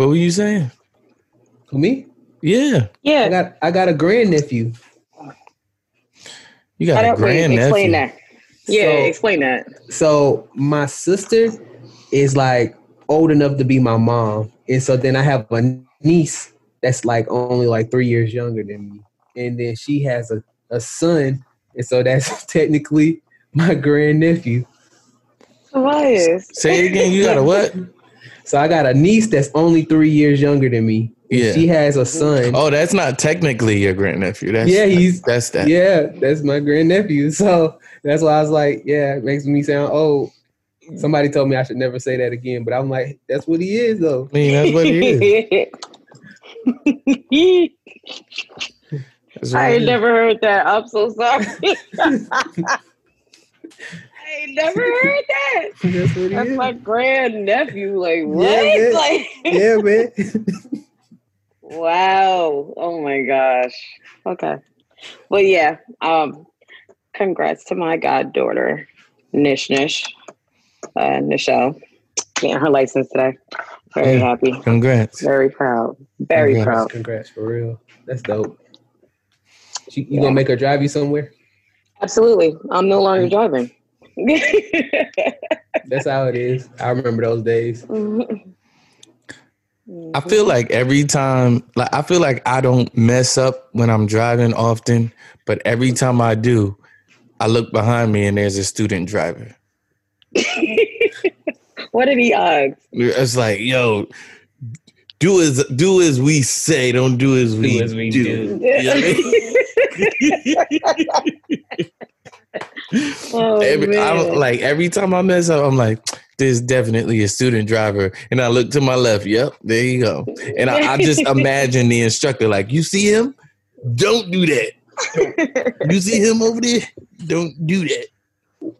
What were you saying? Who me? Yeah, Yeah. I got I got a grandnephew. you got a don't, grand explain nephew. that. Yeah, So- explain that. So my sister is like old enough to be my mom, and so then I have a niece that's like only like three years younger than me, and then she has a, a son, and so that's technically my grandnephew. Tobias. Say it again. You got a what? So I got a niece that's only three years younger than me. Yeah. she has a son. Oh, that's not technically your grandnephew. That's Yeah, he's- that's that. Yeah, that's my grandnephew. So that's why I was like, yeah, it makes me sound old. Somebody told me I should never say that again, but I'm like, that's what he is though. I mean, that's what it is. That's what I it ain't never heard that. I'm so sorry. I never heard that. That's what That's my grand nephew. Like what? man. like yeah, man. wow. Oh my gosh. Okay. Well, yeah. Um, congrats to my goddaughter, Nish Nish, uh, Nichelle, getting her license today. Very Yeah. happy. Congrats. Very proud. Very Congrats. proud. Congrats for real. That's dope. She, you gonna make her drive you somewhere? Absolutely. I'm no longer Mm. driving. That's how it is. I remember those days. Mm-hmm. I feel like every time, like I feel like I don't mess up when I'm driving often, but every time I do, I look behind me and there's a student driver. what are the odds? It's like, yo, do as do as we say, don't do as we do. as we You do. know what I mean? Oh, every, I don't, like every time I mess up, I'm like, there's definitely a student driver, and I look to my left. Yep, there you go. And I, I just imagine the instructor, like, you see him, don't do that. You see him over there, don't do that.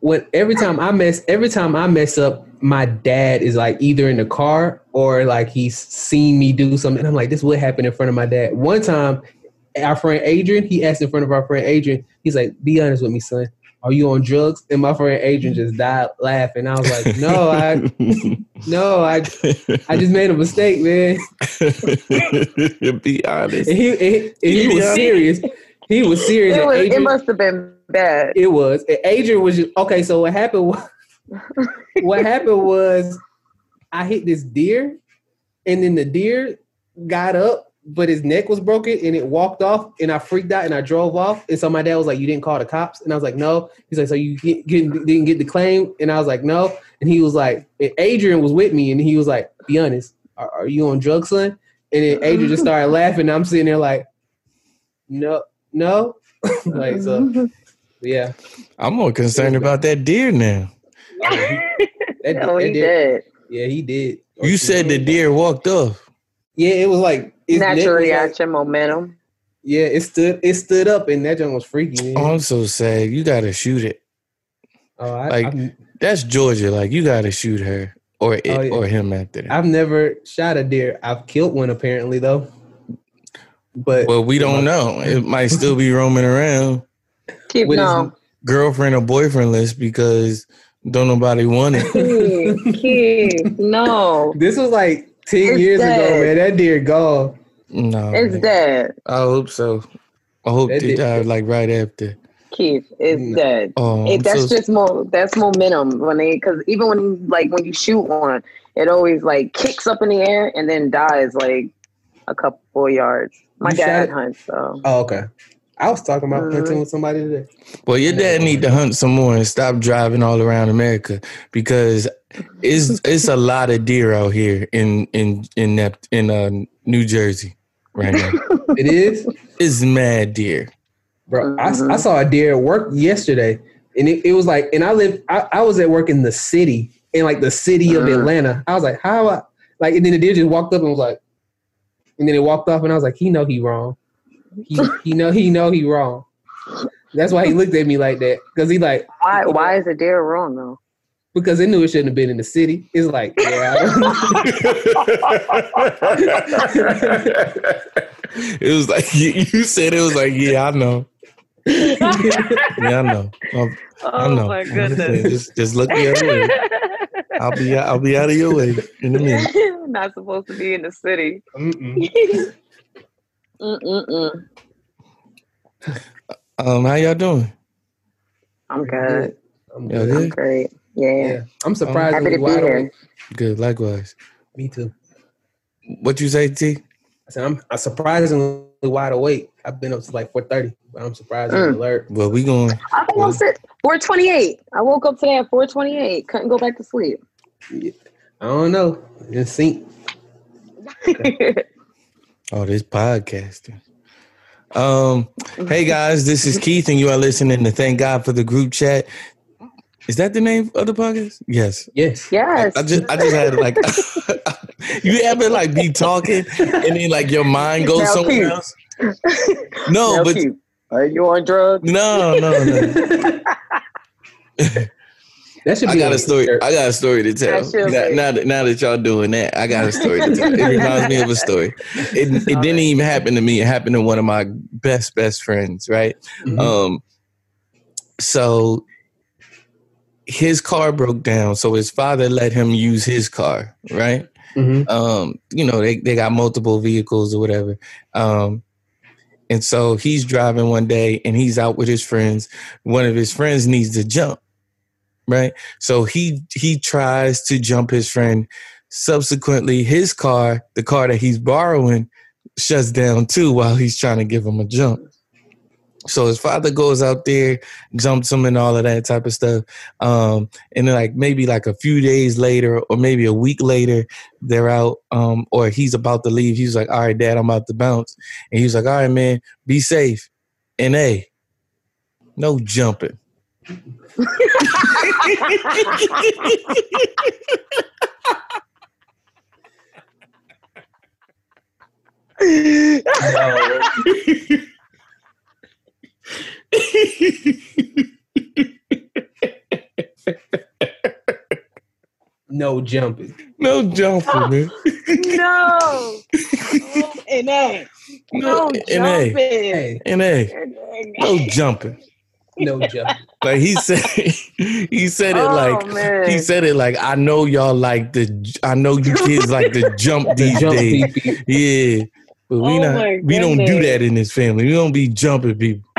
When every time I mess, every time I mess up, my dad is like either in the car or like he's seen me do something. I'm like, this would happen in front of my dad. One time, our friend Adrian, he asked in front of our friend Adrian, he's like, "Be honest with me, son. Are you on drugs?" And my friend Adrian just died laughing. I was like, "No, I, no, I, I just made a mistake, man." Be honest. And he, and he, and he was serious. He was serious. it, and was, it must have been bad. It was. And Adrian was just okay. So what happened? Was, what happened was I hit this deer, and then the deer got up, but his neck was broken, and it walked off, and I freaked out, and I drove off. And so my dad was like, "You didn't call the cops?" And I was like, "No." He's like, "So you get, get, didn't get the claim?" And I was like, "No." And he was like, and Adrian was with me, and he was like, "Be honest, are, are you on drugs, son?" And then Adrian just started laughing. And I'm sitting there like, "No, no." like so, yeah. I'm more concerned about that deer now. That, oh, that he deer- did. Yeah, he did. You said the deer walked off. Yeah, it was like its neck Natural was like- momentum. yeah, it stood. It stood up, and that joint was freaky. Oh, Man. I'm so sad. You gotta shoot it. Oh, I, like- I've, That's Georgia. Like you gotta shoot her or it Oh, yeah. or him after that. I've never shot a deer. I've killed one apparently though. But well, we don't know. It might still be roaming around, Keep What is- no. girlfriend or boyfriend list because don't nobody want it. Keep, keep, no. this was like ten It's years ago, man. That deer gone. No, It's man. dead. I hope so. I hope That they did- died like right after. Keith, it's No. dead. Oh, It, that's so- just more. That's momentum when they because even when you like when you shoot one, it always like kicks up in the air and then dies like a couple yards. My You dad shot- hunts, so Oh, okay. I was talking about hunting with somebody today. Well, your dad need to hunt some more and stop driving all around America because it's it's a lot of deer out here in in in Nep- in uh, New Jersey right now. It is, it's mad deer. bro. I, I Mhm. saw a deer at work yesterday. and it, it was like, and I lived, I, I was at work in the city, in like the city of Uh. Atlanta. I was like, how? I, like, and then the deer just walked up and was like, and then it walked off, and I was like, he know he wrong. He, he know he know he wrong. That's why he looked at me like that because he like Why? Why is a deer wrong though? because they knew it shouldn't have been in the city. It's like, yeah, it was like you, you said it was like, yeah, I know. Yeah, I know. I, I Oh know. my I'm goodness. Just, just look the other way. I'll be I'll be out of your way in a minute. Not supposed to be in the city. Mm-mm. Mm-mm-mm. Um, how y'all doing? I'm good. I'm Yeah, good. good. I'm great. Yeah. Yeah, I'm surprisingly Happy to be wide here. awake. Good, likewise. Me too. What you say, T? I said I'm, I'm surprisingly wide awake. I've been up to like 4:30, but I'm surprisingly Mm. alert. Well, we going. I think I'm sit 428. I woke up today at 428. Couldn't go back to sleep. I don't know. Just sync. Oh, this podcasting. Um, hey guys, this is Keith, and you are listening to Thank God for the Group Chat. Is that the name of the podcast? Yes. Yes. yes. I just I just had like you ever like be talking and then like your mind goes Now, somewhere Keith. else? No, Now, but Keith, Are you on drugs? no, no, no. That should be I got a story. shirt. I got a story to tell. That Now, now that now that y'all doing that, I got a story to tell. It reminds me of a story. It it didn't even happen to me. It happened to one of my best best friends. Right. Mhm. Um. So his car broke down. So his father let him use his car. Right. Mhm. um, you know, they, they got multiple vehicles or whatever. Um, and so he's driving one day and he's out with his friends. One of his friends needs to jump, right? So he he tries to jump his friend. Subsequently, his car, the car that he's borrowing, shuts down too while he's trying to give him a jump. So his father goes out there, jumps him and all of that type of stuff. Um, and then like maybe like a few days later or maybe a week later, they're out um or he's about to leave he's like all right dad i'm about to bounce and he's like all right man be safe and hey no jumping No jumping. no jumping man no. And then, no jumping. Hey, no jumping no jumping. But he said he said it oh, like man. he said it like i know y'all like the i know you kids like to jump these jump days PP. yeah but we Oh not we don't do that in this family we don't be jumping people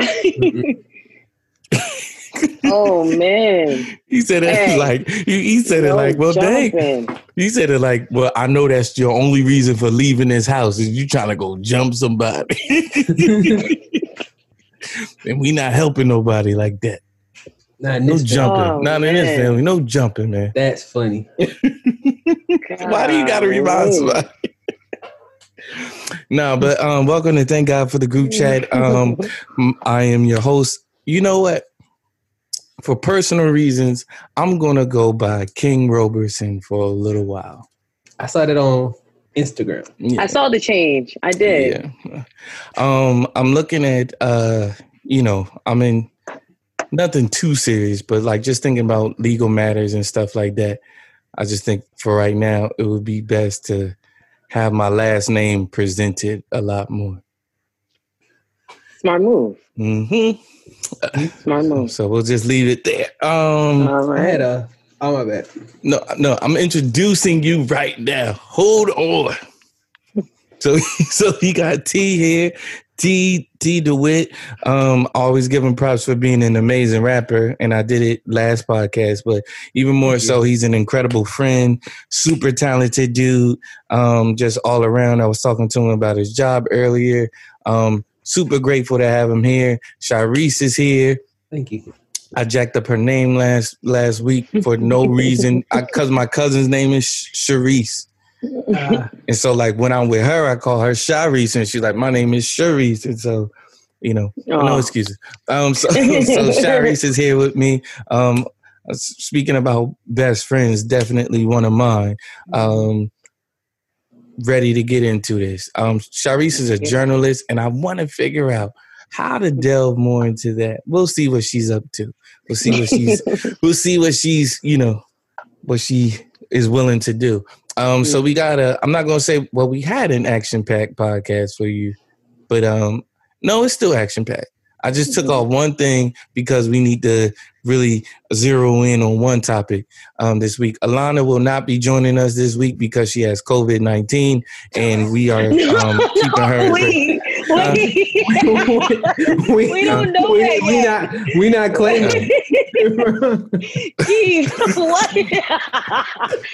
oh, man. He said it Hey. like he, he said it like, well, dang. He said it like, well, I know that's your only reason for leaving this house is you trying to go jump somebody, and we not helping nobody like that. Nah, in No this jumping, Oh, not in this family. No jumping, man. That's funny. Why do you got to remind Golly. somebody? no, but um, welcome to thank God for the group chat. Um, m- I am your host. You know what? For personal reasons, I'm gonna go by King Roberson for a little while. I saw that on Instagram. Yeah. I saw the change. I did. Yeah. Um, I'm looking at uh, you know, I'm in nothing too serious, but like just thinking about legal matters and stuff like that. I just think for right now it would be best to have my last name presented a lot more. Smart move. Mm-hmm. Smart move. So we'll just leave it there. Um, All I had right. a. Oh my bad. no, no, I'm introducing you right now. Hold on. So, so he got T here, T T DeWitt. Um, always giving props for being an amazing rapper, and I did it last podcast. But even more so, he's an incredible friend, super talented dude. Um, just all around. I was talking to him about his job earlier. Um, super grateful to have him here. Sharice is here. Thank you. I jacked up her name last last week for no reason. Because my cousin's name is Sharice. Ah, And so, like, when I'm with her, I call her Sharice, and she's like, my name is Sharice. And so, you know, no excuses. Um, so, so Sharice is here with me. Um, speaking about best friends, definitely one of mine. Um, ready to get into this. Um, Sharice is a journalist, and I want to figure out how to delve more into that. We'll see what she's up to. We'll see what she's. we'll see what she's. You know, what she is willing to do. Um, so we got a. I'm not gonna say well, we had an action packed podcast for you, but um, no, it's still action packed. I just took off one thing because we need to really zero in on one topic um, this week. Alana will not be joining us this week because she has COVID nineteen, and we are um, keeping her. Wait. we, we don't know we, that we yet. not we not claiming. Keith, what?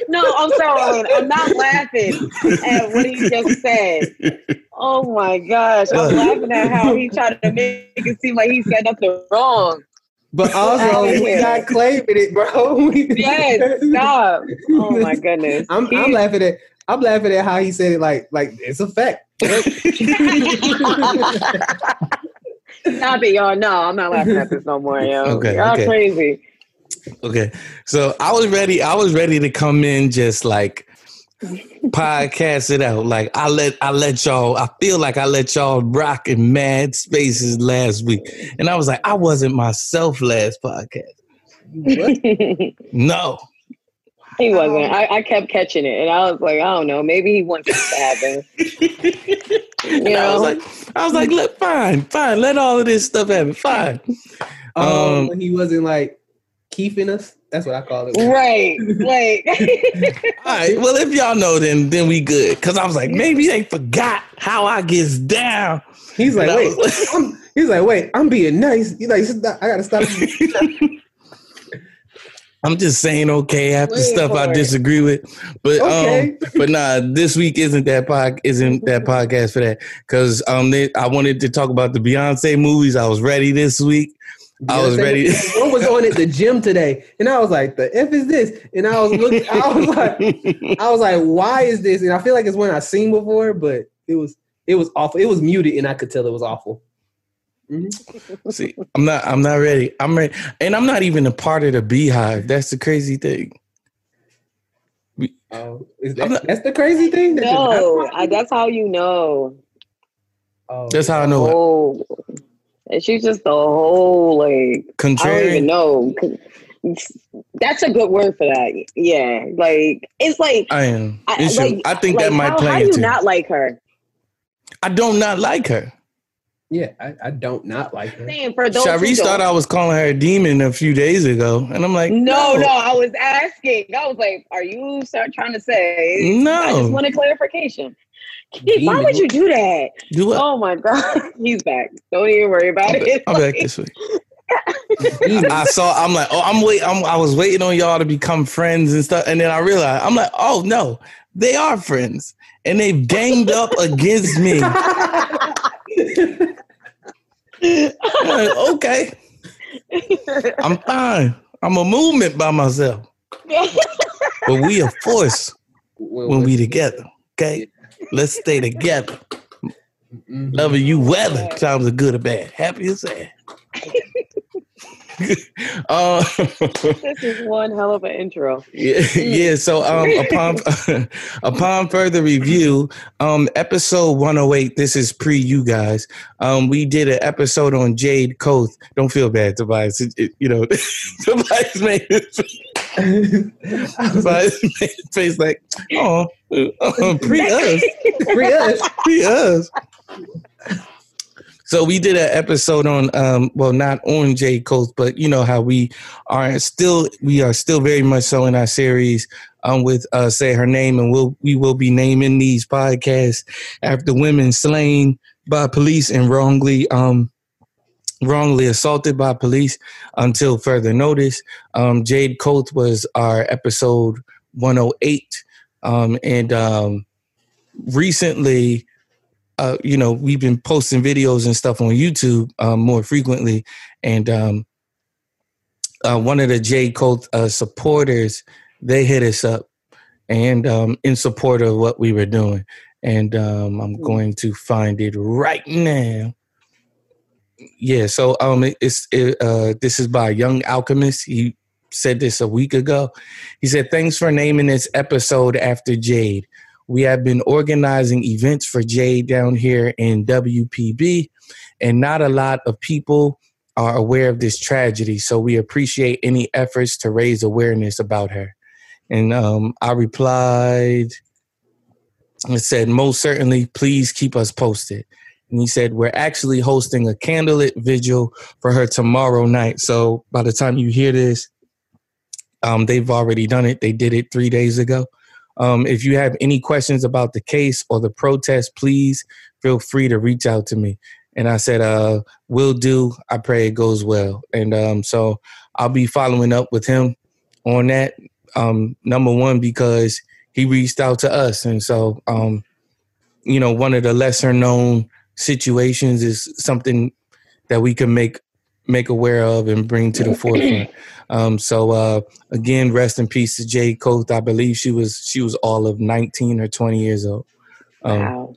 no, I'm sorry. I'm not laughing at what he just said. Oh my gosh. I'm laughing at how he tried to make it seem like he said nothing wrong. but also we not claiming it, bro. Yes, stop. Oh my goodness. I'm, I'm laughing at I'm laughing at how he said it like like it's a fact. Stop it, y'all. No, I'm not laughing at this no more, yo. Okay, y'all okay. crazy. Okay, so I was ready. I was ready to come in just like podcast it out. Like I let I let y'all. I feel like I let y'all rock in mad spaces last week, and I was like, I wasn't myself last podcast. No, he wasn't. I, I kept catching it, and I was like, I don't know. Maybe he wants this to happen. and You I was know? like, I was like, look, fine, fine, let all of this stuff happen, fine. Um, Um, when he wasn't like keeping us. That's what I call it. right. Like, All right, well, if y'all know, then then we good. Cause I was like, maybe they forgot how I gets down. He's like, And wait. was I'm, he's like, wait. I'm being nice. He's like, I gotta stop. I'm just saying okay after Wait stuff I it. disagree with, but Okay. um, but nah, this week isn't that pod isn't that podcast for that because um, they, I wanted to talk about the Beyonce movies. I was ready this week. I was ready. One was on at the gym today, and I was like, "The f is this?" And I was looking. I was like, I was like, "Why is this?" And I feel like it's one I've seen before, but it was it was awful. It was muted, and I could tell it was awful. Mm-hmm. See, I'm not. I'm not ready. I'm ready, and I'm not even a part of the Beehive. That's the crazy thing. Oh, is that, not- that's the crazy thing. that no, not- I, that's how you know. Oh, That's how I know it. Oh, and she's just the whole like I don't even know. That's a good word for that. Yeah, like it's like I am. I, like, I think like, that might how, play How do into. you not like her? I don't not like her. Yeah, I, I don't not like her. Saying for those Sharice thought I was calling her a demon a few days ago, and I'm like, No, no, I was asking. I was like, "Are you start trying to say?" No. I just wanted clarification. Keith, why would you do that? Do what? Oh my god, he's back. Don't even worry about I'm, it. back, I'm back this week. I saw. I'm like, oh, I'm wait. I'm, I was waiting on y'all to become friends and stuff, and then I realized I'm like, oh no, they are friends, and they've ganged up against me. Okay, I'm fine. I'm a movement by myself, but we a force when we together. Okay, let's stay together. Mhm. Loving you, whether times are good or bad, happy or sad. uh, this is one hell of an intro. yeah, yeah. So, um, upon upon further review, um, episode one hundred eight. This is pre you guys. Um, we did an episode on Jade Kothe. Don't feel bad, Tobias. It, it- you know, Tobias made his, Tobias made his face like, oh, uh, pre us. Free us. Yes. So we did an episode on, um, well, not on Jade Kothe, but you know how we are still, we are still very much so in our series um, with uh, say her name, and we'll we will be naming these podcasts after women slain by police and wrongly um wrongly assaulted by police until further notice. Um, Jade Kothe was our episode 108, um, and um, recently uh, you know, we've been posting videos and stuff on YouTube um, more frequently, and um, uh, one of the Jade Kothe uh, supporters they hit us up and um, in support of what we were doing, and um, I'm going to find it right now. Yeah, so um, it- it's it, uh, this is by Young Alchemist. He said this a week ago. He said, "Thanks for naming this episode after Jade. We have been organizing events for Jade down here in WPB, and not a lot of people are aware of this tragedy. So we appreciate any efforts to raise awareness about her." And um, I replied, and said most certainly, please keep us posted." and he said we're actually hosting a candlelit vigil for her tomorrow night so by the time you hear this um, they've already done it they did it three days ago um, if you have any questions about the case or the protest please feel free to reach out to me. And i said uh, will do. I pray it goes well. And um, so i'll be following up with him on that um, number one because he reached out to us. And so um, you know one of the lesser known situations is something that we can make make aware of and bring to the forefront. Um, so uh, again, rest in peace to Jade Kothe. I believe she was she was all of 19 or 20 years old. Um, Wow.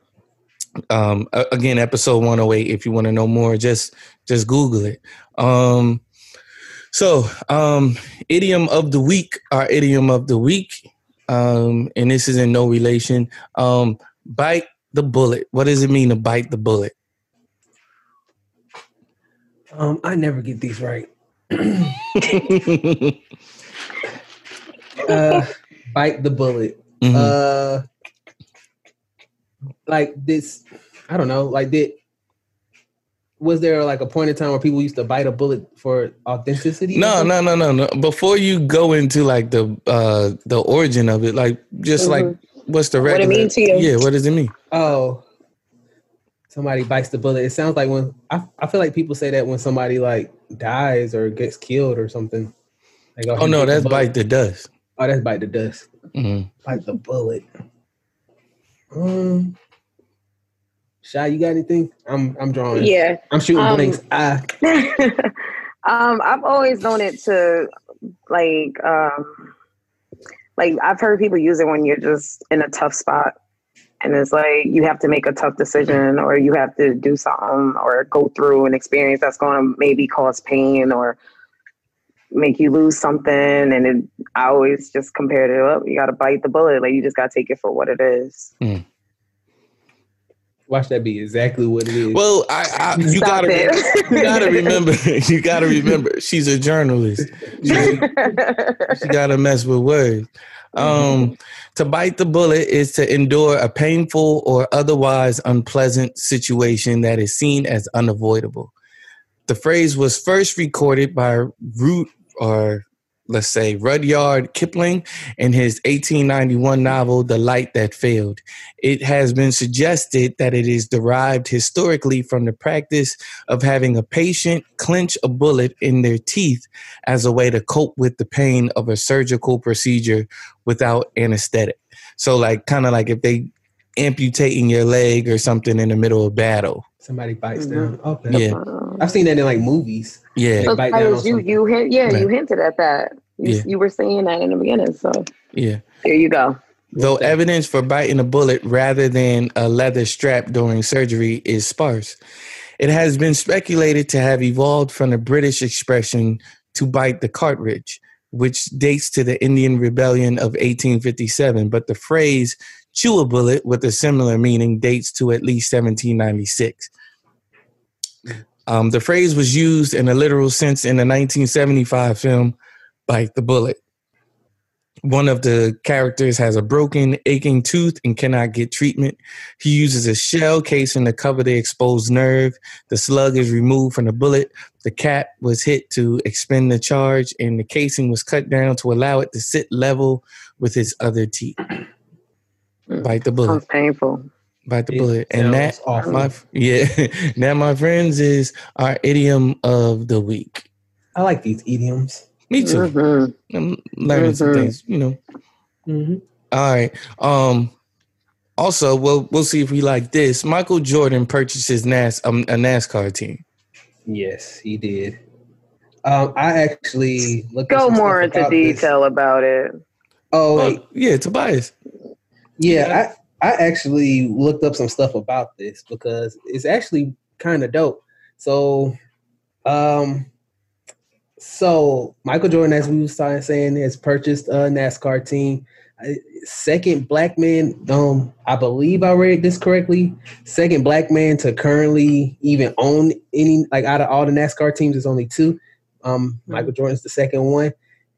um, again, episode 108. If you want to know more, just just Google it. Um, so, um, idiom of the week, our idiom of the week, um, and this is in no relation. Um, bite the bullet. What does it mean to bite the bullet? Um, I never get these right. Uh, bite the bullet. Mhm. Uh, like this, I don't know. Like did was there like a point in time where people used to bite a bullet for authenticity? no, no, no, no, no. Before you go into like the uh the origin of it, like just like what's the Mm-hmm. What it regular? mean to you. Yeah, what does it mean? Oh, somebody bites the bullet. It sounds like when I, I feel like people say that when somebody like dies or gets killed or something. Like, Oh he no, bit the that's bite the dust. Oh, that's bite the dust. Mhm. Bite the bullet. Um, Shy, you got anything? I'm I'm drawing. Yeah. I'm shooting Um, blanks. Ah, um, I've always known it to like um like I've heard people use it when you're just in a tough spot and it's like you have to make a tough decision or you have to do something or go through an experience that's going to maybe cause pain or make you lose something and it, I always just compared it up you got to bite the bullet like you just got to take it for what it is hmm. watch that be exactly what it is. Well, I, I you Stop gotta it. you gotta remember you gotta remember she's a journalist. She, she gotta mess with words. Um, to bite the bullet is to endure a painful or otherwise unpleasant situation that is seen as unavoidable. The phrase was first recorded by Root or let's say Rudyard Kipling in his 1891 novel The Light That Failed. It has been suggested that it is derived historically from the practice of having a patient clench a bullet in their teeth as a way to cope with the pain of a surgical procedure without anesthetic. So, like, kind of like if they amputating your leg or something in the middle of battle. Somebody bites Mhm. down. Okay. Yeah, Um, I've seen that in like movies. yeah, So bite down you you hint yeah, Yeah. you hinted at that. You, Yeah. you were saying that in the beginning, so yeah. there you go. Though Okay. evidence for biting a bullet rather than a leather strap during surgery is sparse, it has been speculated to have evolved from the British expression to bite the cartridge, which dates to the Indian Rebellion of 1857. But the phrase chew a bullet with a similar meaning dates to at least 1796. Um, the phrase was used in a literal sense in the 1975 film Bite the Bullet. One of the characters has a broken, aching tooth and cannot get treatment. He uses a shell casing to cover the exposed nerve. The slug is removed from the bullet. The cap was hit to expend the charge, and the casing was cut down to allow it to sit level with his other teeth. Mm. Bite the bullet. Sounds painful. Bite the It bullet. And that, sounds awful. my yeah, that, my friends, is our idiom of the week. I like these idioms. Me too. Mhm. I'm learning some Mhm. things, you know. Mm-hmm. All right. Um. Also, we'll we'll see if we like this. Michael Jordan purchases NAS um, a NASCAR team. Yes, he did. Um, I actually looked at Go more into about this. detail about it. Oh, Oh, yeah, Tobias. Yeah, I, I actually looked up some stuff about this because it's actually kind of dope. So, um, so Michael Jordan, as we were saying, has purchased a NASCAR team. Uh, Second black man, um, I believe I read this correctly. Second black man to currently even own any like out of all the NASCAR teams, there's only two. Um, Michael Jordan's the second one,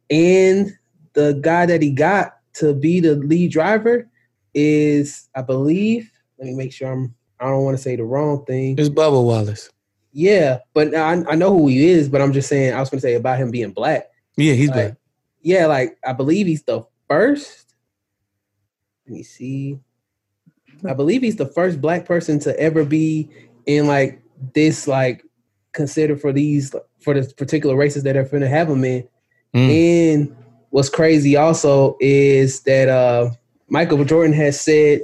and the guy that he got to be the lead driver is, I believe. Let me make sure I'm. I don't want to say the wrong thing. It's Bubba Wallace. Yeah, but I, I know who he is. But I'm just saying. I was going to say about him being black. Yeah, he's Like, black. Yeah, like I believe he's the first. Let me see. I believe he's the first black person to ever be in like this, like considered for these for the particular races that are going to have him in. Mm. And what's crazy also is that uh Michael Jordan has said,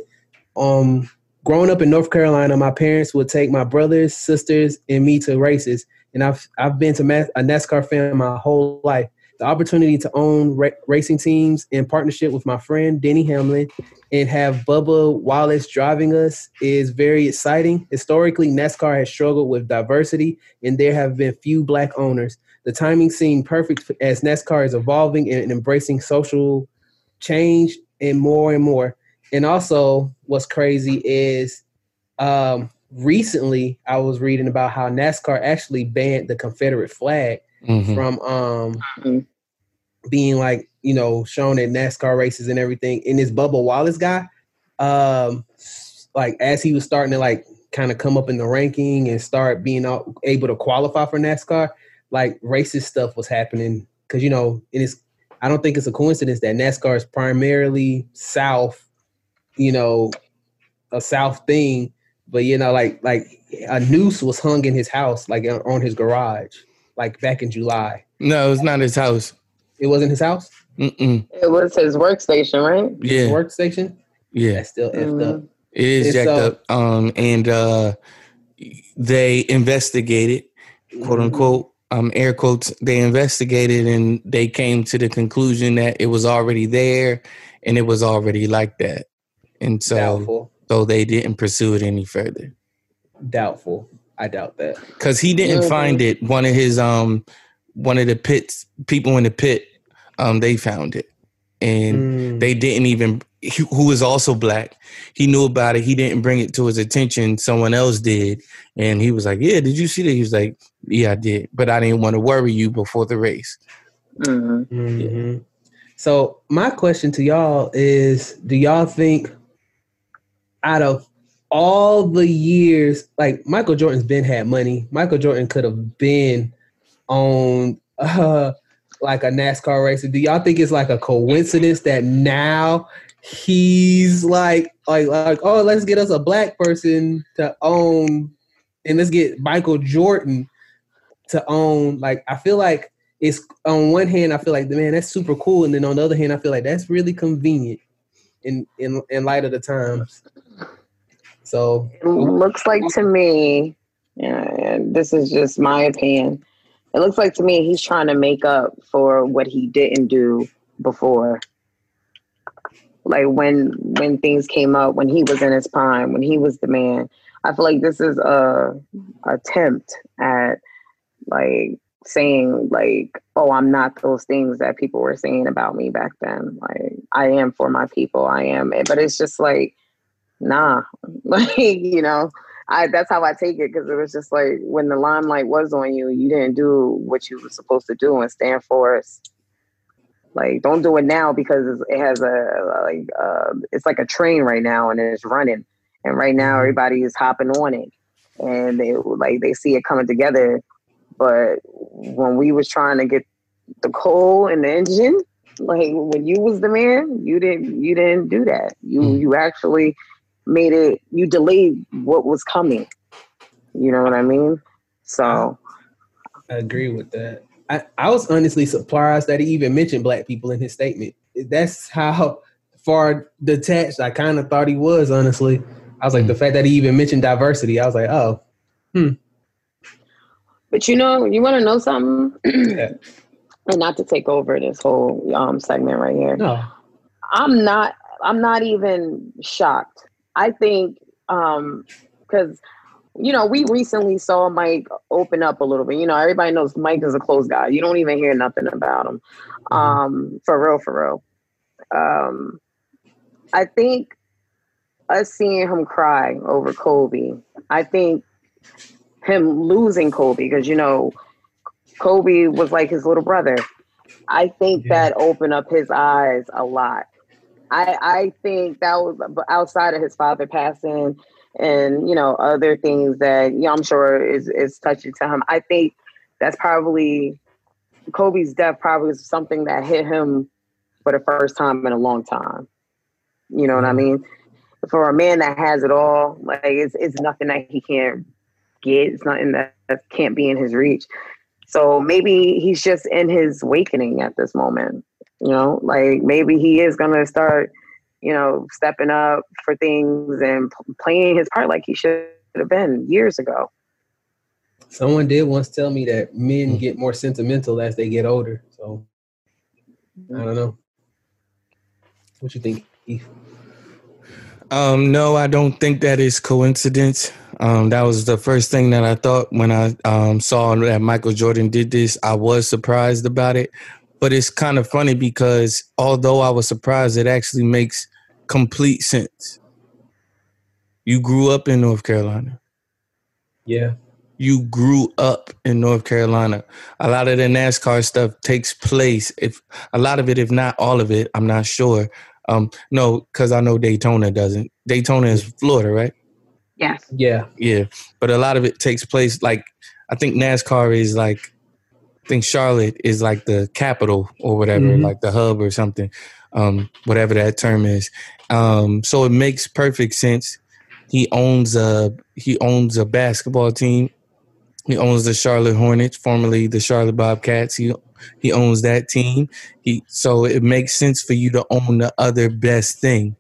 um, growing up in North Carolina, my parents would take my brothers, sisters, and me to races. And I've I've been to a NASCAR fan my whole life. The opportunity to own ra- racing teams in partnership with my friend Denny Hamlin and have Bubba Wallace driving us is very exciting. Historically, NASCAR has struggled with diversity, and there have been few black owners. The timing seemed perfect as NASCAR is evolving and embracing social change and more and more. And also, what's crazy is um, recently I was reading about how NASCAR actually banned the Confederate flag Mhm. from um, Mhm. being like you know shown at NASCAR races and everything. And this Bubba Wallace guy, um, like as he was starting to like kind of come up in the ranking and start being out, able to qualify for NASCAR, like racist stuff was happening because you know and it is. I don't think it's a coincidence that NASCAR is primarily South, you know, a South thing. But you know, like like a noose was hung in his house, like on- on his garage, like back in July. No, it's not his house. It wasn't his house. Mm-mm. It was his workstation, right? Yeah, His workstation. yeah, That's still effed Mhm. up. it is And jacked so- up. Um, and uh, they investigated, quote Mhm. unquote, um, air quotes. They investigated and they came to the conclusion that it was already there and it was already like that, and so Doubtful. so they didn't pursue it any further. Doubtful. I doubt that. because he didn't find it. One of his um, one of the pits people in the pit, um, they found it, and Mm. they didn't even. He, who was also black, he knew about it. He didn't bring it to his attention. Someone else did, and he was like, "Yeah, did you see that?" He was like, "Yeah, I did, but I didn't want to worry you before the race." Mhm. Mhm. So my question to y'all is: Do y'all think out of all the years, like Michael Jordan's been had money, Michael Jordan could have been on uh, like a NASCAR racer. Do y'all think it's like a coincidence that now he's like like like oh let's get us a black person to own and let's get Michael Jordan to own like I feel like it's on one hand I feel like the man that's super cool and then on the other hand I feel like that's really convenient in in in light of the times. So It looks like to me, yeah, and this is just my opinion. It looks like to me he's trying to make up for what he didn't do before. Like when when things came up, when he was in his prime, when he was the man. I feel like this is a attempt at like saying like, oh, I'm not those things that people were saying about me back then. Like I am for my people. I am, but it's just like nah. Like you know i that's how i take it because it was just like when the limelight was on you you didn't do what you were supposed to do and stand for us like don't do it now because it has a like uh it's like a train right now and it's running. And right now Mhm. everybody is hopping on it. And they like they see it coming together. But when we was trying to get the coal and the engine like when you was the man you didn't you didn't do that. You Mhm. you actually made it you delayed what was coming you know what i mean so I agree with that. I, I was honestly surprised that he even mentioned black people in his statement. That's how far detached I kind of thought he was, honestly. I was like, the fact that he even mentioned diversity, I was like, oh, hmm. but you know you want to know something Yeah. and not to take over this whole um segment right here no. I'm not I'm not even shocked. I think um because you know, we recently saw Mike open up a little bit. You know, everybody knows Mike is a closed guy. You don't even hear nothing about him. Mm-hmm. Um, for real, for real. Um, I think us seeing him cry over Kobe, I think him losing Kobe, because you know, Kobe was like his little brother. I think yeah. that opened up his eyes a lot. I I think that was outside of his father passing and you know other things that you know, I'm sure is is touching to him. I think that's probably Kobe's death probably was something that hit him for the first time in a long time. You know what I mm-hmm. mean? For a man that has it all, like it's it's nothing that he can't get. It's nothing that, that can't be in his reach. So maybe he's just in his awakening at this moment. You know, like maybe he is gonna start you know, stepping up for things and playing his part like he should have been years ago. Someone did once tell me that men get more sentimental as they get older. So I don't know. What you think, Keith? Um, no, I don't think that is coincidence. Um, that was the first thing that I thought when I um, saw that Michael Jordan did this. I was surprised about it, but it's kind of funny because although I was surprised, it actually makes complete sense. You grew up in North Carolina. Yeah. You grew up in North Carolina. A lot of the NASCAR stuff takes place. If a lot of it, if not all of it, I'm not sure. Um, no, because I know Daytona doesn't. Daytona is Florida, right? Yes. Yeah. Yeah. But a lot of it takes place like I think NASCAR is like I think Charlotte is like the capital or whatever, mm-hmm. like the hub or something, um, whatever that term is. Um, so it makes perfect sense. He owns a he owns a basketball team. He owns the Charlotte Hornets, formerly the Charlotte Bobcats. He he owns that team. He so it makes sense for you to own the other best thing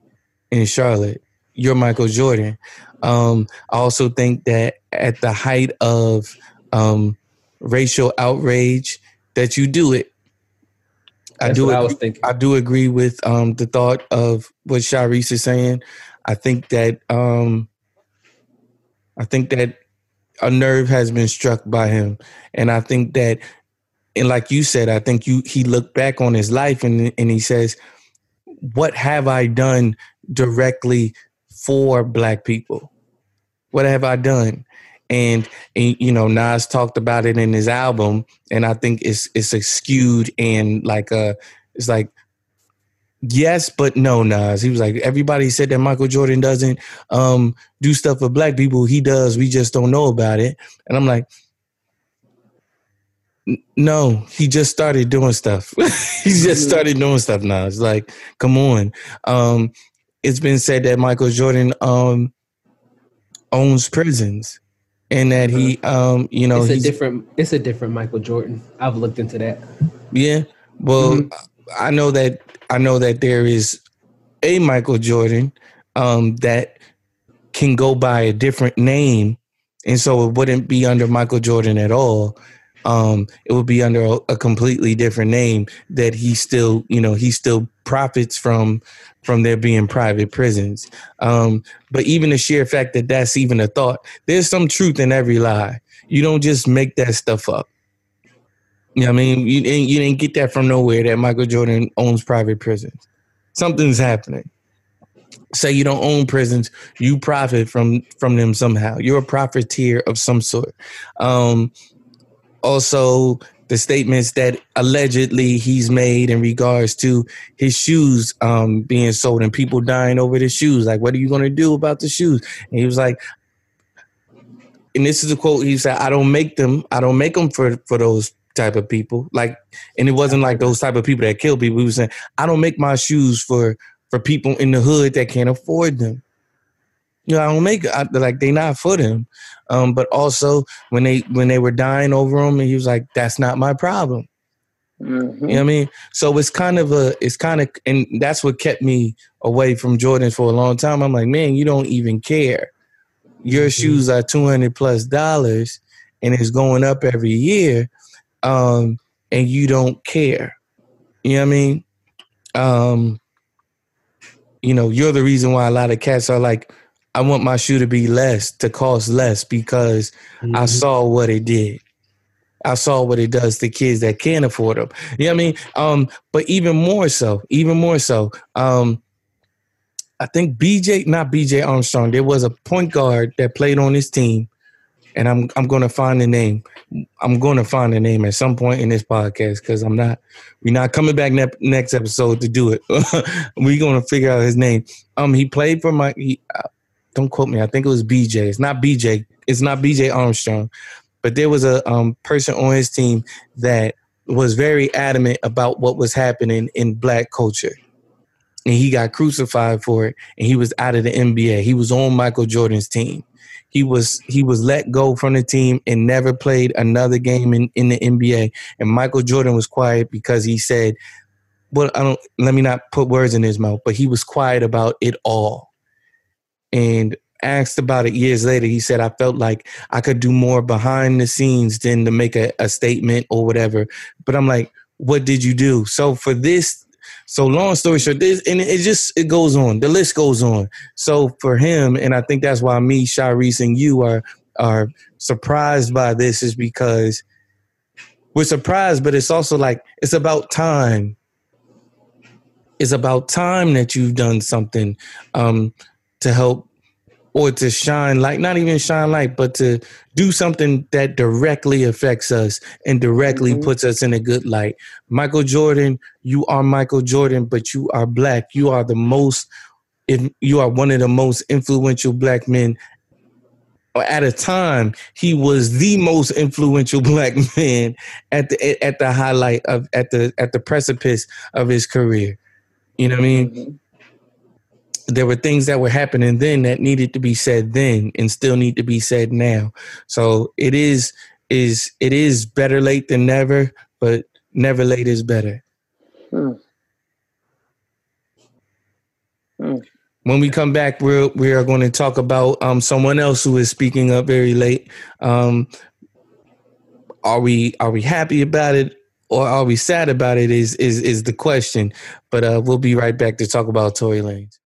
in Charlotte. You're Michael Jordan. Um, I also think that at the height of um, racial outrage, that you do it I do. I was thinking. I do agree with um, the thought of what Sharice is saying. I think that um, I think that a nerve has been struck by him, and I think that, and like you said, I think you he looked back on his life and and he says, "What have I done directly for Black people? What have I done?" And, and you know Nas talked about it in his album, and I think it's it's a skewed and like a it's like yes but no Nas. He was like everybody said that Michael Jordan doesn't um, do stuff for black people. He does. We just don't know about it. And I'm like. No, he just started doing stuff. he just mm-hmm. started doing stuff now. It's like, come on. Um, it's been said that Michael Jordan um, owns prisons and that he mm-hmm. um you know it's a different it's a different michael jordan. I've looked into that. Yeah. Well mm-hmm. i know that i know that there is a michael jordan um that can go by a different name. And so it wouldn't be under michael jordan at all. Um it would be under a, a completely different name that he still you know he still profits from from there being private prisons. Um, but even the sheer fact that that's even a thought, there's some truth in every lie. You don't just make that stuff up. You know I mean? You didn't, you didn't get that from nowhere that Michael Jordan owns private prisons. Something's happening. Say you don't own prisons, you profit from from them somehow. You're a profiteer of some sort. Um, also, the statements that allegedly he's made in regards to his shoes um, being sold and people dying over the shoes. Like, what are you going to do about the shoes? And he was like, and this is a quote. He said, "I don't make them. I don't make them for for those type of people. Like, and it wasn't like those type of people that kill people. He was saying, I don't make my shoes for for people in the hood that can't afford them. You know, I don't make I, like they not for them. Um, but also when they when they were dying over him, and he was like, "That's not my problem." Mm-hmm. You know what I mean? So it's kind of a, it's kind of, and that's what kept me away from Jordan for a long time. I'm like, man, you don't even care. Your mm-hmm. shoes are two hundred plus dollars, and it's going up every year, um, and you don't care. You know what I mean? Um, you know, you're the reason why a lot of cats are like, I want my shoe to be less, to cost less because Mm-hmm. I saw what it did. I saw what it does to kids that can't afford them. You know what I mean? Um, but even more so, even more so, um, I think BJ, not BJ Armstrong, there was a point guard that played on his team, and I'm I'm gonna find the name. I'm gonna find the name at some point in this podcast because I'm not we're not coming back ne- next episode to do it. we're gonna figure out his name. Um, he played for my. He, uh, don't quote me. I think it was BJ. It's not BJ. It's not BJ Armstrong, but there was a um, person on his team that was very adamant about what was happening in black culture. And he got crucified for it and he was out of the NBA. He was on Michael Jordan's team. He was he was let go from the team and never played another game in, in the NBA. And Michael Jordan was quiet because he said, Well, I don't let me not put words in his mouth, but he was quiet about it all. And asked about it years later, he said, I felt like I could do more behind the scenes than to make a, a statement or whatever. But I'm like, what did you do? So for this, so long story short, this and it just it goes on. The list goes on. So for him, and I think that's why me, Sharice, and you are are surprised by this, is because we're surprised, but it's also like it's about time. It's about time that you've done something um, to help or to shine light, not even shine light, but to do something that directly affects us and directly Mhm. puts us in a good light. Michael Jordan, you are Michael Jordan, but you are black. You are the most, if you are one of the most influential black men. At a time, he was the most influential black man at the at the highlight of at the at the precipice of his career. You know what I mean? There were things that were happening then that needed to be said then and still need to be said now. So it is is it is better late than never, but never late is better. Hmm. Hmm. When we come back, we're we are going to talk about um, someone else who is speaking up very late. Um, are we are we happy about it or are we sad about it? Is is is the question. But uh, we'll be right back to talk about Tory Lanez.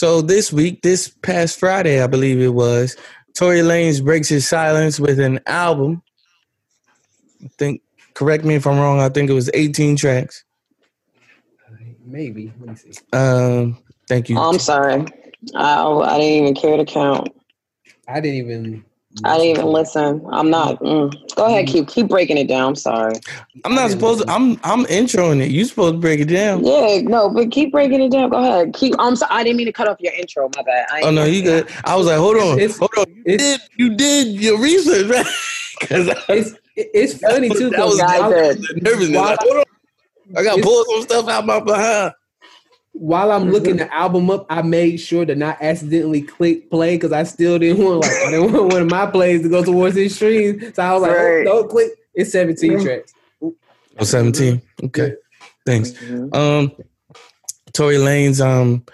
So this week, this past Friday, I believe it was, Tory Lanez breaks his silence with an album. I think, correct me if I'm wrong. I think it was 18 tracks. Maybe. Let me see. Um, thank you. Oh, I'm sorry. I, I didn't even care to count. I didn't even. I didn't even listen. I'm not. Mm. Go ahead, keep keep breaking it down. I'm sorry. I'm not supposed to. I'm I'm introing it. You supposed to break it down. Yeah, no, but keep breaking it down. Go ahead. Keep. I'm sorry. I didn't mean to cut off your intro. My bad. I Oh no, you good. I was like, hold on, It's- hold on. You did, you did your research, right? Because It's it's funny too. That was- Cause that while, was nervousness. while, Like, hold on. I got to It's- pull some stuff out my behind. While I'm looking the album up, I made sure to not accidentally click play because I still didn't want like I didn't want one of my plays to go towards his streams. So I was like, oh, Right. don't click. It's 17 Yeah. tracks. Oh, 17. Okay. Thanks. Mhm. Um, Tory Lanez um,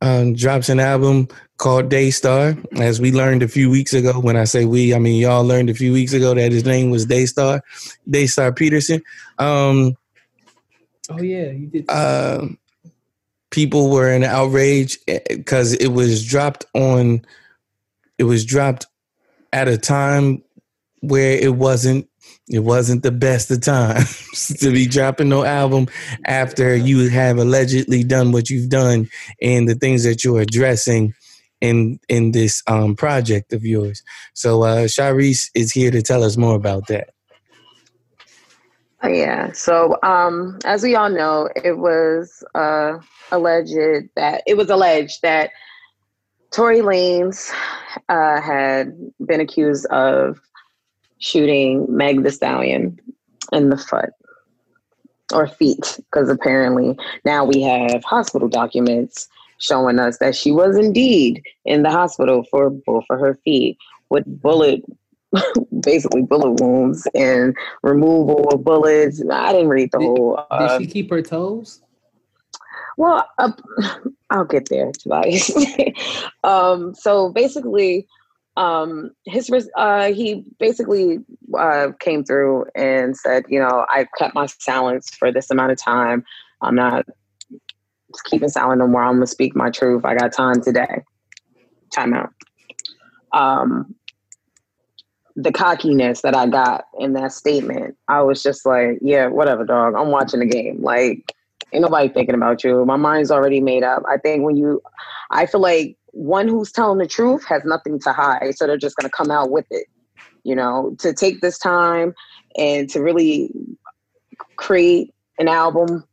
um drops an album called Daystar. As we learned a few weeks ago, when I say we, I mean y'all learned a few weeks ago that his name was Daystar, Daystar Peterson. Um, Oh yeah, you did. uh, people were in outrage because it was dropped on. It was dropped at a time where it wasn't it wasn't the best of times to be dropping no album after you have allegedly done what you've done and the things that you're addressing in in this um project of yours. So uh Sharice is here to tell us more about that. Yeah. So, um, as we all know, it was uh, alleged that it was alleged that Tory Lanez uh, had been accused of shooting Meg the Stallion in the foot or feet, because apparently now we have hospital documents showing us that she was indeed in the hospital for both of her feet with bullet basically bullet wounds and removal of bullets. I didn't read the Did- whole. Uh, did she keep her toes? well, uh, I'll get there, Tobias. um, so basically, um, his uh, he basically uh, came through and said, you know, I kept my silence for this amount of time. I'm not keeping silent no more. I'm gonna speak my truth. I got time today. Time out. Um, the cockiness that I got in that statement, I was just like, yeah, whatever, dog. I'm watching the game. Like, ain't nobody thinking about you. My mind's already made up. I think when you, I feel like one who's telling the truth has nothing to hide, so they're just gonna come out with it. You know, to take this time and to really create an album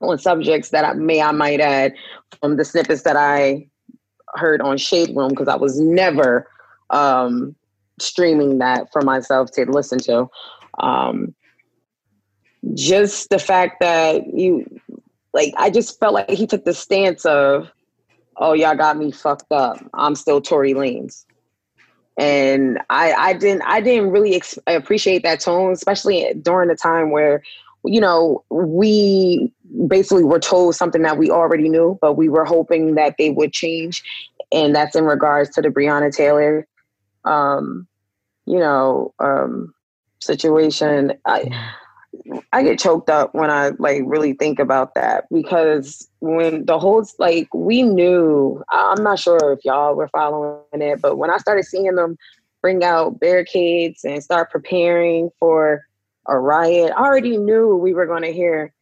on subjects that I may I might add from the snippets that I heard on Shade Room because I was never um, streaming that for myself to listen to. Um, just the fact that you like I just felt like he took the stance of, oh y'all got me fucked up. I'm still Tory Lanez. And I, I didn't, I didn't really ex- appreciate that tone, especially during the time where, you know, we basically were told something that we already knew, but we were hoping that they would change, and that's in regards to the Breonna Taylor, um, you know, um, situation. I, I get choked up when I like really think about that because when the whole like we knew I'm not sure if y'all were following it, but when I started seeing them bring out barricades and start preparing for a riot, I already knew we were going to hear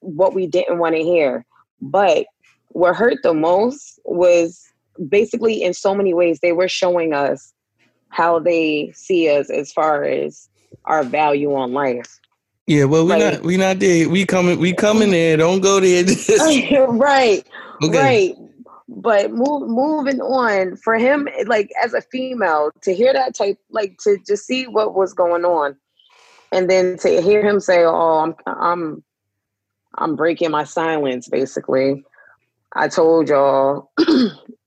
what we didn't want to hear. But what hurt the most was basically in so many ways they were showing us how they see us as far as our value on life yeah, well, we not we not there. We coming we coming there. Don't go there. right, okay. right. But move, moving on for him, like as a female, to hear that type, like to just see what was going on, and then to hear him say, "Oh, I'm I'm I'm breaking my silence." Basically, I told y'all,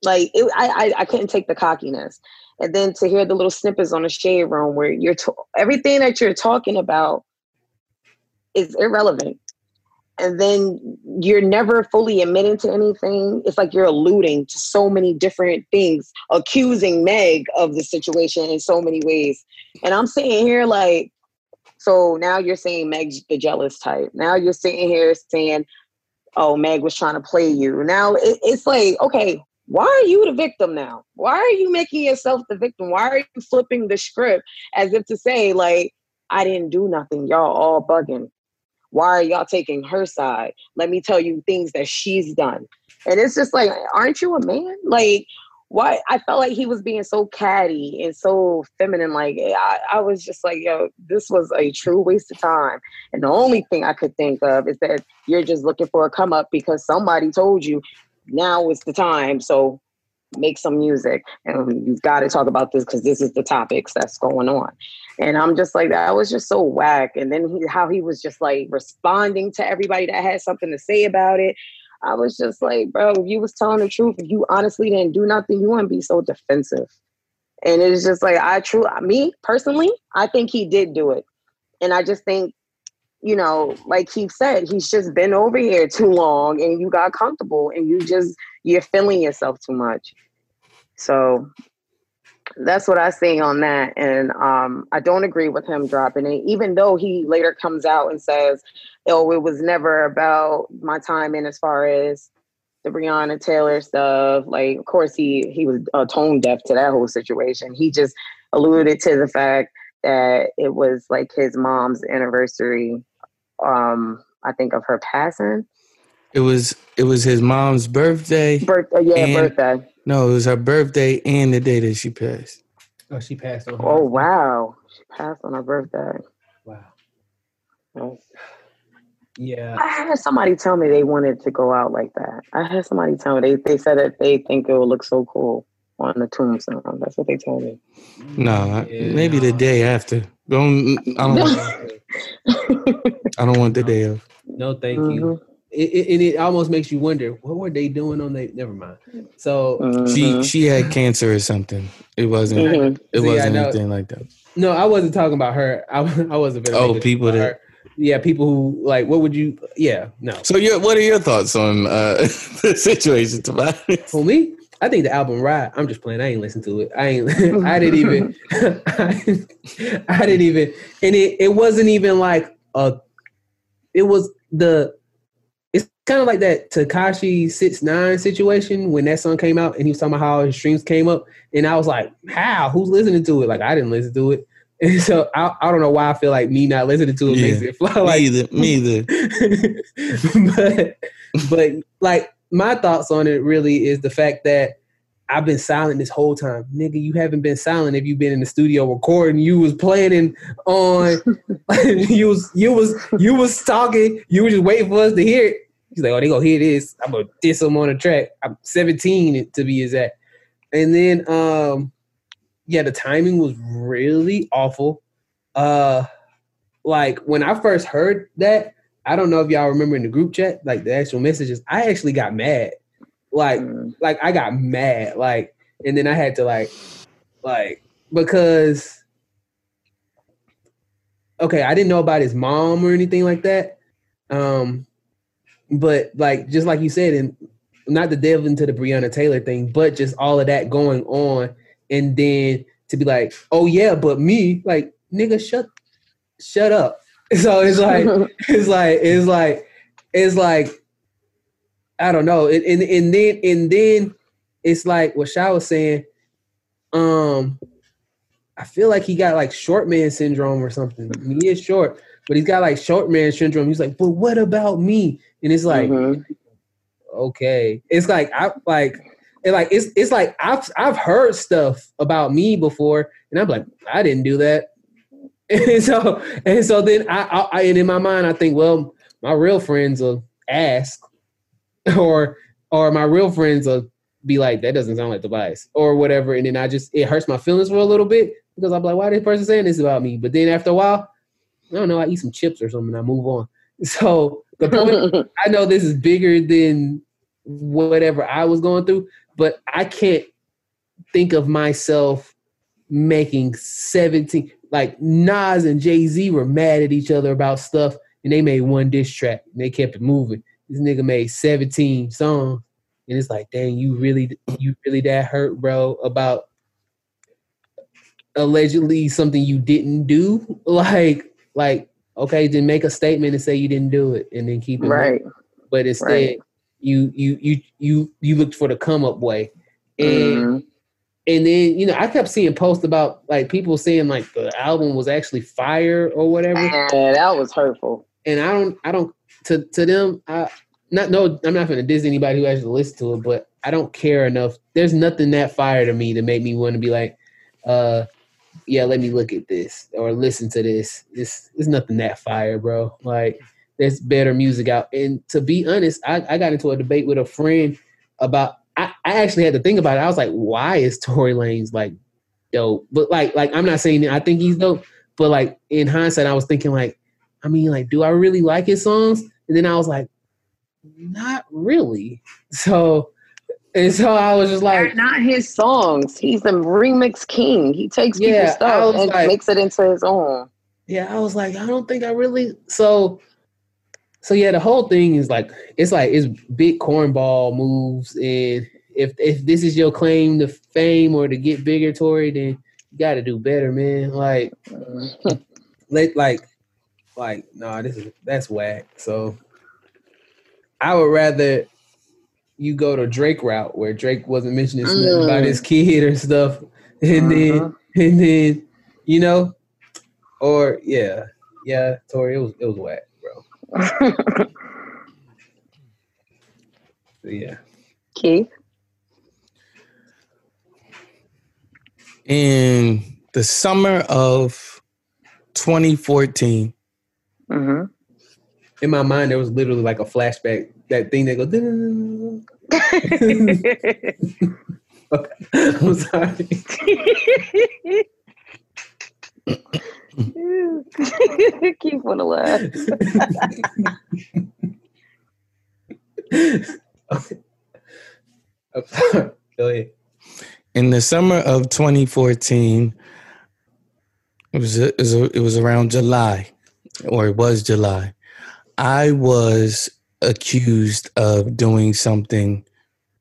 like it, I, I I couldn't take the cockiness, and then to hear the little snippets on the shade room where you're to- everything that you're talking about is irrelevant. And then you're never fully admitting to anything. It's like you're alluding to so many different things, accusing Meg of the situation in so many ways. And I'm sitting here like, so now you're saying Meg's the jealous type. Now you're sitting here saying, oh, Meg was trying to play you. Now it, it's like, okay, why are you the victim now? Why are you making yourself the victim? Why are you flipping the script as if to say, like, I didn't do nothing. Y'all all bugging. Why are y'all taking her side? Let me tell you things that she's done. And it's just like, aren't you a man? Like, why? I felt like he was being so catty and so feminine. Like, eh, I, I was just like, yo, this was a true waste of time. And the only thing I could think of is that you're just looking for a come up because somebody told you now is the time. So make some music. And you've got to talk about this because this is the topics that's going on. And i'm just like that was just so whack. And then he, how he was just like responding to everybody that had something to say about it. I was just like bro if you was telling the truth if you honestly didn't do nothing you wouldn't be so defensive. And it's just like i true me personally i think he did do it. And i just think you know, like he said, he's just been over here too long and you got comfortable and you just you're feeling yourself too much. So that's what I say on that. And um, I don't agree with him dropping it, even though he later comes out and says, Oh, it was never about my time in as far as the Breonna Taylor stuff. Like, of course, he he was uh, tone deaf to that whole situation. He just alluded to the fact that it was like his mom's anniversary um I think of her passing. It was it was his mom's birthday. Birthday, yeah, and, birthday. No, it was her birthday and the day that she passed. Oh, she passed on. Her oh birthday. wow, she passed on her birthday. Wow. Oh. Yeah. I had somebody tell me they wanted to go out like that. I had somebody tell me they, they said that they think it would look so cool on the tombstone. That's what they told me. No, yeah, maybe no. the day after. Don't I don't I don't want the day of. No, thank mm-hmm. you. It, it, it, almost makes you wonder what were they doing on the never mind so mm-hmm. she she had cancer or something it wasn't mm-hmm. it wasn't anything like that no i wasn't talking about her i, I wasn't oh people that her. yeah people who like what would you yeah no so your what are your thoughts on uh the situation Tobias? for me I think the album "Ride." I'm just playing. I ain't listened to it. I ain't. I didn't even. I, I didn't even. And it. It wasn't even like a. It was the. It's kind of like that Tekashi Six Nine situation when that song came out and he was talking about how his streams came up, and I was like, how? Who's listening to it? Like I didn't listen to it. And so I, I don't know why I feel like me not listening to it Yeah. makes it fly like me either. Me either. but but like my thoughts on it really is the fact that I've been silent this whole time. Nigga, you haven't been silent if you've been in the studio recording. You was planning on you was you was you was talking, you were just waiting for us to hear it. He's like, oh, they gonna hear this. I'm gonna diss them on the track. I'm 17 to be exact. And then um yeah, the timing was really awful. Uh like when I first heard that, I don't know if y'all remember in the group chat, like the actual messages, I actually got mad. Like Mm. like I got mad. Like and then I had to like like because okay, I didn't know about his mom or anything like that. Um but like just like you said, and not to delve into the Breonna Taylor thing, but just all of that going on, and then to be like, oh yeah, but me, like nigga, shut shut up. So it's like it's like it's like it's like I don't know. And and, and then and then it's like what Sha was saying. Um, I feel like he got like short man syndrome or something. I mean, he is short, but he's got like short man syndrome. He's like, but what about me? And it's like, Mhm. okay, it's like I like. It like it's it's like I've I've heard stuff about me before, and I'm like I didn't do that, and so and so then I, I, I and in my mind I think well my real friends will ask, or or my real friends will be like that doesn't sound like Tobias or whatever, and then I just it hurts my feelings for a little bit because I'm like why are this person saying this about me? But then after a while, I don't know I eat some chips or something, I move on. So the point I know this is bigger than whatever I was going through, but I can't think of myself making 17 like Nas and Jay-Z were mad at each other about stuff and they made one diss track and they kept it moving. This nigga made 17 songs and it's like, dang, you really you really that hurt, bro, about allegedly something you didn't do? Like like okay, then make a statement and say you didn't do it and then keep it moving right. but instead Right. you you you you you looked for the come up way and Mhm. And then you know i kept seeing posts about like people saying like the album was actually fire or whatever. Yeah, that was hurtful. and i don't i don't to to them i not no i'm not gonna diss anybody who actually listens to it but i don't care enough. There's nothing that fire to me to make me want to be like uh yeah let me look at this or listen to this. This there's nothing that fire bro. Like there's better music out. And to be honest i, I got into a debate with a friend about I, I actually had to think about it i was like why is Tory Lanez like dope but like like i'm not saying i think he's dope but like in hindsight i was thinking like i mean like do i really like his songs and then i was like not really so and so i was just They're like not his songs. He's the remix king. He takes Yeah, people's stuff and like- makes it into his own. yeah, I was like, I don't think I really so so yeah, the whole thing is like it's like it's big cornball moves and if if this is your claim to fame or to get bigger, Tory, then you gotta do better, man. Like let like like nah, this is that's whack. So I would rather you go to Drake route where Drake wasn't mentioning nothing about Mm. his kid or stuff, and then Mhm. and then you know, or yeah, yeah, Tory, it was it was whack, yeah, Keith. In the summer of 2014, hmm in my mind there was literally like a flashback, that thing that goes. I'm sorry. Keith wanna laugh. I'm sorry. In the summer of 2014, it was it was, it was around July, or it was July. I was accused of doing something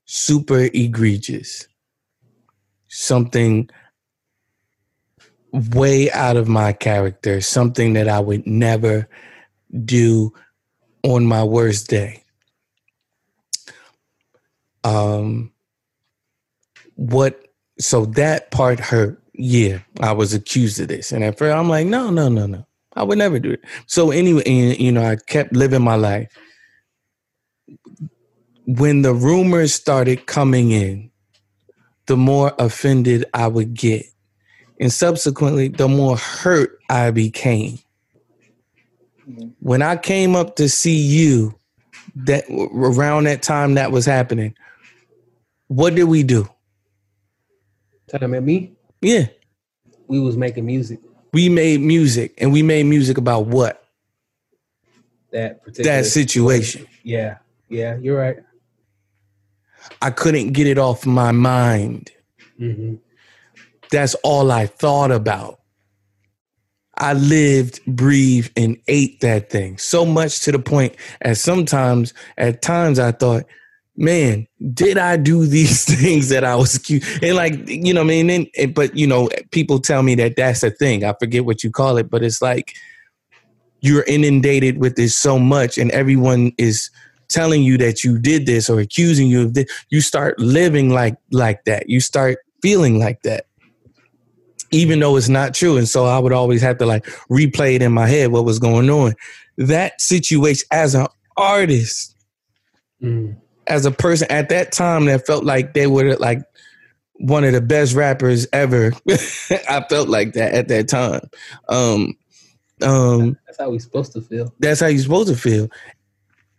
super egregious, something way out of my character, something that I would never do on my worst day. um, what? So that part hurt. Yeah, I was accused of this, and at first I'm like, no, no, no, no, I would never do it. So anyway, and, you know, I kept living my life. When the rumors started coming in, the more offended I would get. And subsequently, the more hurt I became. When I came up to see you that around that time that was happening, what did we do? Time at me, Yeah, we was making music. we made music and we made music about what? That particular That situation. Yeah, yeah, you're right. I couldn't get it off my mind. hmm That's all I thought about. I lived, breathed, and ate that thing so much to the point as sometimes, at times, I thought, man, did I do these things that I was cute? And like, you know, I mean, and, and- but you know, people tell me that that's a thing. I forget what you call it, but it's like you're inundated with this so much, and everyone is telling you that you did this or accusing you of this. You start living like like that. You start feeling like that even though it's not true. And so I would always have to like replay it in my head what was going on. That situation as an artist, Mm. as a person at that time that felt like they were like one of the best rappers ever. I felt like that at that time. Um, um, That's how we supposed to feel. that's how you're supposed to feel.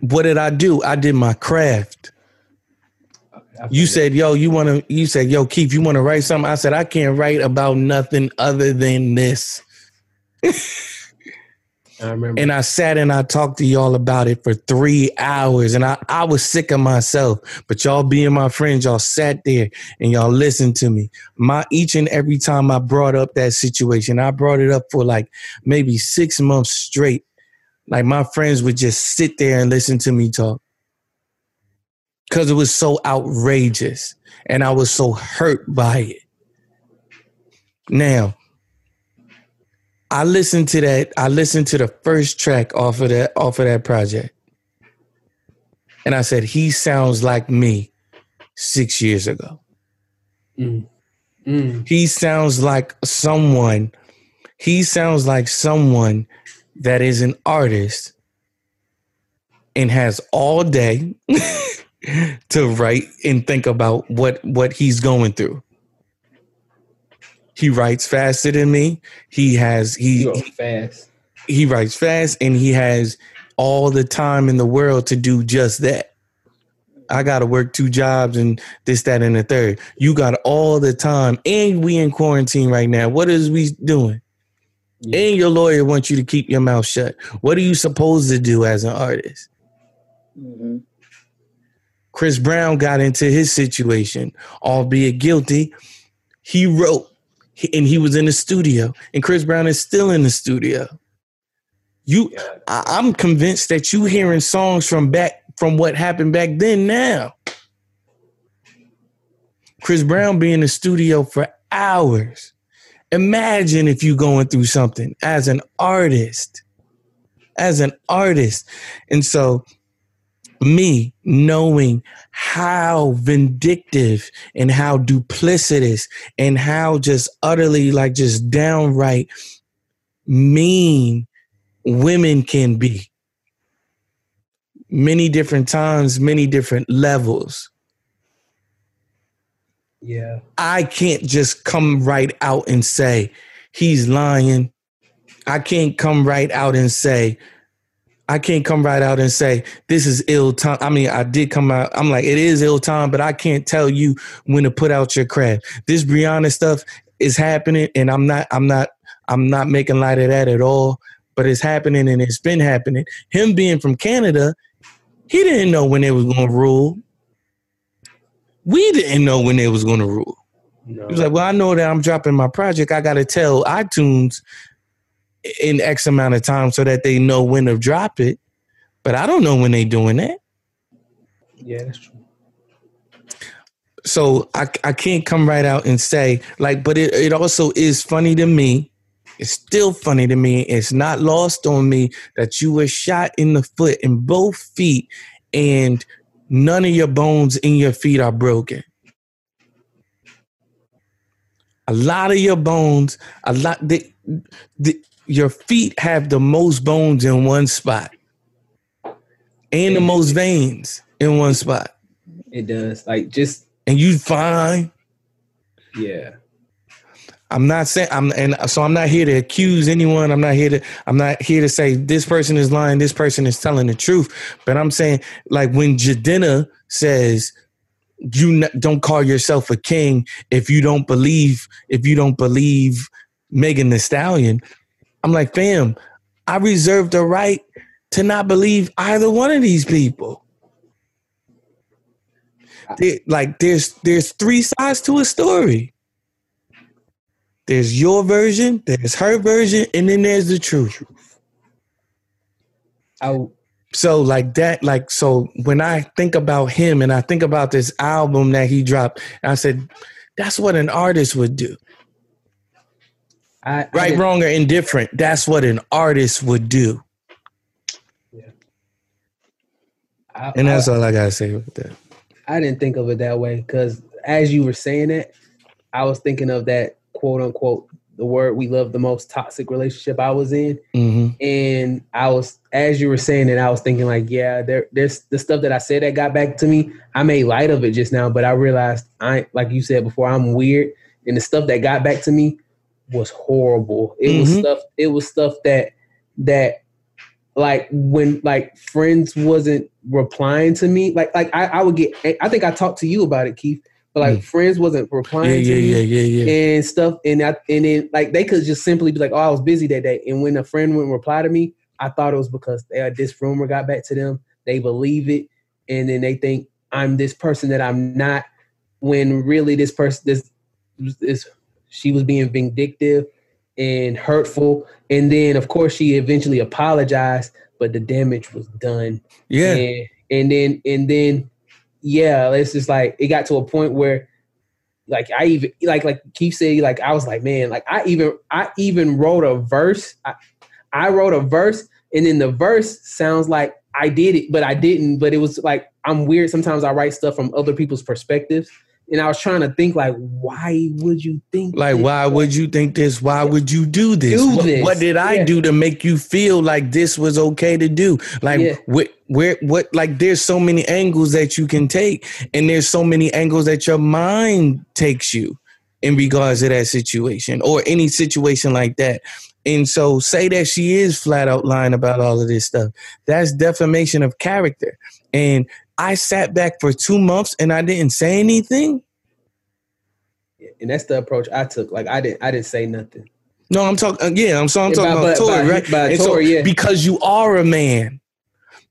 What did I do? I did my craft. You said, "Yo, you want to?" You said, "Yo, Keith, you want to write something?" I said, "I can't write about nothing other than this." I remember. And I sat and I talked to y'all about it for three hours, and I I was sick of myself. But y'all being my friends, y'all sat there and y'all listened to me. My each and every time I brought up that situation, I brought it up for like maybe six months straight. Like my friends would just sit there and listen to me talk because it was so outrageous and I was so hurt by it. Now, I listened to that. I listened to the first track off of that off of that project. And I said, he sounds like me six years ago. Mm. Mm. He sounds like someone, he sounds like someone that is an artist and has all day to write and think about what what he's going through. He writes faster than me. He has he fast. he writes fast and he has all the time in the world to do just that. I got to work two jobs and this, that, and the third. You got all the time, and we in quarantine right now. What is we doing? Yeah. And your lawyer wants you to keep your mouth shut. What are you supposed to do as an artist? Mhm. Chris Brown got into his situation, albeit guilty. He wrote, and he was in the studio, and Chris Brown is still in the studio. You. I, I'm convinced that you hearing songs from back from what happened back then. Now, Chris Brown be in the studio for hours. Imagine if you going through something as an artist, as an artist, and so me knowing how vindictive and how duplicitous and how just utterly like just downright mean women can be. Many different times many different levels. Yeah. i can't just come right out and say he's lying. I can't come right out and say I can't come right out and say this is ill time. I mean, I did come out. I'm like, it is ill time, but I can't tell you when to put out your craft. This Breonna stuff is happening, and I'm not, I'm not, I'm not making light of that at all. But it's happening, and it's been happening. Him being from Canada, he didn't know when they was going to rule. We didn't know when they was going to rule. No. He was like, well, I know that I'm dropping my project. I got to tell iTunes in X amount of time so that they know when to drop it. But I don't know when they doing that. yeah, that's true. So I, I can't come right out and say, like, but it, it also is funny to me. It's still funny to me. It's not lost on me that you were shot in the foot in both feet and none of your bones in your feet are broken. A lot of your bones, a lot the, the your feet have the most bones in one spot. And the most veins in one spot. It does. Like just And you fine. yeah. I'm not saying I'm and so I'm not here to accuse anyone. I'm not here to I'm not here to say this person is lying, this person is telling the truth. But I'm saying like when Jadena says you don't call yourself a king if you don't believe if you don't believe Megan Thee Stallion. I'm like, fam, I reserve the right to not believe either one of these people. There- like there's there's three sides to a story. There's your version, there's her version, and then there's the truth. I So like that, like so when I think about him and I think about this album that he dropped, I said, that's what an artist would do. I I Right, didn't- wrong, or indifferent. That's what an artist would do. I, And that's I, all I gotta say with that. I didn't think of it that way because as you were saying it, I was thinking of that quote unquote the word we love the most toxic relationship I was in. hmm and I was as you were saying it, I was thinking like, yeah, there there's the stuff that I said that got back to me. I made light of it just now, but I realized I like you said before, I'm weird, and the stuff that got back to me was horrible. It was Mhm. stuff. It was stuff that that like when like friends wasn't replying to me. Like like I, I would get. I think I talked to you about it, Keith. But like friends wasn't replying yeah, to me yeah, yeah, yeah. and stuff. And I, and then like they could just simply be like, "Oh, I was busy that day." And when a friend wouldn't reply to me, I thought it was because they, this rumor got back to them. They believe it, and then they think I'm this person that I'm not. When really this person, this this she was being vindictive and hurtful. And then of course she eventually apologized, but the damage was done. Yeah. And, and then and then yeah, it's just like it got to a point where like I even like like Keith said, like I was like, man, like I even I even wrote a verse. I, I wrote a verse, and then the verse sounds like I did it, but I didn't. But it was like I'm weird. Sometimes I write stuff from other people's perspectives. And I was trying to think like, why would you think Like, this? why would you think this? Why would you do this? Do what, this. what did I Yeah. do to make you feel like this was okay to do? Like, Yeah. where, where, what? Like, there's so many angles that you can take, and there's so many angles that your mind takes you in regards to that situation or any situation like that. And so, say that she is flat out lying about all of this stuff. That's defamation of character. And I sat back for two months and I didn't say anything. and that's the approach I took. Like I didn't I didn't say nothing. No, I'm talking. Uh, yeah, I'm so I'm talking by- about Tory, right? by And so Tory, yeah. because you are a man,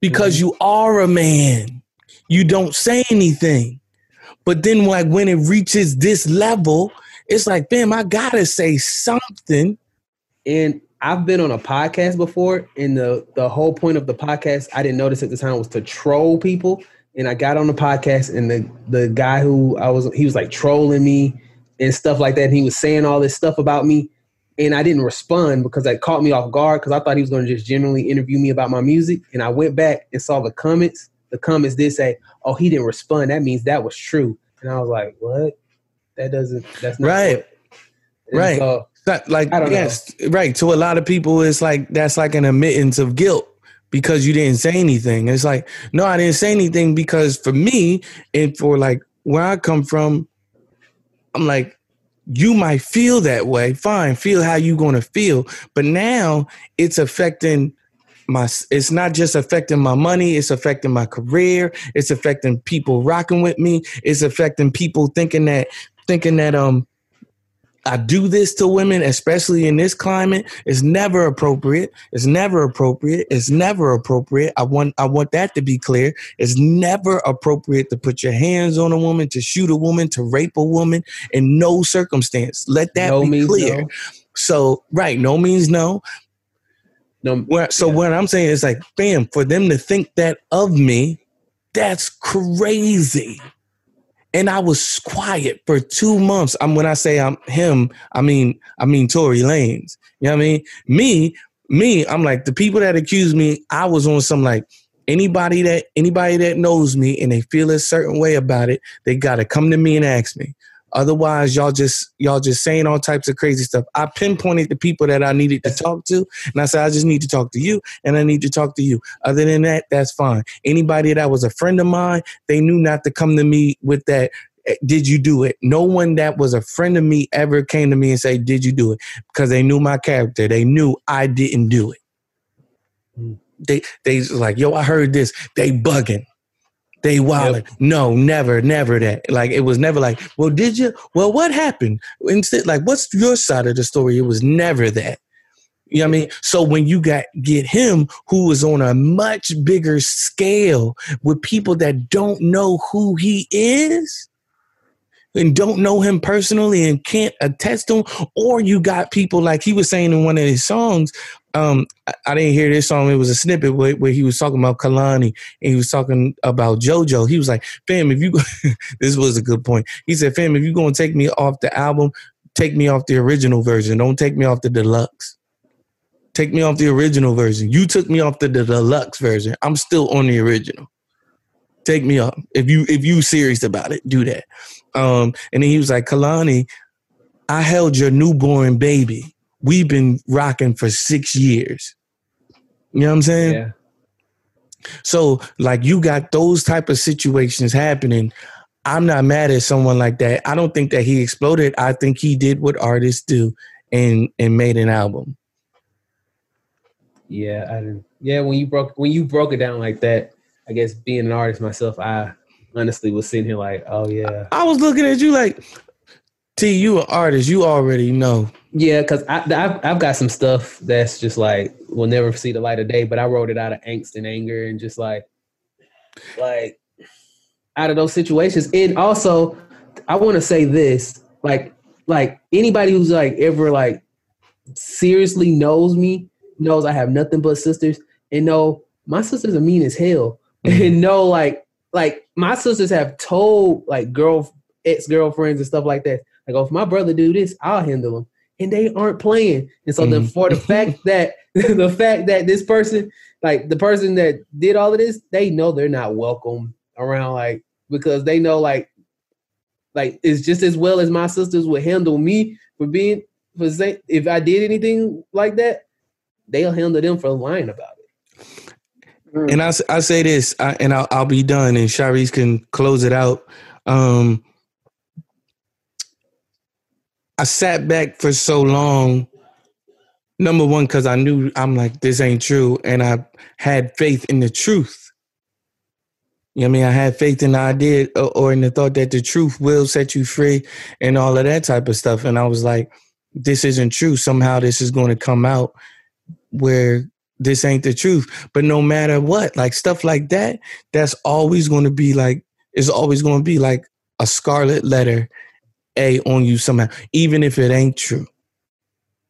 because Mm-hmm. you are a man, you don't say anything. But then, like when it reaches this level, it's like, bam, I gotta say something. And I've been on a podcast before, and the the whole point of the podcast I didn't notice at the time was to troll people. And I got on the podcast, and the the guy who I was he was like trolling me and stuff like that. And he was saying all this stuff about me, and I didn't respond because that caught me off guard because I thought he was going to just generally interview me about my music. And I went back and saw the comments. The comments did say, "Oh, he didn't respond. That means that was true." And I was like, "What? That doesn't. That's not Right. Right. so- Not like don't know. yes, right. To a lot of people, it's like that's like an admittance of guilt because you didn't say anything. It's like, no, I didn't say anything because for me and for like where I come from, I'm like, you might feel that way. Fine, feel how you gonna feel. But now it's affecting my it's not just affecting my money, it's affecting my career, it's affecting people rocking with me, it's affecting people thinking that thinking that um I do this to women, especially in this climate. It's never appropriate. It's never appropriate. It's never appropriate. I want I want that to be clear. It's never appropriate to put your hands on a woman, to shoot a woman, to rape a woman in no circumstance. Let that no be clear. no. So, right, no means no. No, Where, so Yeah. what I'm saying is like, bam, for them to think that of me, that's crazy. And I was quiet for two months. I'm when I say I'm him, I mean I mean Tory Lanez. You know what I mean? Me, me, I'm like the people that accuse me, I was on some like, Anybody that anybody that knows me and they feel a certain way about it, they gotta come to me and ask me. Otherwise, y'all just y'all just saying all types of crazy stuff. I pinpointed the people that I needed to talk to, and I said I just need to talk to you, and I need to talk to you. Other than that, that's fine. Anybody that was a friend of mine, they knew not to come to me with that. "Eh, Did you do it? No one that was a friend of me ever came to me and say, "Did you do it?" Because they knew my character. They knew I didn't do it. Mm. They they was like, "Yo, I heard this. They bugging." They wilding. No, never, never that. Like it was never like, well, did you? Well, what happened? Instead, like, what's your side of the story? It was never that. You know what I mean? So when you got get him who is on a much bigger scale with people that don't know who he is and don't know him personally and can't attest to him, or you got people like he was saying in one of his songs. Um, I, I didn't hear this song. It was a snippet where, where he was talking about Kehlani and he was talking about JoJo. He was like, "Fam, if you," this was a good point. He said, "Fam, if you gonna take me off the album, take me off the original version. Don't take me off the deluxe." Take me off the original version. You took me off the, the deluxe version. I'm still on the original. Take me off. If you if you serious about it, do that. Um, and then he was like, Kehlani, I held your newborn baby. We've been rocking for six years. You know what I'm saying? Yeah. So like you got those type of situations happening. I'm not mad at someone like that. I don't think that he exploded. I think he did what artists do and and made an album. Yeah, I didn't. Yeah, when you broke when you broke it down like that, I guess being an artist myself, I honestly was sitting here like, oh yeah, I was looking at you like, T, you an artist. You already know. Yeah, because I I've, I've got some stuff that's just like will never see the light of day, but I wrote it out of angst and anger and just like like out of those situations. And also, I want to say this, like like anybody who's like ever like seriously knows me knows I have nothing but sisters and know my sisters are mean as hell. Mm-hmm. And know like like my sisters have told like girl ex girlfriends and stuff like that like oh if my brother do this I'll handle him and they aren't playing and so then Mhm. for the fact that the fact that this person like the person that did all of this they know they're not welcome around like because they know like like it's just as well as my sisters would handle me for being for say if I did anything like that, they'll handle them for lying about it. And I say this, I, and I'll, I'll be done, and Sharice can close it out. Um, I sat back for so long. Number one, because I knew I'm like this ain't true, and I had faith in the truth. You know what I mean? I had faith in the idea or, or in the thought that the truth will set you free and all of that type of stuff. And I was like, this isn't true. Somehow this is going to come out where this ain't the truth. But no matter what, like stuff like that, that's always going to be like, it's always going to be like a scarlet letter A on you somehow, even if it ain't true.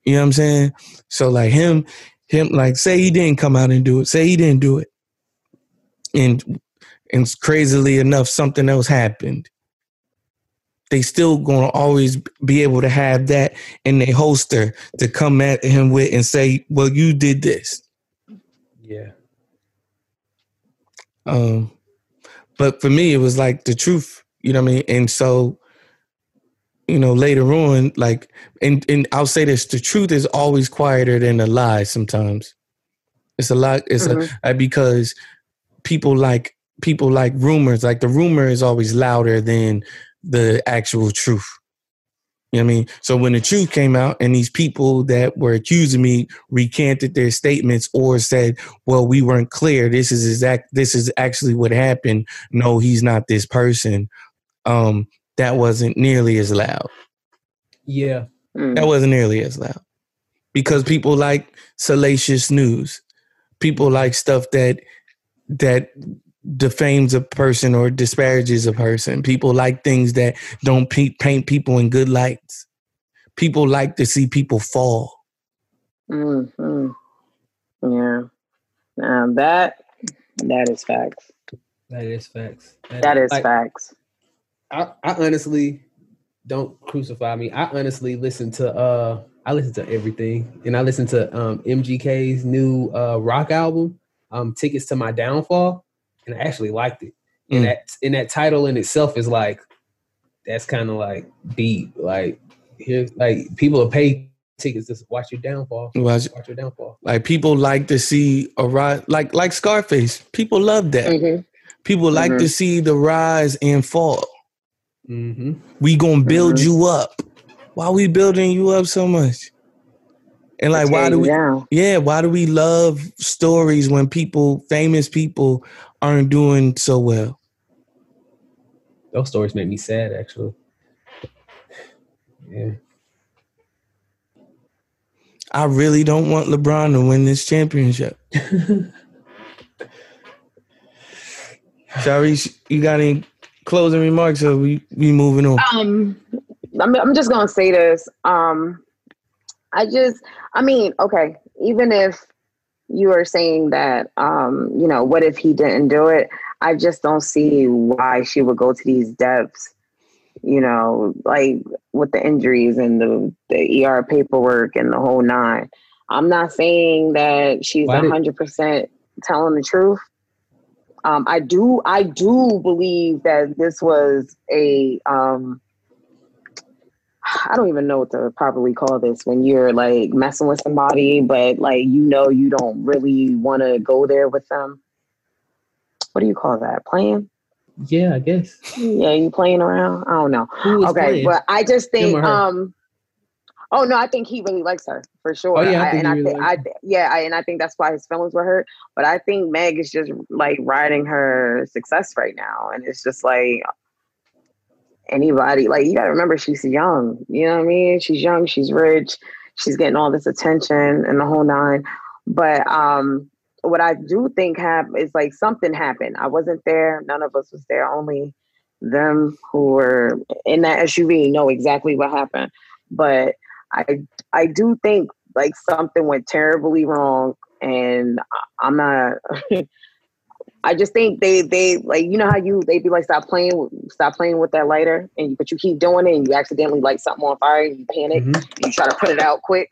You know what I'm saying? So like him, him, like say he didn't come out and do it, say he didn't do it. And and crazily enough, something else happened. They still gonna always be able to have that in their holster to come at him with and say, "Well, you did this." Yeah. Um, but for me, it was like the truth, you know what I mean? And so, you know, later on, like, and, and I'll say this the truth is always quieter than a lie sometimes. It's a lot, it's Mhm. a, because people like, people like rumors, like the rumor is always louder than the actual truth. You know what I mean? So when the truth came out and these people that were accusing me recanted their statements or said, well, we weren't clear. This is exact. This is actually what happened. No, he's not this person. Um, that wasn't nearly as loud. Yeah. Mm. That wasn't nearly as loud because people like salacious news. People like stuff that that defames a person or disparages a person. People like things that don't pe- paint people in good lights. People like to see people fall. Mm, mm. Yeah. Now that that is facts. That is facts. That is like, facts. I, I honestly don't crucify me. I honestly listen to uh I listen to everything. And I listen to um MGK's new uh rock album. um, "Tickets to My Downfall," and I actually liked it. And Mm. that and that title in itself is like that's kind of like deep. Like here, like people will pay tickets to watch your downfall. Watch- Watch your downfall. Like people like to see a rise, like like Scarface. People love that. Mhm. People like Mhm. to see the rise and fall. Mm-hmm. We gonna build Mhm. you up. Why we building you up so much? And like, why do we? Yeah. Yeah, why do we love stories when people, famous people, aren't doing so well? Those stories make me sad, actually. Yeah. I really don't want LeBron to win this championship. Sharice, you got any closing remarks or we, we moving on? Um, I'm, I'm just gonna say this. Um, I just, I mean, okay, even if you are saying that, um, you know, what if he didn't do it? I just don't see why she would go to these depths. You know, like with the injuries and the the ER paperwork and the whole nine. I'm not saying that she's Why hundred percent telling the truth. Um, I do, I do believe that this was a um, I don't even know what to properly call this when you're like messing with somebody, but like you know you don't really want to go there with them. What do you call that? Playing? Yeah, I guess. Yeah, you playing around? I don't know. Okay, playing? but I just think um Oh no, I think he really likes her for sure. Oh, yeah, I I, and he I really think I yeah, I, and I think that's why his feelings were hurt. But I think Meg is just like riding her success right now, and it's just like anybody. Like you got to remember, she's young. You know what I mean? She's young. She's rich. She's getting all this attention and the whole nine. But um, what I do think happened is like something happened. I wasn't there. None of us was there. Only them who were in that SUV know exactly what happened. But I I do think like something went terribly wrong, and I'm not. I just think they they like you know how you they be like stop playing with- stop playing with that lighter and you, but you keep doing it and you accidentally light something on fire and you panic Mhm. and you try to put it out quick.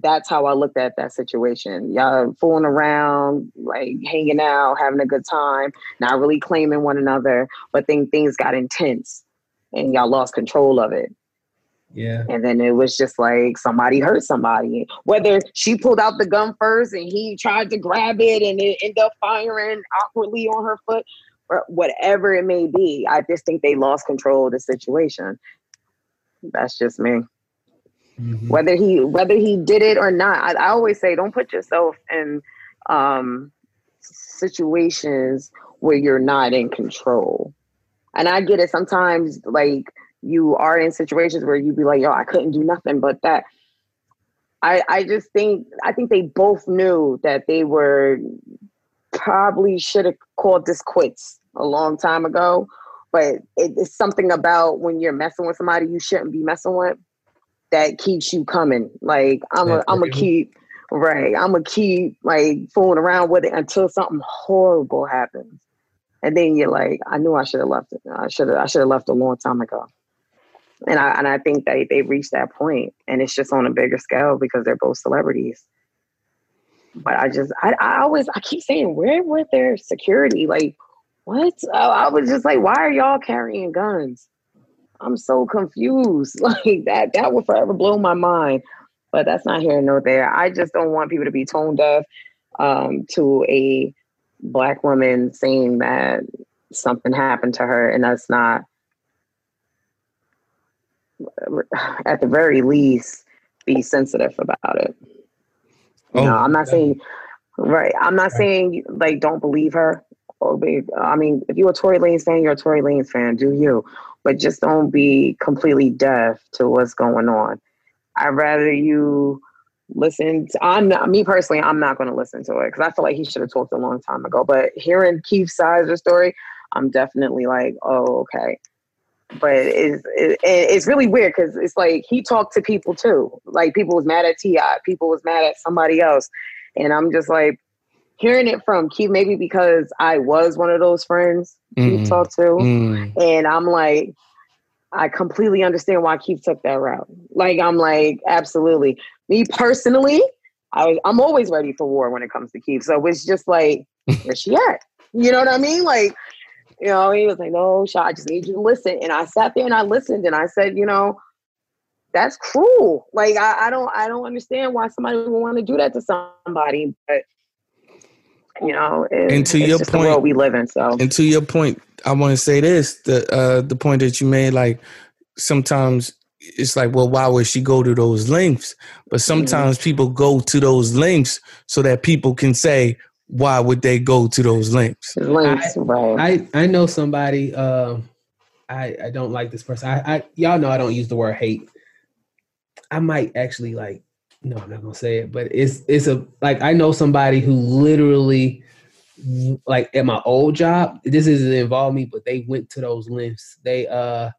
That's how I looked at that situation. Y'all fooling around, like hanging out, having a good time, not really claiming one another, but then things got intense and y'all lost control of it. Yeah. And then it was just like somebody hurt somebody. Whether she pulled out the gun first and he tried to grab it and it ended up firing awkwardly on her foot, or whatever it may be. I just think they lost control of the situation. That's just me. Mhm. Whether he whether he did it or not, I, I always say don't put yourself in um, situations where you're not in control. And I get it sometimes like you are in situations where you'd be like, yo, I couldn't do nothing but that. I I just think I think they both knew that they were probably should have called this quits a long time ago. But it, it's something about when you're messing with somebody you shouldn't be messing with that keeps you coming. Like I'm a I'm a keep right. I'm a keep like fooling around with it until something horrible happens. And then you're like, I knew I should have left it. I should have I should have left a long time ago. And I and I think they they reached that point and it's just on a bigger scale because they're both celebrities. But I just I, I always I keep saying, where were their security? Like, what? I, I was just like, why are y'all carrying guns? I'm so confused. Like that that would forever blow my mind. But that's not here nor there. I just don't want people to be tone deaf um, to a black woman saying that something happened to her, and that's not. At the very least, be sensitive about it. You Oh, know, I'm not saying right. I'm not Right. saying like don't believe her. Oh, I mean, if you're a Tory Lanez fan, you're a Tory Lanez fan. Do you? But just don't be completely deaf to what's going on. I'd rather you listen. To, I'm not, me personally. I'm not going to listen to it because I feel like he should have talked a long time ago. But hearing Keith's side of the story, I'm definitely like, oh, okay. But it's it, it's really weird because it's like he talked to people too. Like people was mad at Ti, people was mad at somebody else, and I'm just like hearing it from Keith. Maybe because I was one of those friends Keith Mhm. talked to, Mm. and I'm like, I completely understand why Keith took that route. Like I'm like, absolutely. Me personally, I was, I'm always ready for war when it comes to Keith. So it's just like, where's she at? You know what I mean? Like, you know, he was like, no, Shaw, I just need you to listen. And I sat there and I listened and I said, you know, that's cruel. Like I, I don't I don't understand why somebody would want to do that to somebody. But you know, it, And to it's your point- the world we live in. So And to your point, I want to say this: the uh, the point that you made, like sometimes it's like, well, why would she go to those lengths? But sometimes people go to those lengths so that people can say, why would they go to those lengths? links, right? I I know somebody. Uh, I I don't like this person. I, I y'all know I don't use the word hate. I might actually like. No, I'm not gonna say it, but it's it's a like I know somebody who literally like at my old job. This doesn't involve me, but they went to those lengths. They uh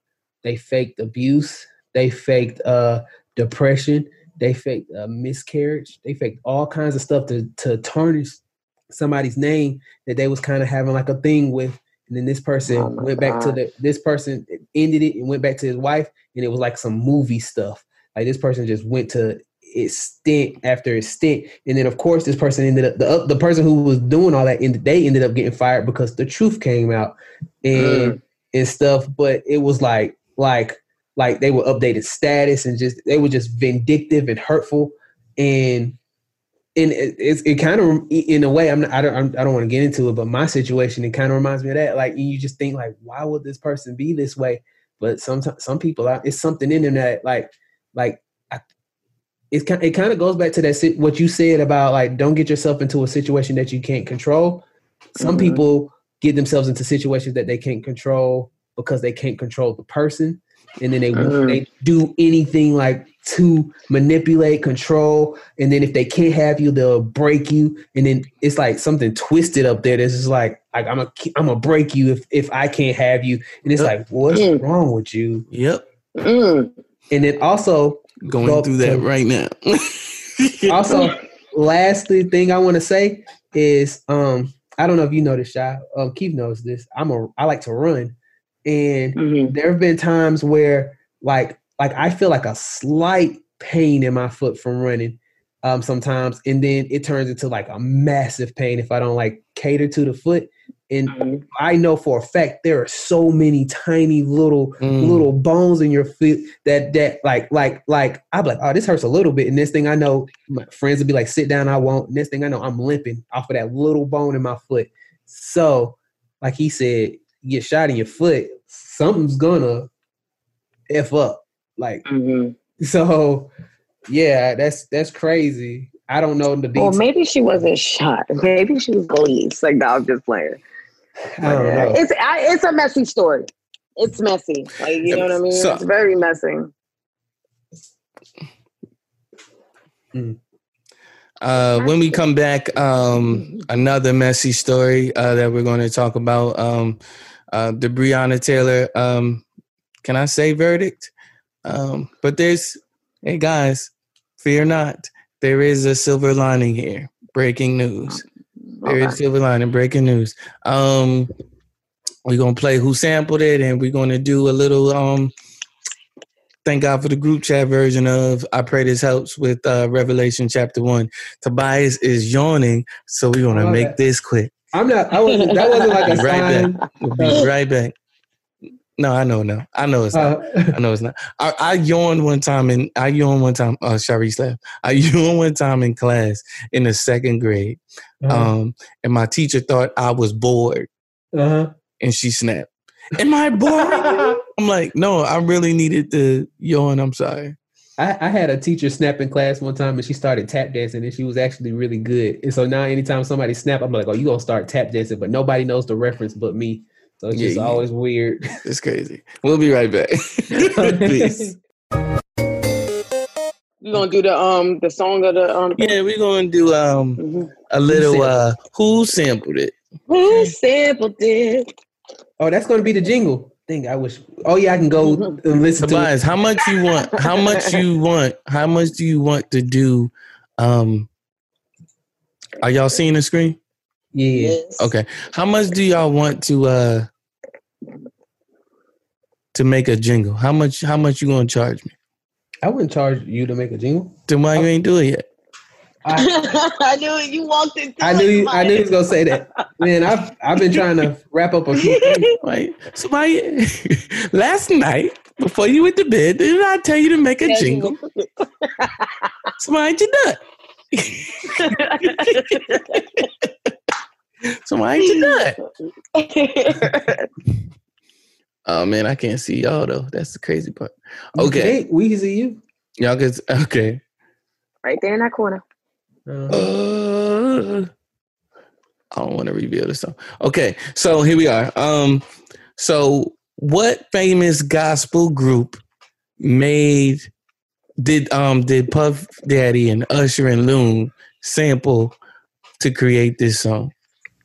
they faked abuse. They faked uh depression. They faked a miscarriage. They faked all kinds of stuff to to tarnish somebody's name that they was kind of having like a thing with. And then this person Oh went back to the this person ended it and went back to his wife and it was like some movie stuff. Like this person just went to its stint after its stint. And then of course this person ended up the the person who was doing all that ended, they ended up getting fired because the truth came out and mm. and stuff. But it was like like like they were updated status and just they were just vindictive and hurtful. And and it, it's it kind of in a way I'm not, I don't I'm, I don't want to get into it, but my situation it kind of reminds me of that. Like you just think like, why would this person be this way? But sometimes some people it's something in them that like like I, it's kind it kind of goes back to that sit- what you said about like don't get yourself into a situation that you can't control. Some Mhm. people get themselves into situations that they can't control because they can't control the person, and then they Mhm. they do anything like to manipulate, control, and then if they can't have you, they'll break you, and then it's like something twisted up there. That's just like like I'm a I'm gonna break you if if I can't have you, and it's Yep. like what's Mm. wrong with you? Yep, Mm. And then also going Go through that to- right now. also lastly thing I want to say is um I don't know if you know this shot. Um Keith knows this. I'm a I like to run. And Mhm. there have been times where like like I feel like a slight pain in my foot from running um sometimes and then it turns into like a massive pain if I don't like cater to the foot and Mhm. I know for a fact there are so many tiny little Mm. little bones in your foot that that like like like I'm like oh this hurts a little bit and this thing I know my friends would be like sit down I won't and this thing I know I'm limping off of that little bone in my foot so like he said you get shot in your foot something's gonna f up like Mhm. so yeah that's that's crazy I don't know the Well, maybe she wasn't shot. Maybe she was gleamed. Like, no, I'm just playing. I don't know It's I, it's a messy story. It's messy. Like you know what I mean. So- it's very messy. Uh, when we come back, um, another messy story uh, that we're going to talk about. Um, uh, the Breonna Taylor, um, can I say verdict? Um, but there's, hey guys, fear not. There is a silver lining here. Breaking news. There is Okay. silver lining. Breaking news. Um, we're gonna play who sampled it, and we're gonna do a little um. Thank God for the group chat version of I pray this helps with uh, Revelation chapter one. Tobias is yawning, so we're gonna make okay. this quick. I'm not I wasn't that wasn't like a Right sign back. We'll be right back. No, I know, no, I know it's not. uh, I know it's not. I, I yawned one time and I yawned one time. Uh, Sharice left. I yawned one time in class in the second grade. uh-huh. Um, and my teacher thought I was bored, uh-huh. and she snapped. Am I bored? I'm like, no, I really needed to yawn. I'm sorry. I, I had a teacher snap in class one time and she started tap dancing and she was actually really good. And so now anytime somebody snap, I'm like, oh, you gonna start tap dancing, but nobody knows the reference but me. So it's Yeah, just yeah. always weird. It's crazy. We'll be right back. Peace. We're gonna do the um the song of the um Yeah, we're gonna do um Mhm. a little sampled uh who sampled it. Who sampled it? oh, that's gonna be the jingle. Thing I wish. Oh yeah, I can go and listen to. Tobias, how much you want? How much you want? How much do you want to do? Um, are y'all seeing the screen? Yeah. Yes. Okay. How much do y'all want to uh to make a jingle? How much? How much you gonna charge me? I wouldn't charge you to make a jingle. Then why you ain't do it yet? I, I knew it. You walked into I knew you, I knew he was gonna say that. Man, I've I've been trying to wrap up a few things. Like somebody last night before you went to bed, did I tell you to make a jingle? Somebody you done. Somebody you done. Oh man, I can't see y'all though. That's the crazy part. Okay, Hey, we can see you. y'all can. Okay. right there in that corner. Uh, Uh, I don't want to reveal this song. Okay, so here we are. Um, so what famous gospel group made did um did Puff Daddy and Usher and Loon sample to create this song?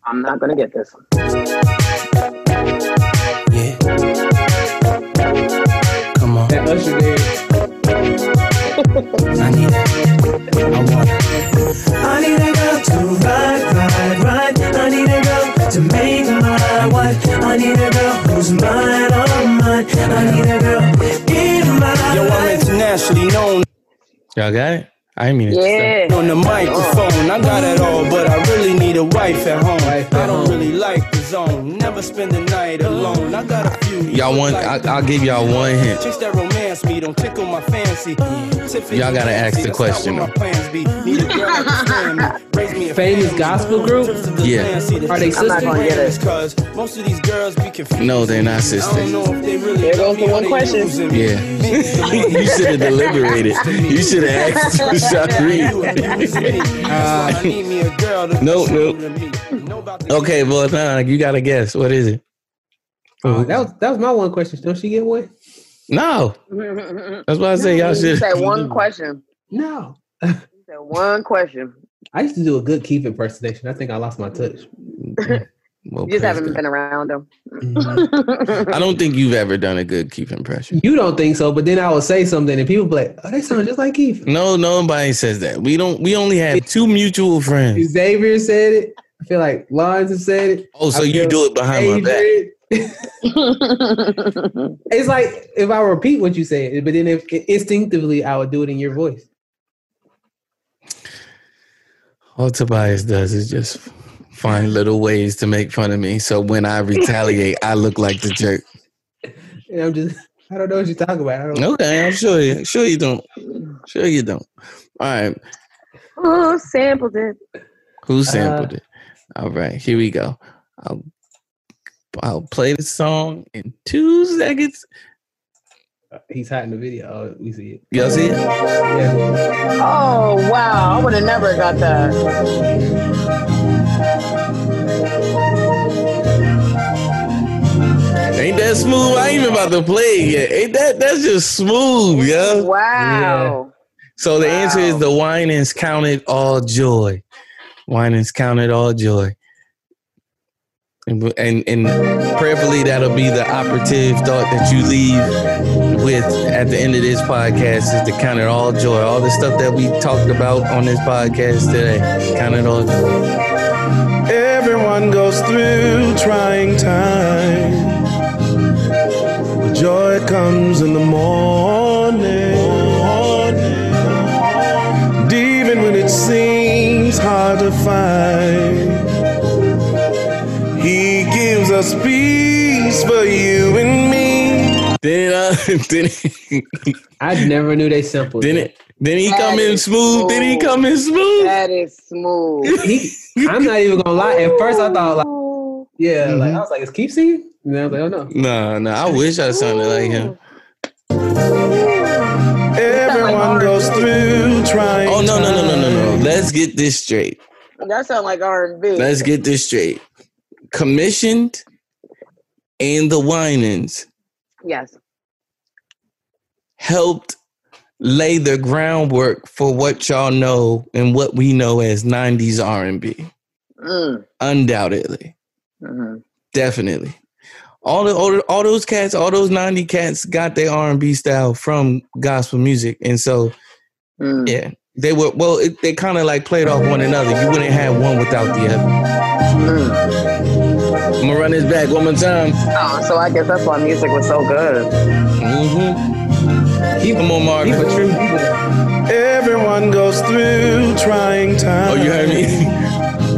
I'm not gonna get this. Yeah. Come on. that Usher did. I need it. I want it. I need a girl to ride, ride, ride. I need a girl to make my wife. I need a girl who's mine, all mine. I need a girl in my Yo, I'm internationally known Y'all got it? I mean it. to Yeah. on the microphone. I got it all, but I really need a wife at home. I don't really like the zone. Never spend the night alone. I got a few. Y'all want? I, I'll give y'all one hint. Chicks that romance me don't tickle my fancy. Y'all gotta ask the question, That's not what my plans be. Need a girl that understand me. Raise me a Famous gospel group? Trips to the Yeah. land, see the Are they chicks I'm not that gonna get brands, it. Cause most of these girls be confused. No, they're not sisters. know if There goes the one question. Yeah. Maybe the more you should have deliberated. You should have asked for Shari. Uh, I need me a girl to Nope, nope. to me. Know about the- Okay, well, nah, you gotta guess. What is it? Uh, that was that was my one question. Don't she get one? No, that's why I say y'all You should. said one question. No. Said one question. I used to do a good Keith impersonation. I think I lost my touch. Well, You just haven't God. been around them. Mm-hmm. I don't think you've ever done a good Keith impression. You don't think so, but then I would say something and people be like, "Oh, they sound just like Keith." No, nobody says that. We don't. We only have two mutual friends. Xavier said it. I feel like Lawrence has said it. Oh, so you do it behind my back? It's like if I repeat what you said, but then if instinctively I would do it in your voice. All Tobias does is just find little ways to make fun of me. So when I retaliate, I look like the jerk. And I'm just, I don't know what you're talking about. I don't Okay, I'm sure you. Sure you don't. Sure you don't. All right. Who sampled it. Who uh, sampled it? All right, here we go. I'll I'll play the song in two seconds. Uh, he's hot in the video. Oh, we see it. Y'all see it? Yeah. Oh wow, I would have never got that. Ain't that smooth? I ain't even about to play it yet. Ain't that that's just smooth, yo? Wow. So the answer is Wow. the Winans counted all joy. Winans counted all joy. And, and and prayerfully that'll be the operative thought that you leave with at the end of this podcast is to count it all joy. All the stuff that we talked about on this podcast today. Count it all joy. Everyone goes through trying times. But joy comes in the morning. Even when it seems hard to find, He gives us peace for you and me. Then uh then he, I never knew they simple. then it then he That come in is smooth. Then he smooth. come in smooth. That is smooth. He, I'm not even gonna lie. At first, I thought like, yeah, like Mhm. I was like, is Keith singing? And I was like, oh no. Nah, nah. I wish I sounded like him. Everyone goes through trying Oh no, no, no, no, no, no. Let's get this straight. That sounds like R and B. Let's get this straight. Commissioned and the Winans Yes. helped lay the groundwork for what y'all know and what we know as 90s R&B. Mm. Undoubtedly. hmm Definitely. All the all, all those cats, all those 90 cats got their R&B style from gospel music. And so, Mm. yeah, they were well, it, they kind of like played off one another. You wouldn't have one without the other. Mm. I'm gonna run this back one more time. Oh, so I guess that's why music was so good. hmm He, Come on, he Marvin. for true. Everyone goes through trying times. Oh, you heard me?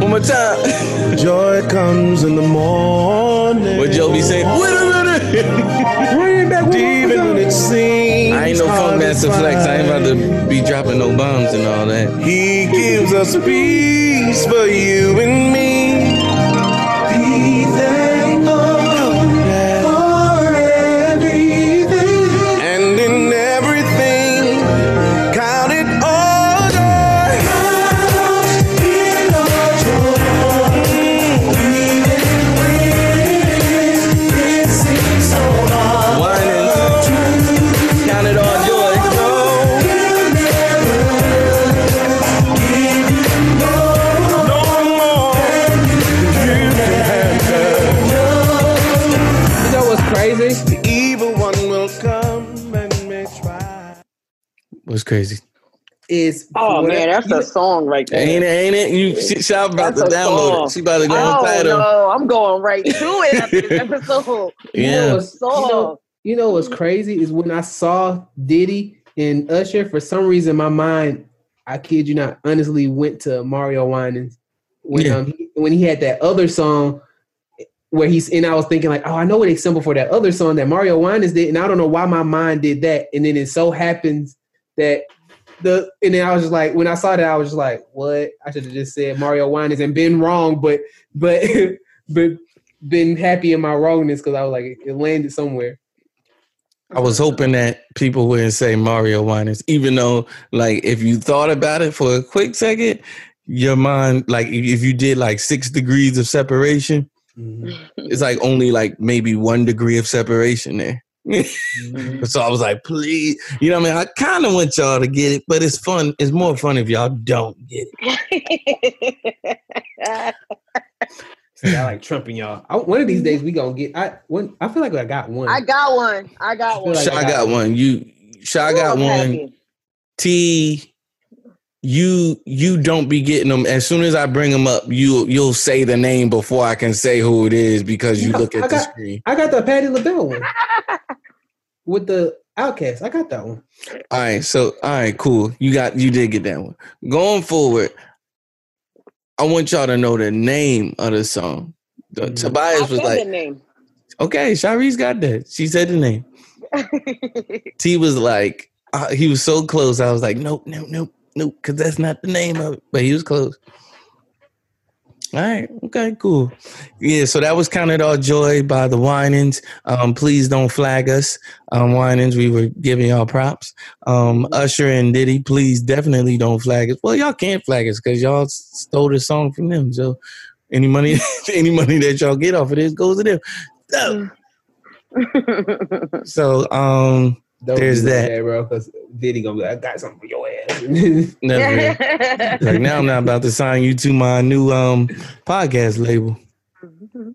One more time. Joy comes in the morning. What Joe be saying? Wait a minute. Bring it back. Even when it seems I ain't no Funkmaster Flex. I ain't about to be dropping no bombs and all that. He gives us peace for you and me. What's crazy? Is Oh man, that's you a song right there. Ain't it? Ain't it? You, she, she about That's to download song. it. She about to go on Oh title. no, I'm going right to it after this episode. You know Yeah. what's, you know, you know what's crazy is when I saw Diddy and Usher, for some reason my mind, I kid you not, honestly went to Mario Winans when Yeah. um he, when he had that other song where he's and I was thinking like, oh, I know what they sampled for that other song that Mario Winans did, and I don't know why my mind did that, and then it so happens that the and then I was just like, when I saw that, I was just like, what? I should have just said Mario Winans and been wrong, but but but been happy in my wrongness because I was like, it landed somewhere. I was hoping that people wouldn't say Mario Winans, even though, like, if you thought about it for a quick second, your mind, like, if if you did like six degrees of separation, mm-hmm. it's like only like maybe one degree of separation there. So I was like, please, you know what I mean? I kind of want y'all to get it, but it's fun. It's more fun if y'all don't get it. See, I like trumping y'all. I, one of these days we gonna get. I one. I feel like I got one. I got one. I got one. like Shy I got got one. You, Shy got I'm one. happy. T, you you don't be getting them. As soon as I bring them up, you you'll say the name before I can say who it is because you No, look at I the got- screen. I got the Patti LaBelle one with the OutKast. I got that one. All right, so all right, cool. You got you did get that one. Going forward, I want y'all to know the name of the song. The- Mhm. Tobias was said like, the name. "Okay, Sharice got that." She said the name. T was like, uh, he was so close. I was like, nope, nope, nope, nope, because that's not the name of it. But he was close. All right, okay, cool. Yeah, so that was counted all joy by the Winans. Um, please don't flag us. Um, Winans, we were giving y'all props. Um, Usher and Diddy, please definitely don't flag us. Well, y'all can't flag us because y'all stole the song from them. So any money, any money that y'all get off of this goes to them. So, so um, Don't There's do like that. bro. Because Diddy gonna be like, I got something for your ass. never. like now I'm not about to sign you to my new um podcast label.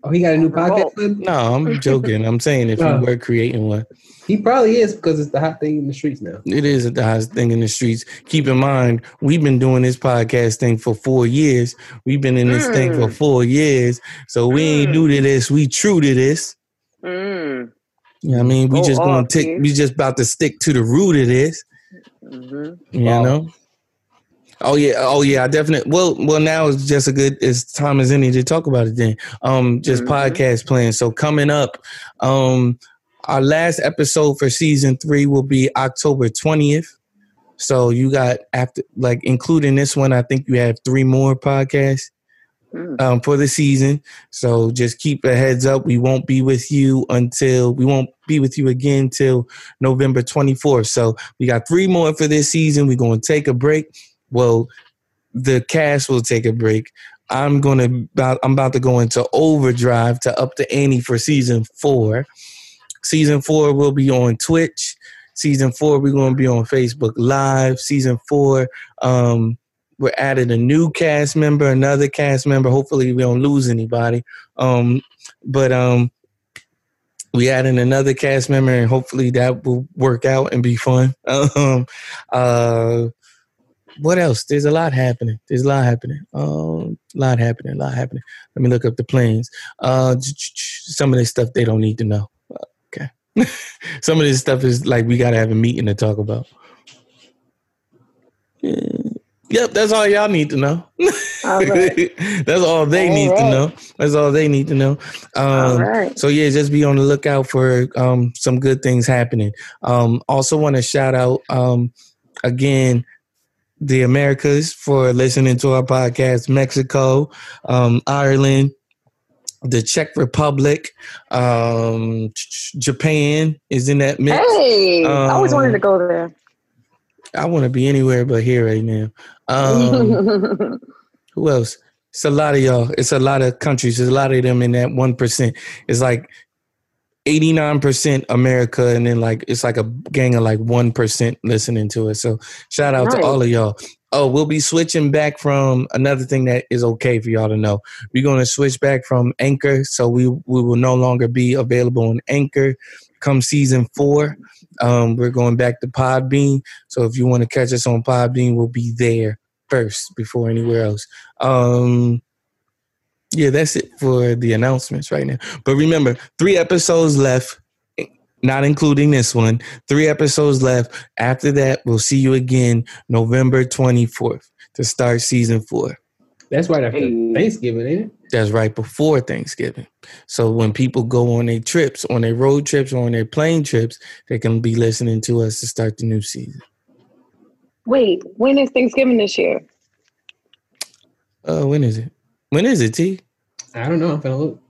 oh, he got a new podcast. son? No, I'm joking. I'm saying if you were creating one, He probably is because it's the hot thing in the streets now. it is the hottest thing in the streets. Keep in mind, we've been doing this podcast thing for four years. We've been in this thing for Mm. four years. So we ain't Mm. new to this. We true to this. mm. You know what I mean? We Go just gonna off, take we just about to stick to the root of this. hmm You Wow. know? Oh yeah, oh yeah, I definitely well well now it's just a good it's time as any to talk about it then. Um just Mhm. podcast plans. So coming up, um our last episode for season three will be October 20th. So you got after like including this one, I think you have three more podcasts. Um, for the season. So just keep a heads up. We won't be with you until we won't be with you again till November 24th. So we got three more for this season. We're going to take a break. Well, the cast will take a break. I'm to about I'm about to go into overdrive to up the ante for season four. Season four will be on Twitch. Season four, we're going to be on Facebook Live. Season four, um, we're adding a new cast member, another cast member. Hopefully, we don't lose anybody. Um, but um, we adding another cast member, and hopefully that will work out and be fun. Um, uh, what else? There's a lot happening. There's a lot happening. Um, lot happening. A lot happening. Let me look up the planes. Uh, some of this stuff they don't need to know. Okay. Some of this stuff is like we gotta have a meeting to talk about. Yeah. Yep, that's all y'all need to know. All right. that's all they All need to know. That's all they need to know. Um, right. So yeah, just be on the lookout for um, some good things happening. Um, also, want to shout out um, again the Americas for listening to our podcast. Mexico, um, Ireland, the Czech Republic, um, Japan is in that mix. Hey, I always wanted to go there. I want to be anywhere but here right now. Um, who else? It's a lot of y'all. It's a lot of countries. There's a lot of them in that one percent. It's like eighty nine percent America, and then like it's like a gang of like one percent listening to it. So shout out to all of y'all. Oh, we'll be switching back from another thing that is okay for y'all to know. We're going to switch back from Anchor, so we we will no longer be available on Anchor. Come season four, um, we're going back to Podbean. So if you want to catch us on Podbean, we'll be there first before anywhere else. Um, yeah, that's it for the announcements right now. But remember, three episodes left, not including this one. Three episodes left. After that, we'll see you again November 24th to start season four. That's right after Hey. Thanksgiving, ain't it? That's right before Thanksgiving. So when people go on their trips, on their road trips, or on their plane trips, they can be listening to us to start the new season. Wait, when is Thanksgiving this year? Uh, when is it? When is it, T? I don't know. I'm gonna look.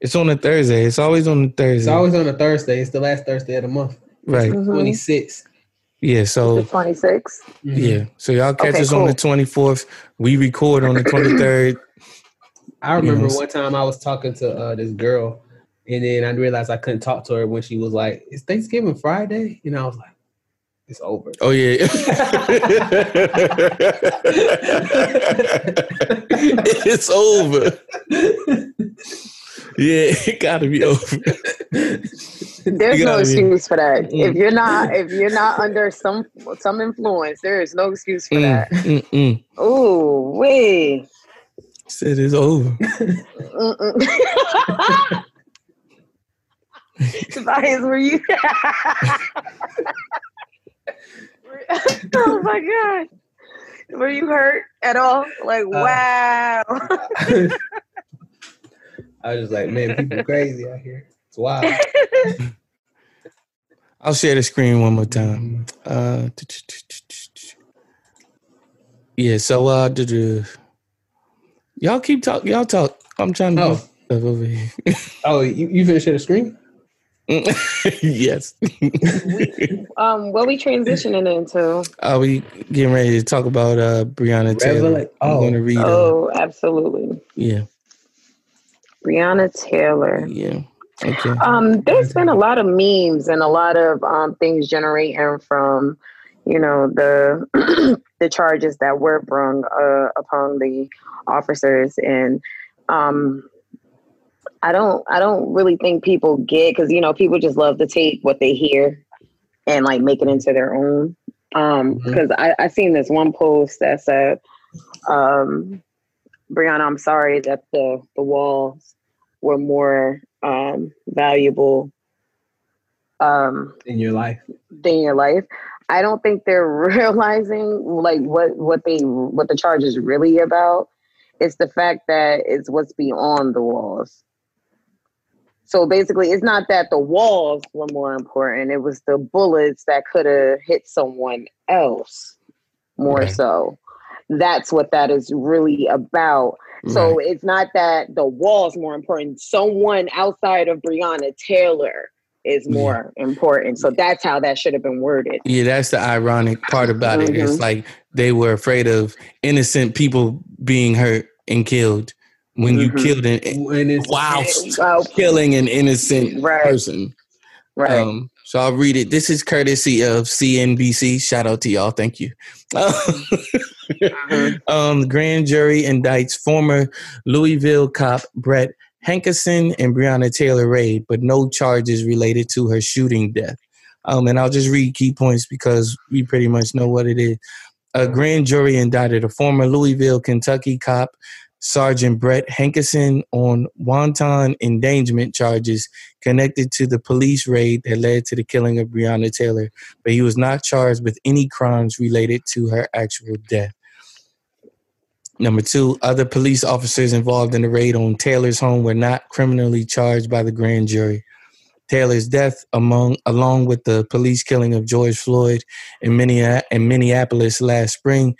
It's on a Thursday. It's always on a Thursday. It's always on a Thursday. It's the last Thursday of the month. right. Mhm. 26. Yeah. The So 26th. Mhm. yeah. So y'all catch Okay, us on the twenty fourth. We record on the twenty third. I remember Yes. one time I was talking to uh, this girl, and then I realized I couldn't talk to her when she was like, "It's Thanksgiving Friday," and I was like, "It's over." oh yeah. it's over. Yeah, it gotta be over. There's no gotta be- excuse for that. Mm. If you're not, if you're not under some some influence, there is no excuse for Mm, that. mm, mm. Ooh, wait. Said it's over. Tobias, were you? oh my god, were you hurt at all? Like, Uh, wow. I was just like, "Man, people crazy out here. It's wild." I'll share the screen one more time. Uh, yeah. So uh, duh, duh. y'all keep talk. Y'all talk. I'm trying to Oh. stuff over here. Oh, you, you finished the screen? yes. um, what we transitioning into? Are we getting ready to talk about uh Breonna Taylor? Revela- I'm oh. going to read. Uh, Oh, absolutely, yeah. Breonna Taylor. Yeah. Okay. Um, there's been a lot of memes and a lot of um, things generating from, you know, the the charges that were brung uh, upon the officers, and um, I don't, I don't really think people get because you know people just love to take what they hear and like make it into their own. Um, because I I seen this one post that said, um, Breonna, I'm sorry that the the walls were more um, valuable um, In your life? than your life. I don't think they're realizing like what what they what the charge is really about. It's the fact that it's what's beyond the walls. So basically, it's not that the walls were more important. It was the bullets that could have hit someone else more Right. so. That's what that is really about. So it's not that the wall's more important. Someone outside of Breonna Taylor is more important. So that's how that should have been worded. Yeah, that's the ironic part about it. It's Mhm. like they were afraid of innocent people being hurt and killed when you Mhm. killed an When it's whilst killing an innocent Right. person. right. Um, so I'll read it. This is courtesy of CNBC. Shout out to y'all. Thank you. Um, the grand jury indicts former Louisville cop Brett Hankison and Breonna Taylor Reid, but no charges related to her shooting death. Um, and I'll just read key points because we pretty much know what it is. A grand jury indicted a former Louisville, Kentucky cop Sergeant Brett Hankison on wanton endangerment charges connected to the police raid that led to the killing of Breonna Taylor, but he was not charged with any crimes related to her actual death. Number two, other police officers involved in the raid on Taylor's home were not criminally charged by the grand jury. Taylor's death, among along with the police killing of George Floyd in Minneapolis last spring,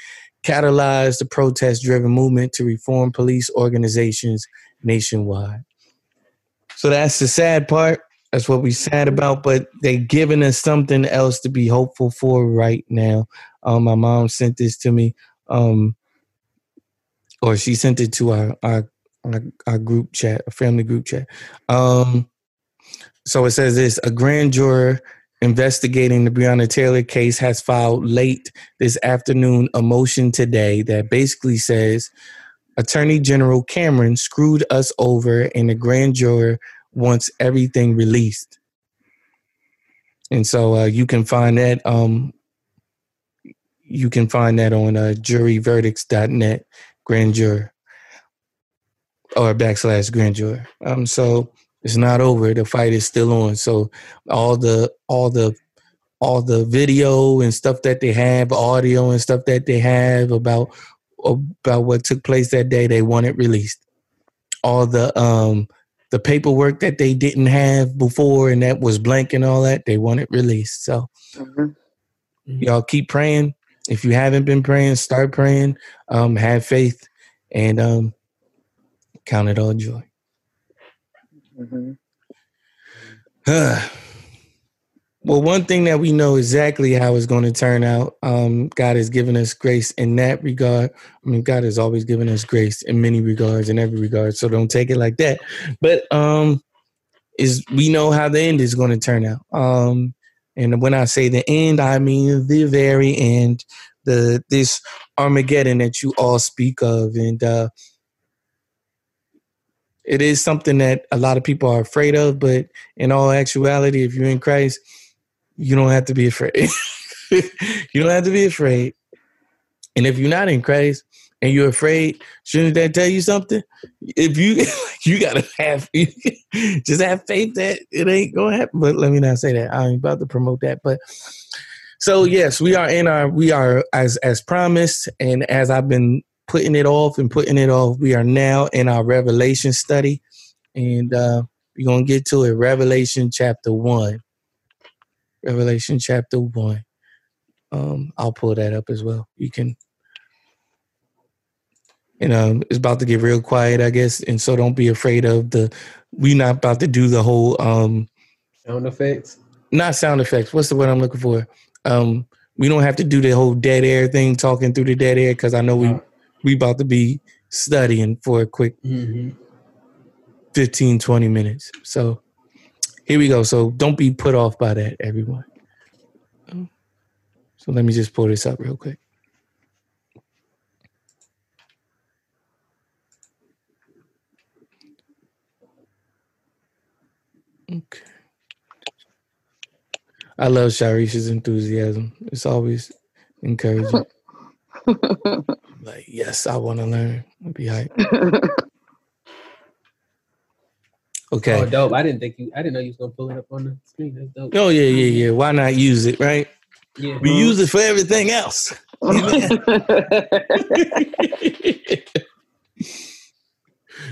catalyzed the protest-driven movement to reform police organizations nationwide. So that's the sad part. That's what we sad about, but they giving us something else to be hopeful for right now. Um, my mom sent this to me. Um, or she sent it to our our our, our group chat, a family group chat. Um, so it says this: a grand juror investigating the Breonna Taylor case has filed late this afternoon a motion today that basically says Attorney General Cameron screwed us over, and the grand juror wants everything released. And so uh, you can find that um, you can find that on uh, juryverdicts.net grand juror or backslash grand juror. Um, so it's not over. The fight is still on. So all the all the all the video and stuff that they have, audio and stuff that they have about about what took place that day, they want it released. All the um the paperwork that they didn't have before and that was blank and all that, they want it released. So Mhm. y'all keep praying. If you haven't been praying, start praying. Um, have faith and um, count it all joy. Mhm. well, one thing that we know exactly how it's going to turn out. Um, God has given us grace in that regard. I mean, God has always given us grace in many regards, in every regard. So don't take it like that. But um, is we know how the end is going to turn out. Um, and when I say the end, I mean the very end, the this Armageddon that you all speak of, and uh, it is something that a lot of people are afraid of. But in all actuality, if you're in Christ, you don't have to be afraid. you don't have to be afraid. And if you're not in Christ and you're afraid, shouldn't that tell you something? If you you gotta have just have faith that it ain't gonna happen. But let me not say that. I'm about to promote that. But so yes, we are in our we are as as promised, and as I've been putting it off and putting it off, we are now in our Revelation study, and uh, we're gonna get to it. Revelation chapter one. Revelation chapter one. Um, I'll pull that up as well. You can and um, it's about to get real quiet, I guess. And so don't be afraid of the. We're not about to do the whole um, Sound effects. not sound effects. What's the word I'm looking for? Um, we don't have to do the whole dead air thing, talking through the dead air, because I know we we about to be studying for a quick Mm-hmm. 15, 20 minutes. So here we go. So don't be put off by that, everyone. So let me just pull this up real quick. Okay. I love Sharisha's enthusiasm. It's always encouraging. like, yes, I want to learn. I'll be hype. Okay. Oh, dope! I didn't think you. I didn't know you was gonna pull it up on the screen. That's dope. Oh yeah, yeah, yeah. Why not use it, right? Yeah. We use it for everything else.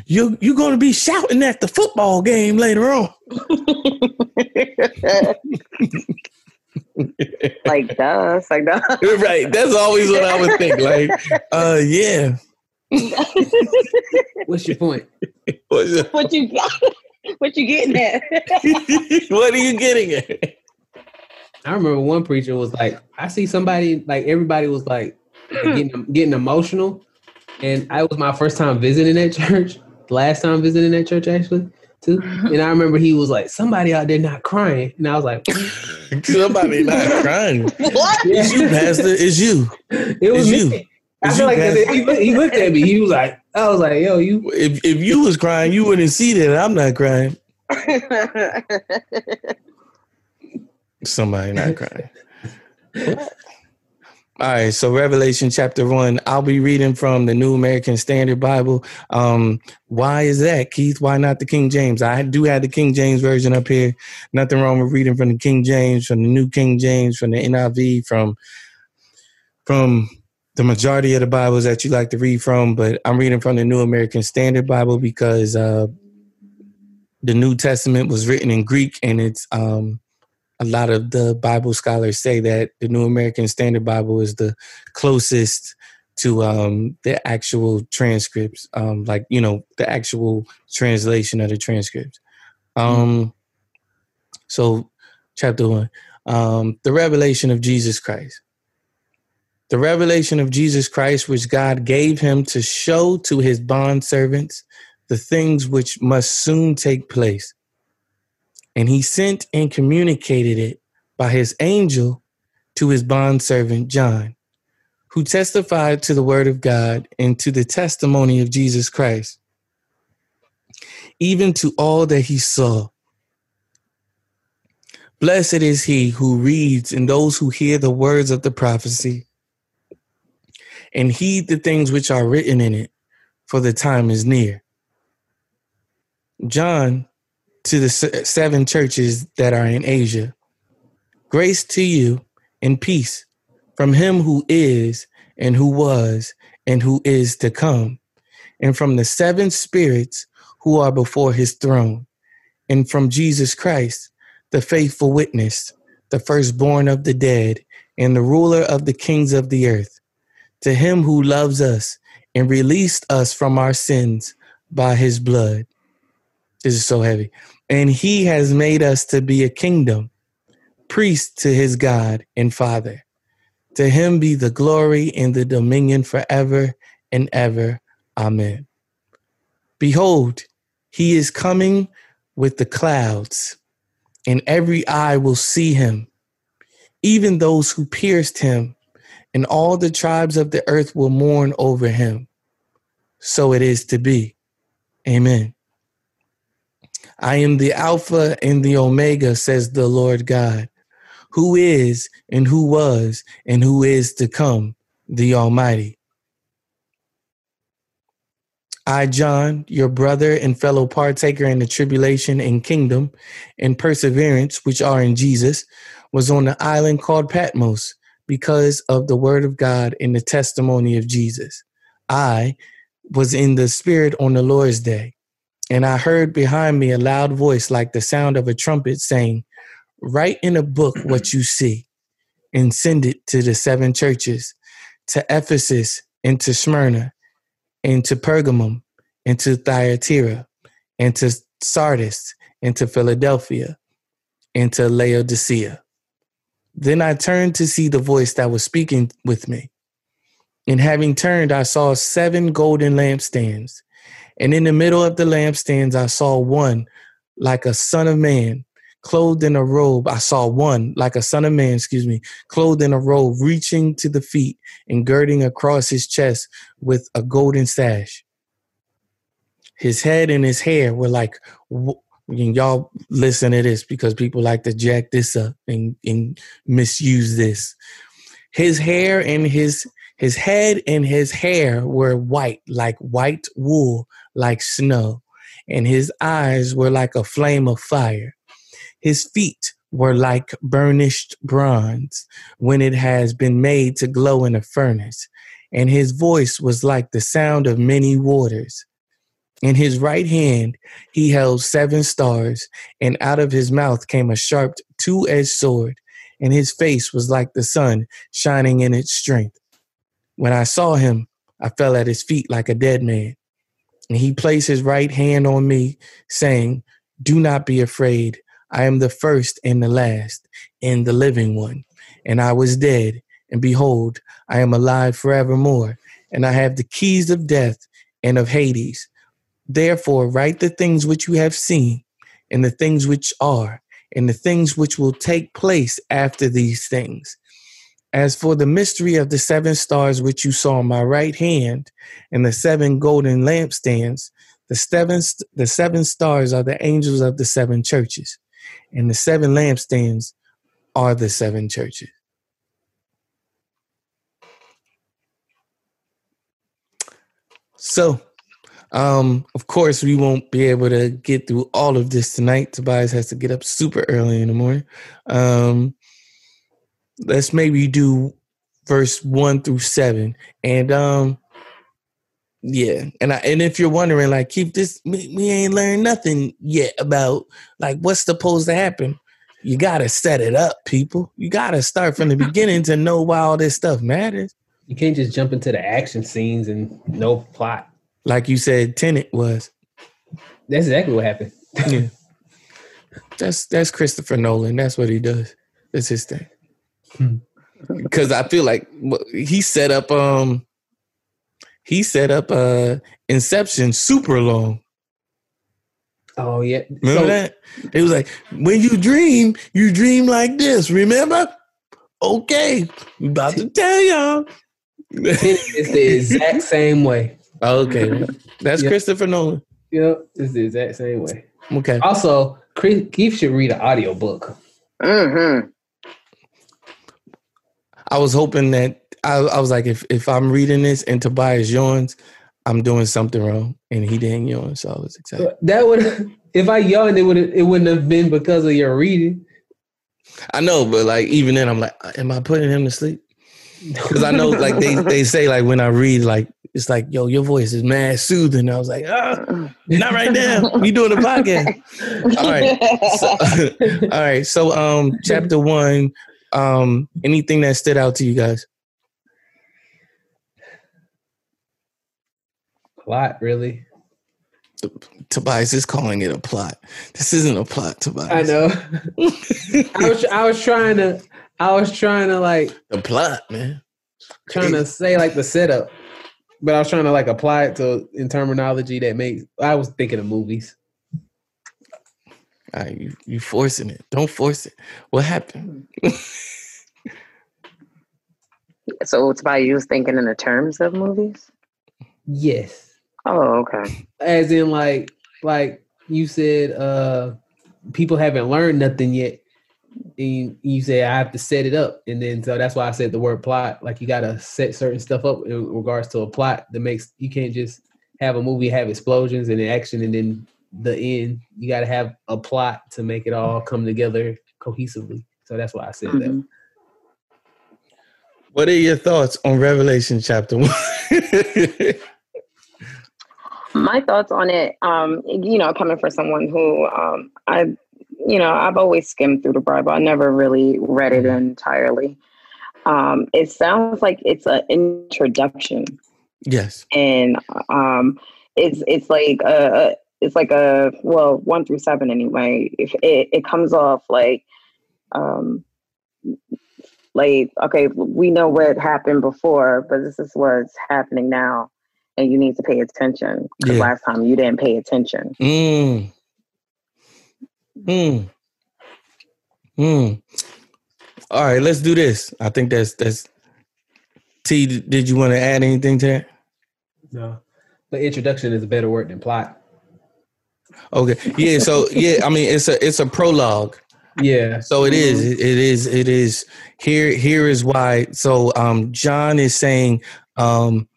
you you gonna be shouting at the football game later on. like duh, it's like duh. right. That's always what I would think. Like, uh yeah. What's your point? What's your- what you got? What you getting at? what are you getting at? I remember one preacher was like, I see somebody like everybody was like getting getting emotional, and I was my first time visiting that church. Last time visiting that church actually too, and I remember he was like, somebody out there not crying, and I was like, Somebody not crying. what? It's you, Pastor. It's you. it was It's me. you. I It's feel like he, looked- he looked at me. He was like, I was like, yo, you. If if you was crying, you wouldn't see that I'm not crying. Somebody not crying. All right, so Revelation chapter one. I'll be reading from the New American Standard Bible. Um, why is that, Keith? Why not the King James? I do have the King James version up here. Nothing wrong with reading from the King James, from the New King James, from the NIV, from from the majority of the Bibles that you like to read from. But I'm reading from the New American Standard Bible because uh, the New Testament was written in Greek, and it's um, a lot of the Bible scholars say that the New American Standard Bible is the closest to um, the actual transcripts, um, like you know the actual translation of the transcripts. Um, so, chapter one, um, the revelation of Jesus Christ. The revelation of Jesus Christ, which God gave him to show to his bond servants the things which must soon take place and he sent and communicated it by his angel to his bondservant John, who testified to the word of God and to the testimony of Jesus Christ, even to all that he saw. Blessed is he who reads and those who hear the words of the prophecy and heed the things which are written in it, for the time is near. John to the seven churches that are in Asia. Grace to you and peace from him who is and who was and who is to come, and from the seven spirits who are before his throne, and from Jesus Christ, the faithful witness, the firstborn of the dead, and the ruler of the kings of the earth, to him who loves us and released us from our sins by his blood. This is so heavy and he has made us to be a kingdom, priest to his God and Father. To him be the glory and the dominion forever and ever. Amen. Behold, he is coming with the clouds, and every eye will see him, even those who pierced him, and all the tribes of the earth will mourn over him. So it is to be. Amen. I am the Alpha and the Omega, says the Lord God, who is and who was and who is to come, the Almighty. I, John, your brother and fellow partaker in the tribulation and kingdom and perseverance which are in Jesus, was on the island called Patmos because of the word of God and the testimony of Jesus. I was in the Spirit on the Lord's day and I heard behind me a loud voice like the sound of a trumpet saying, Write in a book what you see and send it to the seven churches to Ephesus and to Smyrna and to Pergamum and to Thyatira and to Sardis and to Philadelphia and to Laodicea. Then I turned to see the voice that was speaking with me. And having turned, I saw seven golden lampstands and in the middle of the lampstands, I saw one like a son of man, clothed in a robe. I saw one like a son of man, excuse me, clothed in a robe, reaching to the feet and girding across his chest with a golden sash. His head and his hair were like, and y'all listen to this because people like to jack this up and, and misuse this. His hair and his his head and his hair were white, like white wool, like snow, and his eyes were like a flame of fire. His feet were like burnished bronze when it has been made to glow in a furnace, and his voice was like the sound of many waters. In his right hand he held seven stars, and out of his mouth came a sharp two edged sword, and his face was like the sun shining in its strength. When I saw him, I fell at his feet like a dead man. And he placed his right hand on me, saying, Do not be afraid. I am the first and the last, and the living one. And I was dead, and behold, I am alive forevermore, and I have the keys of death and of Hades. Therefore, write the things which you have seen, and the things which are, and the things which will take place after these things. As for the mystery of the seven stars which you saw in my right hand and the seven golden lampstands, the seven, the seven stars are the angels of the seven churches, and the seven lampstands are the seven churches. So, um, of course, we won't be able to get through all of this tonight. Tobias has to get up super early in the morning. Um, let's maybe do verse one through seven, and um, yeah, and I, and if you're wondering, like, keep this, we, we ain't learned nothing yet about like what's supposed to happen. You gotta set it up, people. You gotta start from the beginning to know why all this stuff matters. You can't just jump into the action scenes and no plot. Like you said, Tenet was. That's exactly what happened. Yeah. That's that's Christopher Nolan. That's what he does. That's his thing. Hmm. Because I feel like he set up um he set up uh Inception super long. Oh yeah. Remember So- that? It was like when you dream, you dream like this. Remember? Okay, I'm about to tell y'all. It's the exact same way. okay, that's Yeah. Christopher Nolan. Yep, it's the exact same way. Okay, Also, Chris, Keith should read an audiobook. Mm-hmm. I was hoping that I, I was like, if if I'm reading this and Tobias yawns, I'm doing something wrong, and he didn't yawn, so I was excited. That would, if I yawned, it would it wouldn't have been because of your reading. I know, but like even then, I'm like, am I putting him to sleep? Because I know, like they they say, like when I read, like it's like, yo, your voice is mad soothing. I was like, ah, not right now. We doing a podcast. All right. So, all right. So, um, chapter one. Um, anything that stood out to you guys? Plot, really? Tobias is calling it a plot. This isn't a plot, Tobias. I know. I was I was trying to I was trying to like the plot, man. trying to say like the setup, but I was trying to like apply it to in terminology that makes. I was thinking of movies. All right, you you forcing it. Don't force it. What happened? So it's about you was thinking in the terms of movies? Yes, Oh, okay. as in like like you said, uh people haven't learned nothing yet. And you say I have to set it up, and then so that's why I said the word plot. Like you got to set certain stuff up in regards to a plot that makes you can't just have a movie have explosions and action, and then the end. You got to have a plot to make it all come together cohesively. So that's why I said that. Mhm. What are your thoughts on Revelation chapter one? My thoughts on it, um, you know, coming from someone who um, I, you know, I've always skimmed through the Bible. I never really read it entirely. Um, it sounds like it's an introduction yes. and um it's it's like uh it's like a well one through seven anyway if it, it comes off like um like okay we know what happened before but this is what's happening now and you need to pay attention because Yeah. last time you didn't pay attention Mm. Mm. Mm. All right, let's do this. I think that's that's. T, did you want to add anything to that? No, but introduction is a better word than plot. Okay. Yeah. So yeah, I mean, it's a it's a prologue. Yeah, So it is. It is. It is. Here. Here is why. So um, John is saying, um,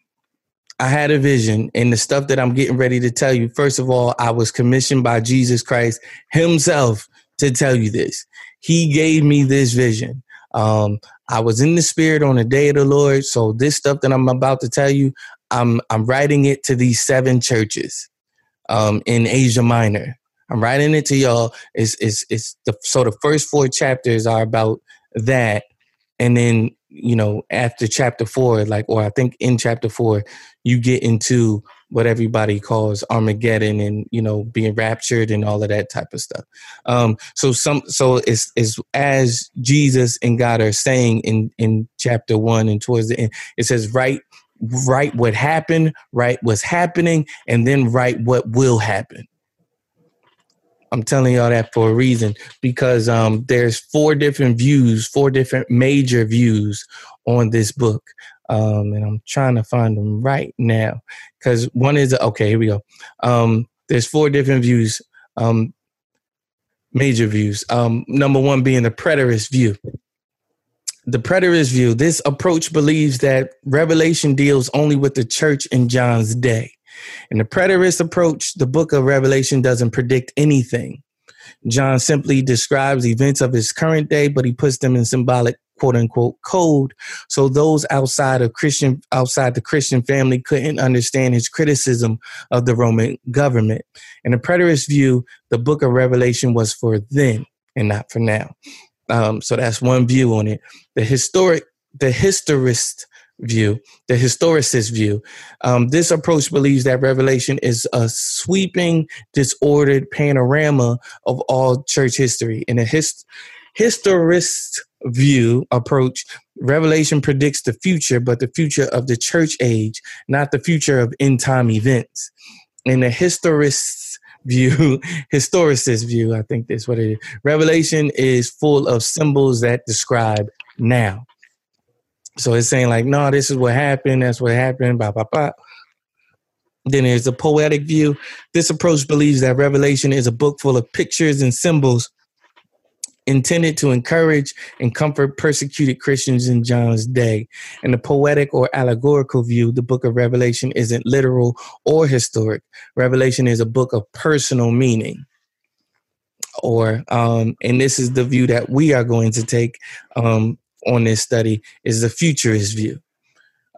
I had a vision, and the stuff that I'm getting ready to tell you. First of all, I was commissioned by Jesus Christ Himself to tell you this. He gave me this vision. Um, I was in the Spirit on the day of the Lord. So this stuff that I'm about to tell you, I'm I'm writing it to these seven churches um, in Asia Minor. I'm writing it to y'all. It's it's it's the so the first four chapters are about that, and then you know after chapter four, like or I think in chapter four, you get into what everybody calls Armageddon and you know being raptured and all of that type of stuff. Um, so some so it's it's as Jesus and God are saying in in chapter one and towards the end, it says write write what happened, write what's happening, and then write what will happen. I'm telling y'all that for a reason because um, there's four different views, four different major views on this book, um, and I'm trying to find them right now because one is okay. Here we go. Um, there's four different views, um, major views. Um, number one being the preterist view. The preterist view. This approach believes that Revelation deals only with the church in John's day. In the preterist approach, the book of Revelation doesn't predict anything. John simply describes events of his current day, but he puts them in symbolic quote unquote code. So those outside of Christian outside the Christian family couldn't understand his criticism of the Roman government. In the preterist view, the book of Revelation was for then and not for now. Um, so that's one view on it. The historic, the historist view, the historicist view. Um, this approach believes that Revelation is a sweeping, disordered panorama of all church history. In a hist- historist view approach, Revelation predicts the future, but the future of the church age, not the future of end time events. In the historist view, historicist view, I think that's what it is. Revelation is full of symbols that describe now. So it's saying like, no, this is what happened. That's what happened. Blah blah blah. Then there's a poetic view. This approach believes that Revelation is a book full of pictures and symbols intended to encourage and comfort persecuted Christians in John's day. In the poetic or allegorical view, the book of Revelation isn't literal or historic. Revelation is a book of personal meaning. Or, um, and this is the view that we are going to take um, on this study, is the futurist view.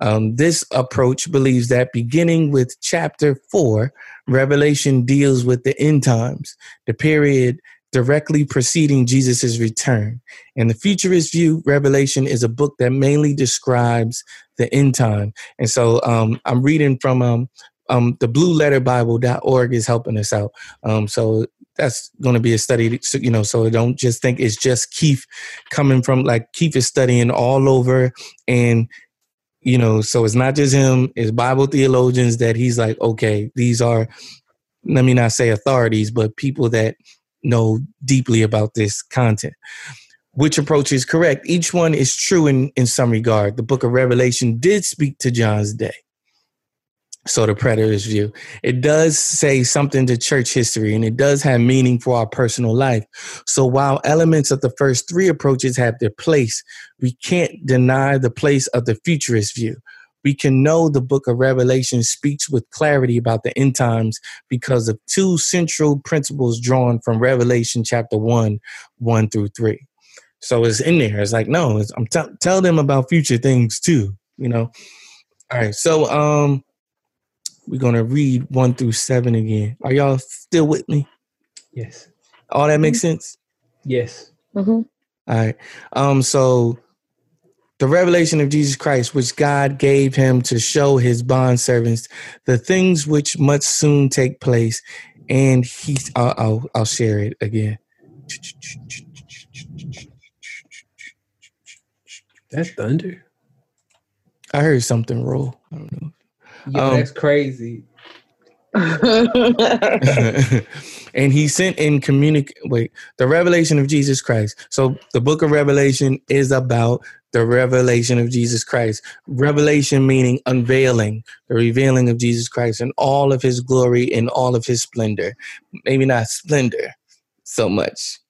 Um, this approach believes that beginning with chapter four, Revelation deals with the end times, the period directly preceding Jesus' return. In the futurist view, Revelation is a book that mainly describes the end time. And so um, I'm reading from um, um, the blueletterbible.org is helping us out. Um, so that's going to be a study, you know, so don't just think it's just Keith coming from like Keith is studying all over and you know, so it's not just him, it's Bible theologians that he's like, okay, these are, let me not say authorities, but people that know deeply about this content. Which approach is correct? Each one is true in, in some regard. The book of Revelation did speak to John's day. So the preterist view. It does say something to church history and it does have meaning for our personal life. So while elements of the first three approaches have their place, we can't deny the place of the futurist view. We can know the book of Revelation speaks with clarity about the end times because of two central principles drawn from Revelation chapter 1, 1 through 3. So it's in there. It's like, no, it's, I'm t- tell them about future things too, you know. All right. So um we're gonna read one through seven again. Are y'all still with me? Yes. All that makes sense? Yes. Mhm. All right. Um, so the revelation of Jesus Christ, which God gave him to show his bond servants the things which must soon take place, and he, I'll, I'll, I'll share it again. That's thunder. I heard something roll. I don't know. Yo, Um, that's crazy. and he sent in communicate wait the revelation of jesus christ. So the book of revelation is about the revelation of jesus christ. Revelation meaning unveiling the revealing of jesus christ and all of his glory and all of his splendor. Maybe not splendor so much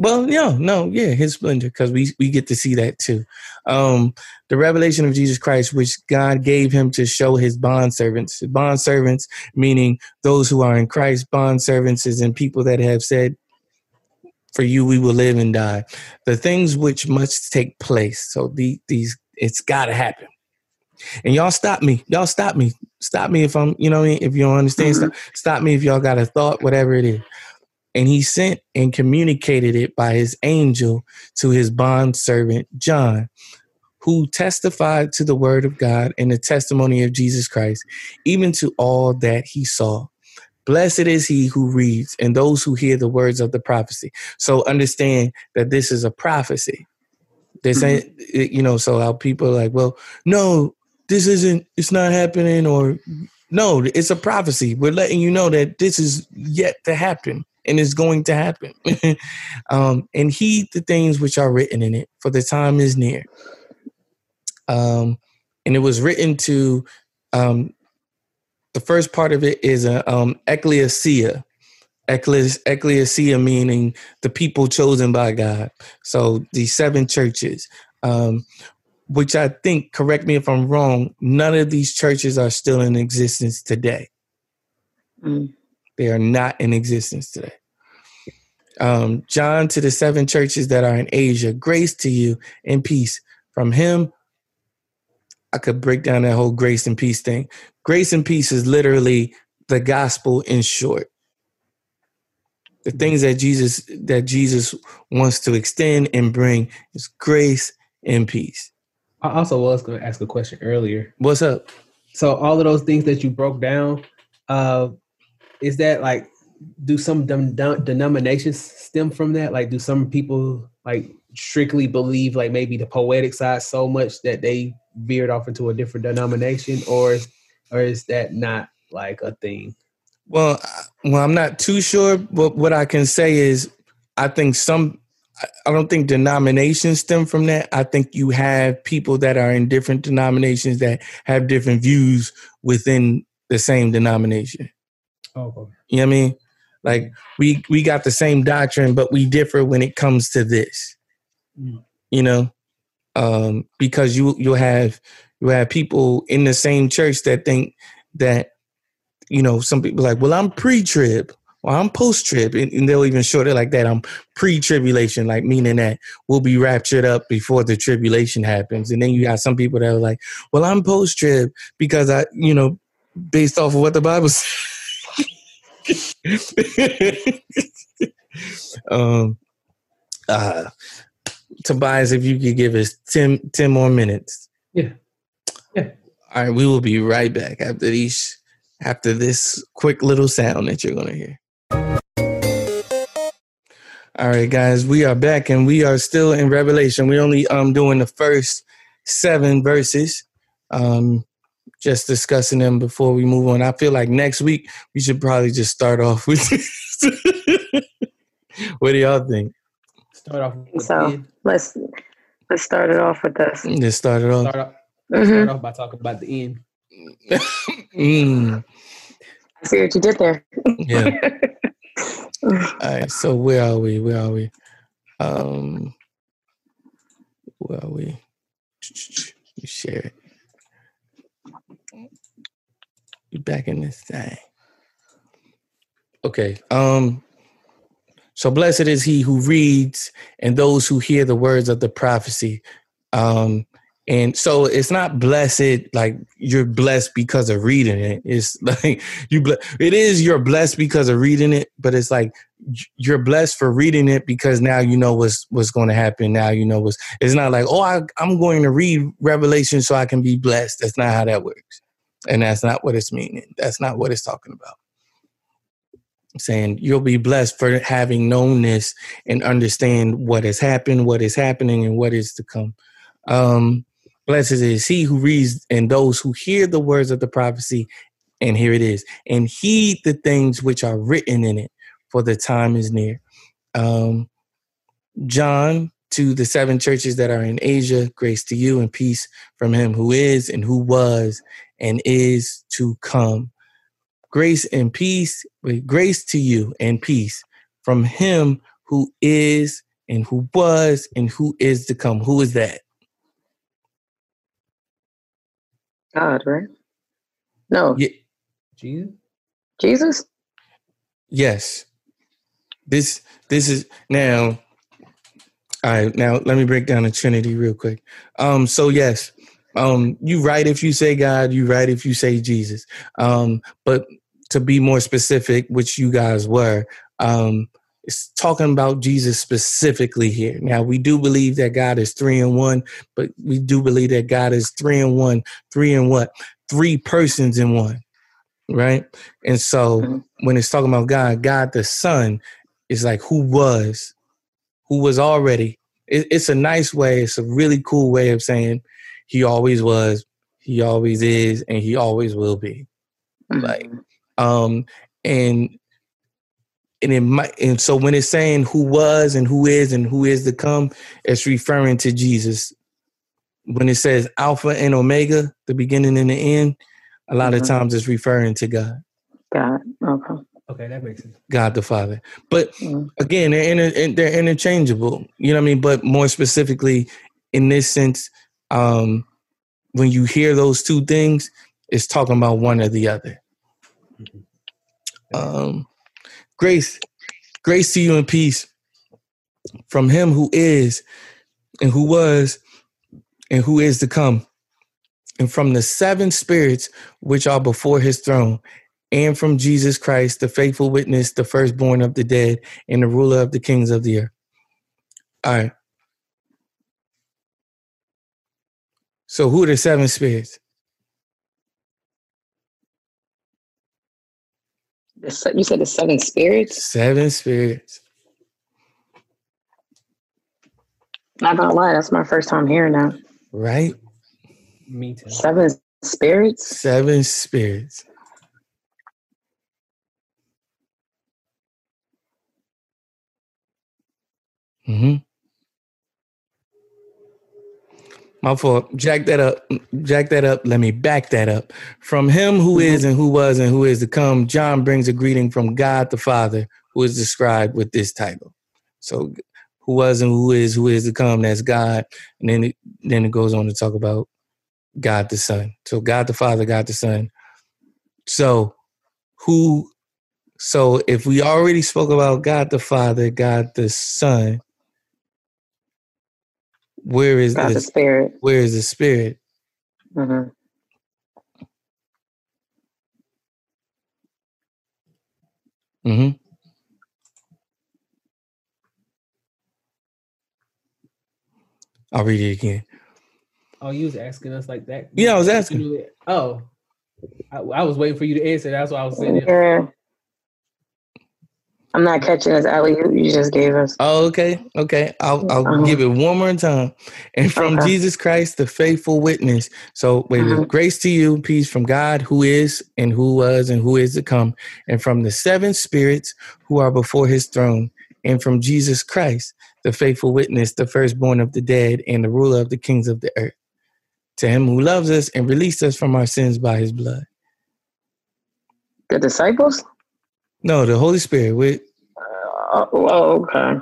well no no yeah his splendor because we we get to see that too um the revelation of jesus christ which god gave him to show his bond servants bond servants meaning those who are in Christ, bond servants, is in people that have said, For you we will live and die. The things which must take place. So the, these, it's got to happen. And y'all stop me. Y'all stop me. Stop me if I'm, you know, if you don't understand. Stop, stop me if y'all got a thought, whatever it is. And he sent and communicated it by his angel to his bond servant John, who testified to the word of God and the testimony of Jesus Christ, even to all that he saw. Blessed is he who reads and those who hear the words of the prophecy. So understand that this is a prophecy. This mm-hmm. ain't, it- you know, so how people are like, well, no, this isn't, it's not happening, or no, it's a prophecy. We're letting you know that this is yet to happen and is going to happen. um, and heed the things which are written in it, for the time is near. Um, and it was written to um, the first part of it is a um, ecclesia. Eccles- Ecclesia meaning the people chosen by God. So the seven churches, um, which I think, correct me if I'm wrong, none of these churches are still in existence today. Mm. They are not in existence today. Um, John to the seven churches that are in Asia, grace to you and peace from him. I could break down that whole grace and peace thing. Grace and peace is literally the gospel in short. The things that Jesus that Jesus wants to extend and bring is grace and peace. I also was going to ask a question earlier. What's up? So all of those things that you broke down, uh, is that like do some dem- dem- denominations stem from that? Like, do some people like strictly believe like maybe the poetic side so much that they veered off into a different denomination, or or is that not like a thing? Well, I- well, I'm not too sure, but what I can say is, I think some. I- I don't think denominations stem from that. I think you have people that are in different denominations that have different views within the same denomination. Oh, You know what I mean? Like we we got the same doctrine, but we differ when it comes to this. Mm. You know, um, because you you'll have you have people in the same church that think that you know some people like, well, I'm pre-trib or I'm post-trib, and, and they'll even short it like that. I'm pre-tribulation, like meaning that we'll be raptured up before the tribulation happens. And then you got some people that are like, well, I'm post-trib because I, you know, based off of what the Bible says. um, uh, Tobias, if you could give us 10, 10 more minutes. Yeah. Yeah. All right, we will be right back after these, after this quick little sound that you're gonna hear. All right, guys, we are back and we are still in Revelation. We're only um doing the first seven verses. Um, just discussing them before we move on. I feel like next week we should probably just start off with. what do y'all think? Start off with So- the. Let's let's start it off with this. Just start it off. Start off, Mhm. start off by talking about the end. Mm, I see what you did there. yeah. All right. So where are we? Where are we? Um, where are we? You share it. You back in this thing. Okay. Um. So blessed is he who reads and those who hear the words of the prophecy. Um, and so it's not blessed like you're blessed because of reading it. It's like you ble- it is you're blessed because of reading it, but it's like you're blessed for reading it because now you know what's what's going to happen. Now you know what's it's not like, oh, I, I'm going to read Revelation so I can be blessed. That's not how that works. And that's not what it's meaning. That's not what it's talking about. Saying you'll be blessed for having known this and understand what has happened, what is happening, and what is to come. Um, blessed is he who reads and those who hear the words of the prophecy, and here it is, and heed the things which are written in it, for the time is near. Um, John to the seven churches that are in Asia, grace to you and peace from him who is and who was and is to come. Grace and peace, grace to you and peace from him who is and who was and who is to come. Who is that? God, right? No, Yeah, Jesus. Jesus. yes. This this is now all right, now let me break down the Trinity real quick. Um, so yes, um, you right if you say God, you right if you say Jesus. Um, but to be more specific, which you guys were, um, it's talking about Jesus specifically here. Now we do believe that God is three and one, but we do believe that God is three and one, three and what? Three persons in one. Right? And so Mhm. when it's talking about God, God the Son is like who was, who was already. It, it's a nice way, it's a really cool way of saying he always was, he always is, and he always will be Like, Mhm. um and and it might and so when it's saying who was and who is and who is to come it's referring to jesus when it says alpha and omega the beginning and the end a lot of Mhm. times it's referring to god God. Okay. Okay, that makes sense. god the father but Mm. again they're, inter- they're interchangeable you know what i mean but more specifically in this sense um when you hear those two things it's talking about one or the other Um, grace, grace to you and peace from him who is and who was and who is to come, and from the seven spirits which are before his throne, and from Jesus Christ, the faithful witness, the firstborn of the dead, and the ruler of the kings of the earth. All right. So, who are the seven spirits? You said the seven spirits. Seven spirits. Not gonna lie, that's my first time hearing that. Right? Me too. Seven spirits. Seven spirits. hmm My fault. Jack that up. Jack that up. Let me back that up. From him who is and who was and who is to come, John brings a greeting from God the Father, who is described with this title. So, who was and who is, who is to come, that's God. And then it, then it goes on to talk about God the Son. So, God the Father, God the Son. So, who, so if we already spoke about God the Father, God the Son, where is the the spirit. where is the Spirit? hmm hmm I'll read it again. Oh, you was asking us like that? Yeah, I was asking. Oh, I, I was waiting for you to answer. That's why I was saying. it. I'm not catching this alley you, you just gave us. Oh, okay, okay. I'll I'll Uh-huh. give it one more time. And from Okay. Jesus Christ, the faithful witness. So wait, Uh-huh. grace to you, peace from God, who is and who was and who is to come, and from the seven spirits who are before His throne, and from Jesus Christ, the faithful witness, the firstborn of the dead, and the ruler of the kings of the earth. To Him who loves us and released us from our sins by His blood. The disciples? No, the Holy Spirit. With Oh, oh, okay.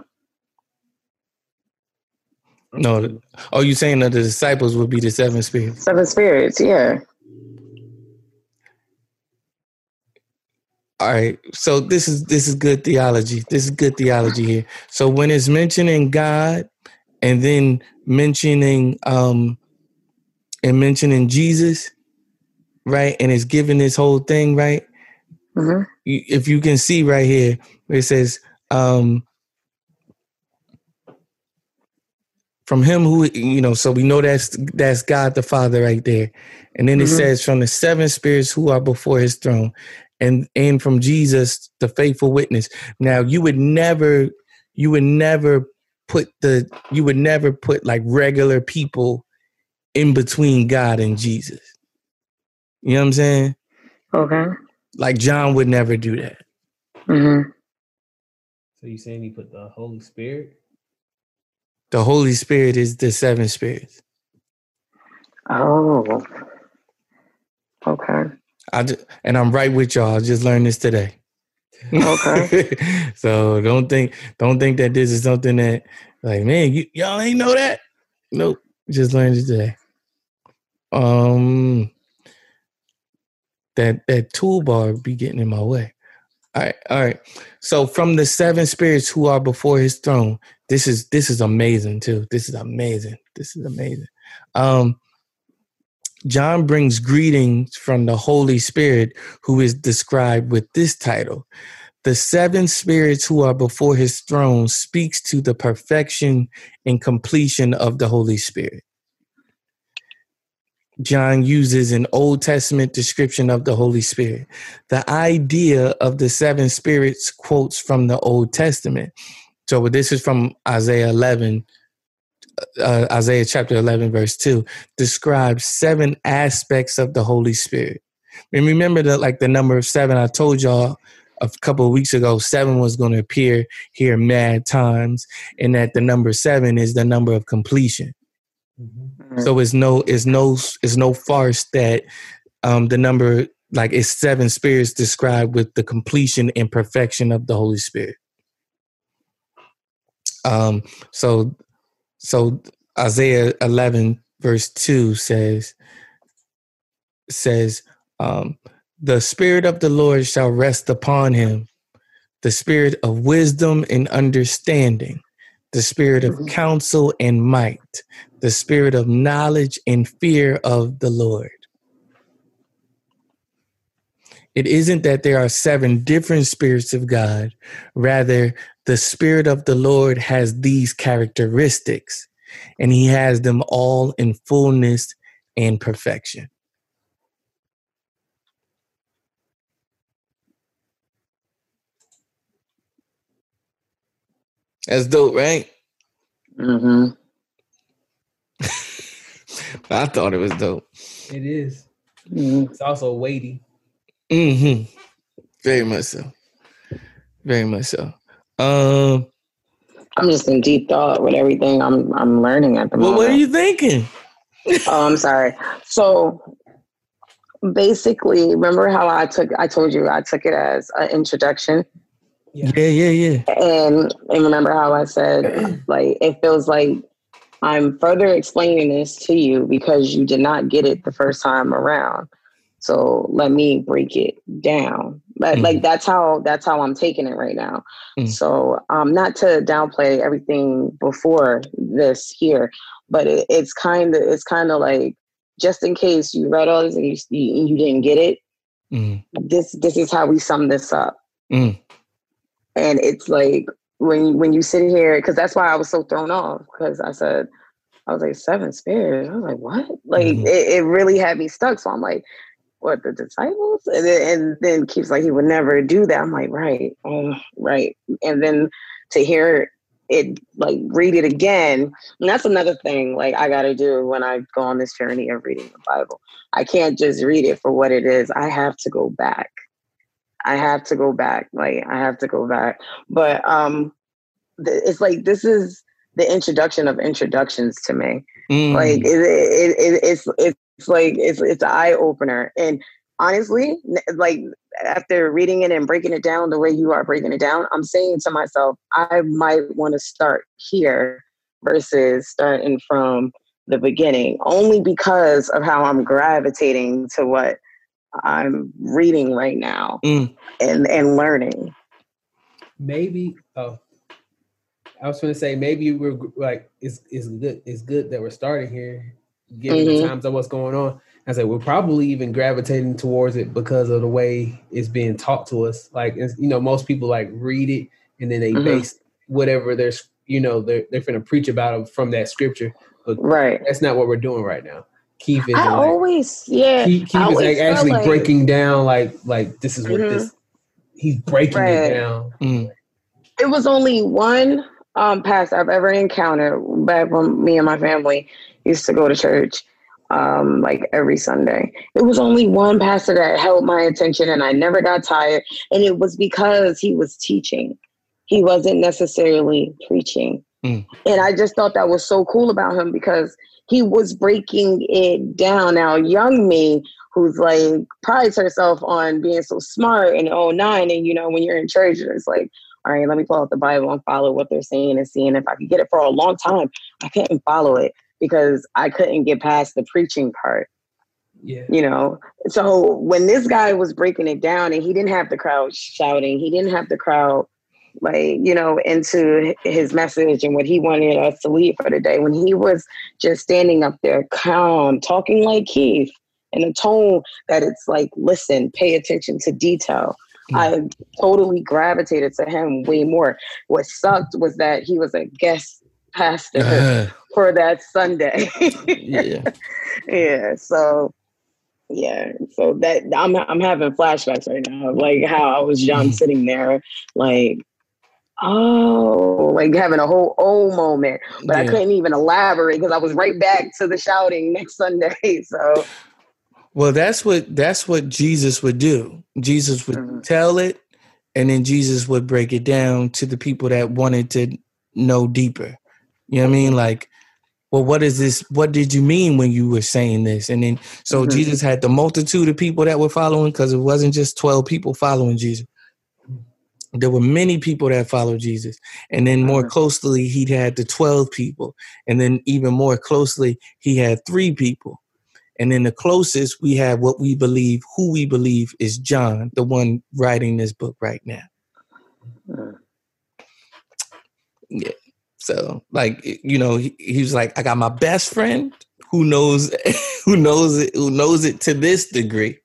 no, the, oh, you saying that the disciples would be the seven spirits? Seven spirits, yeah. All right. So this is this is good theology. This is good theology here. So when it's mentioning God and then mentioning um and mentioning Jesus, right? And it's giving this whole thing, right? hmm You- If you can see right here it says um from him who you know so we know that's that's god the father right there and then it Mhm. says from the seven spirits who are before his throne and and from jesus the faithful witness now you would never you would never put the you would never put like regular people in between god and jesus you know what i'm saying Okay. Like john would never do that hmm So you saying he put the Holy Spirit? the holy spirit is the seven spirits Oh. Okay. I just, and I'm right with y'all. I just learned this today. Okay. so don't think don't think that this is something that like man you, y'all ain't know that. Nope. Just learned it today. Um that that toolbar be getting in my way. All right, all right. So from the seven spirits who are before his throne, this is this is amazing too. This is amazing. This is amazing. Um John brings greetings from the Holy Spirit, who is described with this title. The seven spirits who are before his throne speaks to the perfection and completion of the Holy Spirit. John uses an Old Testament description of the Holy Spirit. The idea of the seven spirits quotes from the Old Testament. So this is from Isaiah 11, uh, Isaiah chapter 11, verse 2, describes seven aspects of the Holy Spirit. And remember that, like the number of seven, I told y'all a couple weeks ago, seven was going to appear here mad times, and that the number seven is the number of completion. Mm-hmm. So it's no, it's no, it's no farce that um, the number, like it's seven spirits described with the completion and perfection of the Holy Spirit. Um, so so Isaiah 11 verse 2 says says um The spirit of the Lord shall rest upon him, the spirit of wisdom and understanding, the spirit of mm-hmm. counsel and might, the spirit of knowledge and fear of the Lord. It isn't that there are seven different spirits of God. Rather, the Spirit of the Lord has these characteristics, and He has them all in fullness and perfection. That's dope, right? Mm-hmm. I thought it was dope. It is. Mm-hmm. It's also weighty. Mm-hmm. Very much so. Very much so. Um, I'm just in deep thought with everything I'm I'm learning at the well, moment. what are you thinking? oh, I'm sorry. So basically, remember how I took I told you I took it as an introduction. Yeah, yeah, yeah. And and remember how I said like it feels like I'm further explaining this to you because you did not get it the first time around. So let me break it down. But Mhm. like that's how that's how I'm taking it right now. Mhm. So um not to downplay everything before this here, but it, it's kind of it's kind of like just in case you read all this and you you, you didn't get it, Mm, this this is how we sum this up mm, and it's like when when you sit here because that's why i was so thrown off because i said i was like seven spirits? I was like what? Like Mhm. it, it really had me stuck. So i'm like what the disciples? And then, and then keeps like he would never do that. I'm like right oh, right. And then to hear it like read it again and that's another thing like i got to do when i go on this journey of reading the bible. I can't just read it for what it is. I have to go back I have to go back. Like I have to go back. But um th- it's like this is the introduction of introductions to me. mm. Like it, it, it, it's it's like it's it's an eye opener. And honestly, like after reading it and breaking it down the way you are breaking it down, I'm saying to myself, I might want to start here versus starting from the beginning, only because of how I'm gravitating to what I'm reading right now Mm. and and learning. Maybe. Oh, I was going to say maybe we're like it's it's good it's good that we're starting here, given Mhm. the times of what's going on. I said we're probably even gravitating towards it because of the way it's being taught to us. Like it's, you know, most people like read it and then they Mhm. base whatever there's you know they're they're going to preach about it from that scripture. But Right. that's not what we're doing right now. Keith is I like, always, yeah. Keith, Keith I is always like actually like- breaking down like like this is what Mhm. this. He's breaking Right. it down. Mm. It was only one um pastor I've ever encountered back when me and my family used to go to church um like every Sunday. It was only one pastor that held my attention and I never got tired. And it was because he was teaching. He wasn't necessarily preaching. Mm. And I just thought that was so cool about him because he was breaking it down. Now, young me, who's like prides herself on being so smart and oh nine, and you know, when you're in church, it's like, all right, let me pull out the Bible and follow what they're saying and seeing if I could get it for a long time. I couldn't follow it because I couldn't get past the preaching part Yeah. you know so when this guy was breaking it down and he didn't have the crowd shouting he didn't have the crowd like you know into his message and what he wanted us to leave for the day when he was just standing up there calm talking like keith in a tone that it's like listen pay attention to detail. I totally gravitated to him way more. What sucked was that he was a guest pastor Uh, for that sunday. Yeah. yeah so yeah so that i'm i'm having flashbacks right now of like how i was young sitting there like oh like having a whole oh moment but i couldn't even elaborate because i was right back to the shouting next sunday so Well, that's what that's what Jesus would do. Jesus would Mhm. tell it, and then Jesus would break it down to the people that wanted to know deeper. You know what I mean? Like, well, what is this? What did you mean when you were saying this? And then so Mhm. Jesus had the multitude of people that were following because it wasn't just twelve people following Jesus. There were many people that followed Jesus, and then more Mhm. closely, he had the twelve people, and then even more closely, he had three people And then the closest we have what we believe, who we believe is John, the one writing this book right now. Yeah. So like you know, he, he was like, I got my best friend who knows who knows it, who knows it to this degree.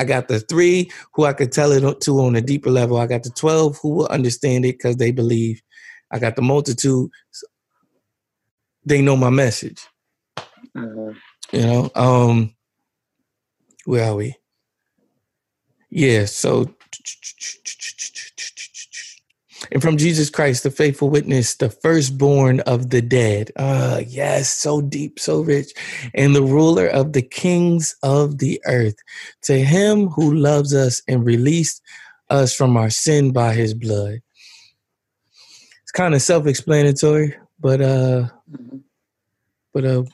I got the three who I could tell it to on a deeper level. I got the 12 who will understand it because they believe. I got the multitude. They know my message. Mhm. You know, um, where are we? Yeah, so and from Jesus Christ, the faithful witness, the firstborn of the dead. Ah, yes, so deep, so rich, and the ruler of the kings of the earth. To him who loves us and released us from our sin by his blood. It's kind of self-explanatory, but uh, but uh,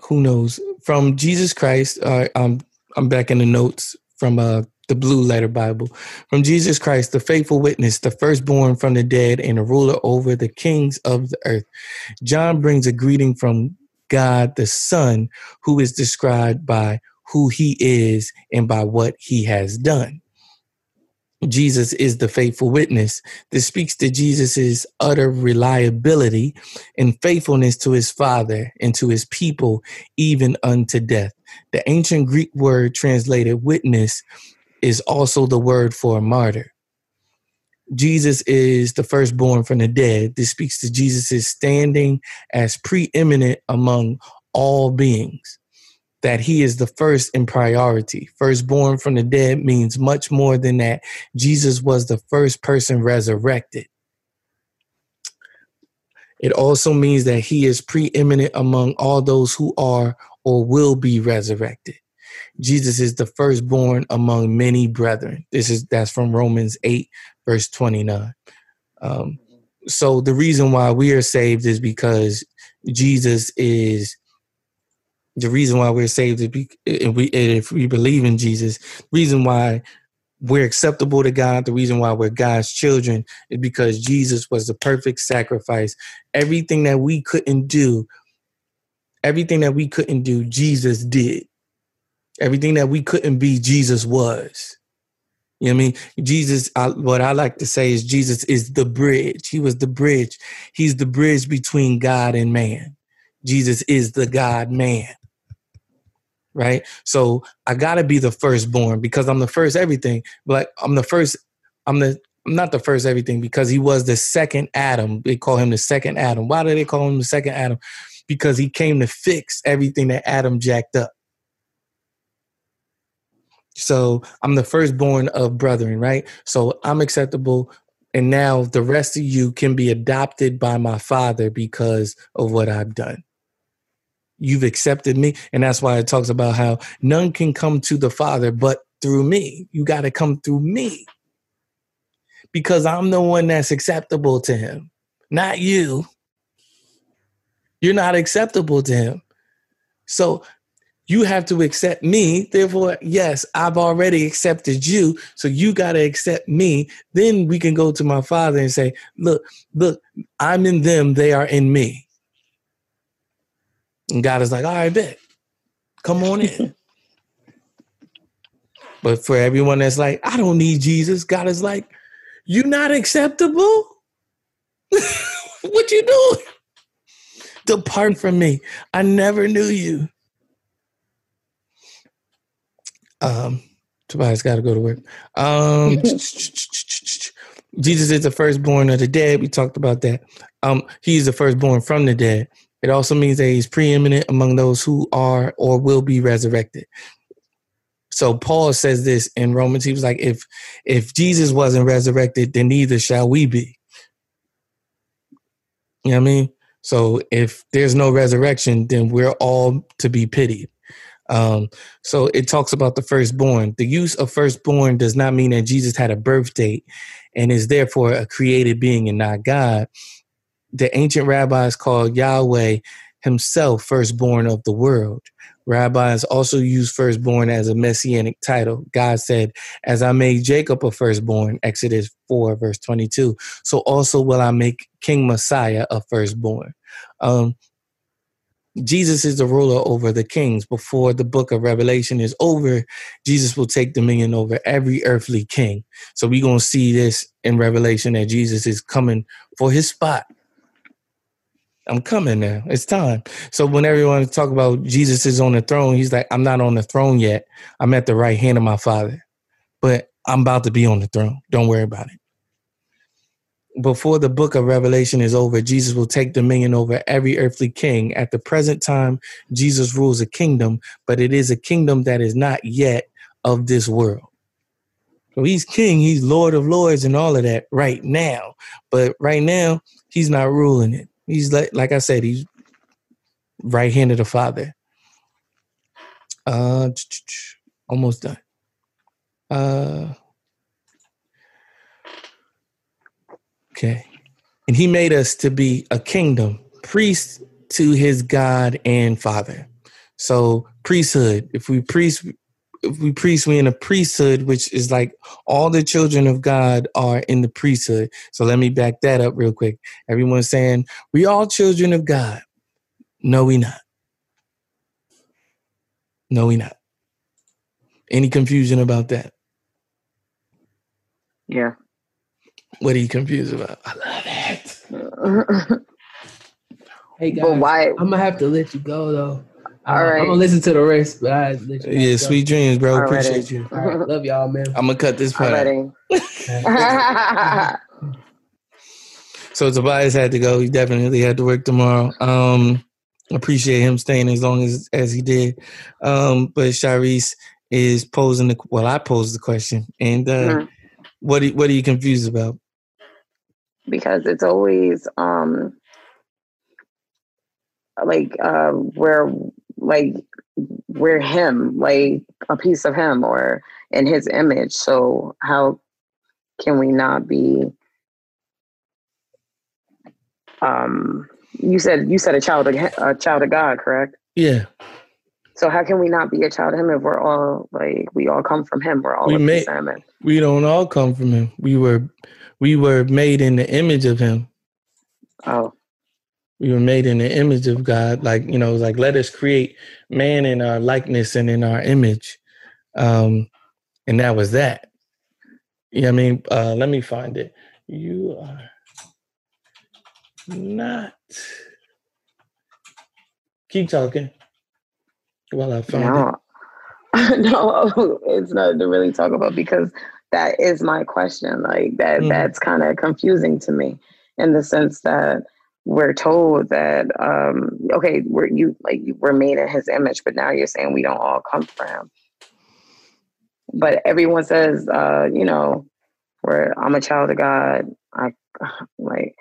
who knows? From Jesus Christ, uh, I'm I'm back in the notes from uh the Blue Letter Bible. From Jesus Christ, the faithful witness, the firstborn from the dead, and a ruler over the kings of the earth. John brings a greeting from God the Son, who is described by who he is and by what he has done. Jesus is the faithful witness. This speaks to Jesus' utter reliability and faithfulness to his Father and to his people, even unto death. The ancient Greek word translated witness is also the word for martyr. Jesus is the firstborn from the dead. This speaks to Jesus' standing as preeminent among all beings, that he is the first in priority. Firstborn from the dead means much more than that. Jesus was the first person resurrected. It also means that he is preeminent among all those who are or will be resurrected. Jesus is the firstborn among many brethren. This is that's from Romans 8, verse 29. Um, so the reason why we are saved is because Jesus is the reason why we're saved if we if we believe in Jesus. Reason why we're acceptable to God. The reason why we're God's children is because Jesus was the perfect sacrifice. Everything that we couldn't do, everything that we couldn't do, Jesus did. Everything that we couldn't be, Jesus was. You know what I mean? Jesus, I, what I like to say is Jesus is the bridge. He was the bridge. He's the bridge between God and man. Jesus is the God man. Right? So I gotta be the firstborn because I'm the first everything. But I'm the first, I'm the I'm not the first everything because he was the second Adam. They call him the second Adam. Why do they call him the second Adam? Because he came to fix everything that Adam jacked up. So I'm the firstborn of brethren, right? So I'm acceptable. And now the rest of you can be adopted by my father because of what I've done. You've accepted me. And that's why it talks about how none can come to the father but through me. You got to come through me because I'm the one that's acceptable to him, not you. You're not acceptable to him. So you have to accept me. Therefore, yes, I've already accepted you. So you got to accept me. Then we can go to my father and say, look, look, I'm in them. They are in me. And God is like, all right, bet. Come on in. but for everyone that's like, I don't need Jesus, God is like, you're not acceptable? what you doing? Depart from me. I never knew you. Um, Tobias got to go to work. Um, Jesus is the firstborn of the dead. We talked about that. Um, he's the firstborn from the dead. It also means that he's preeminent among those who are or will be resurrected. So Paul says this in Romans. He was like, if if Jesus wasn't resurrected, then neither shall we be. You know what I mean? So if there's no resurrection, then we're all to be pitied. Um, so it talks about the firstborn. The use of firstborn does not mean that Jesus had a birth date and is therefore a created being and not God. The ancient rabbis called Yahweh himself firstborn of the world. Rabbis also use firstborn as a messianic title. God said, As I made Jacob a firstborn, Exodus 4, verse 22, so also will I make King Messiah a firstborn. Um, Jesus is the ruler over the kings. Before the book of Revelation is over, Jesus will take dominion over every earthly king. So we're going to see this in Revelation that Jesus is coming for his spot. I'm coming now. It's time. So when everyone talk about Jesus is on the throne, he's like, I'm not on the throne yet. I'm at the right hand of my father. But I'm about to be on the throne. Don't worry about it before the book of Revelation is over, Jesus will take dominion over every earthly king. At the present time, Jesus rules a kingdom, but it is a kingdom that is not yet of this world. So he's king, he's Lord of Lords, and all of that right now. But right now, he's not ruling it. He's like, like I said, he's right hand of the Father. Uh, almost done. Uh, Okay. And he made us to be a kingdom, priest to his God and Father. So priesthood, if we priest if we priest, we in a priesthood, which is like all the children of God are in the priesthood. So let me back that up real quick. Everyone's saying we all children of God. No, we not. No, we not. Any confusion about that? Yeah. What are you confused about? I love it. Hey guys, But why? I'm gonna have to let you go though. All Uh, right. I'm gonna listen to the rest, but I let you Yeah, go. sweet dreams, bro. Alrighty. Appreciate you. All right, love y'all, man. I'm gonna cut this part. So Tobias had to go. He definitely had to work tomorrow. Um, appreciate him staying as long as as he did. Um, but Sharice is posing the well, I posed the question, and uh, Mhm. what are, what are you confused about? Because it's always um like uh we're like we're him like a piece of him or in his image. So how can we not be um you said you said a child of a child of god correct? Yeah, so how can we not be a child of him if we're all like we all come from him? We're all We may- of him and- we don't all come from him. We were we were made in the image of him. oh We were made in the image of God. Like you know, like let us create man in our likeness and in our image. Um, and that was that. Yeah, I mean, uh, let me find it. You are not. Keep talking while I find it. no no it's not to really talk about because that is my question like that Mhm. that's kind of confusing to me in the sense that we're told that um okay we're you like we're made in his image but now you're saying we don't all come from him but everyone says uh you know where i'm a child of god i like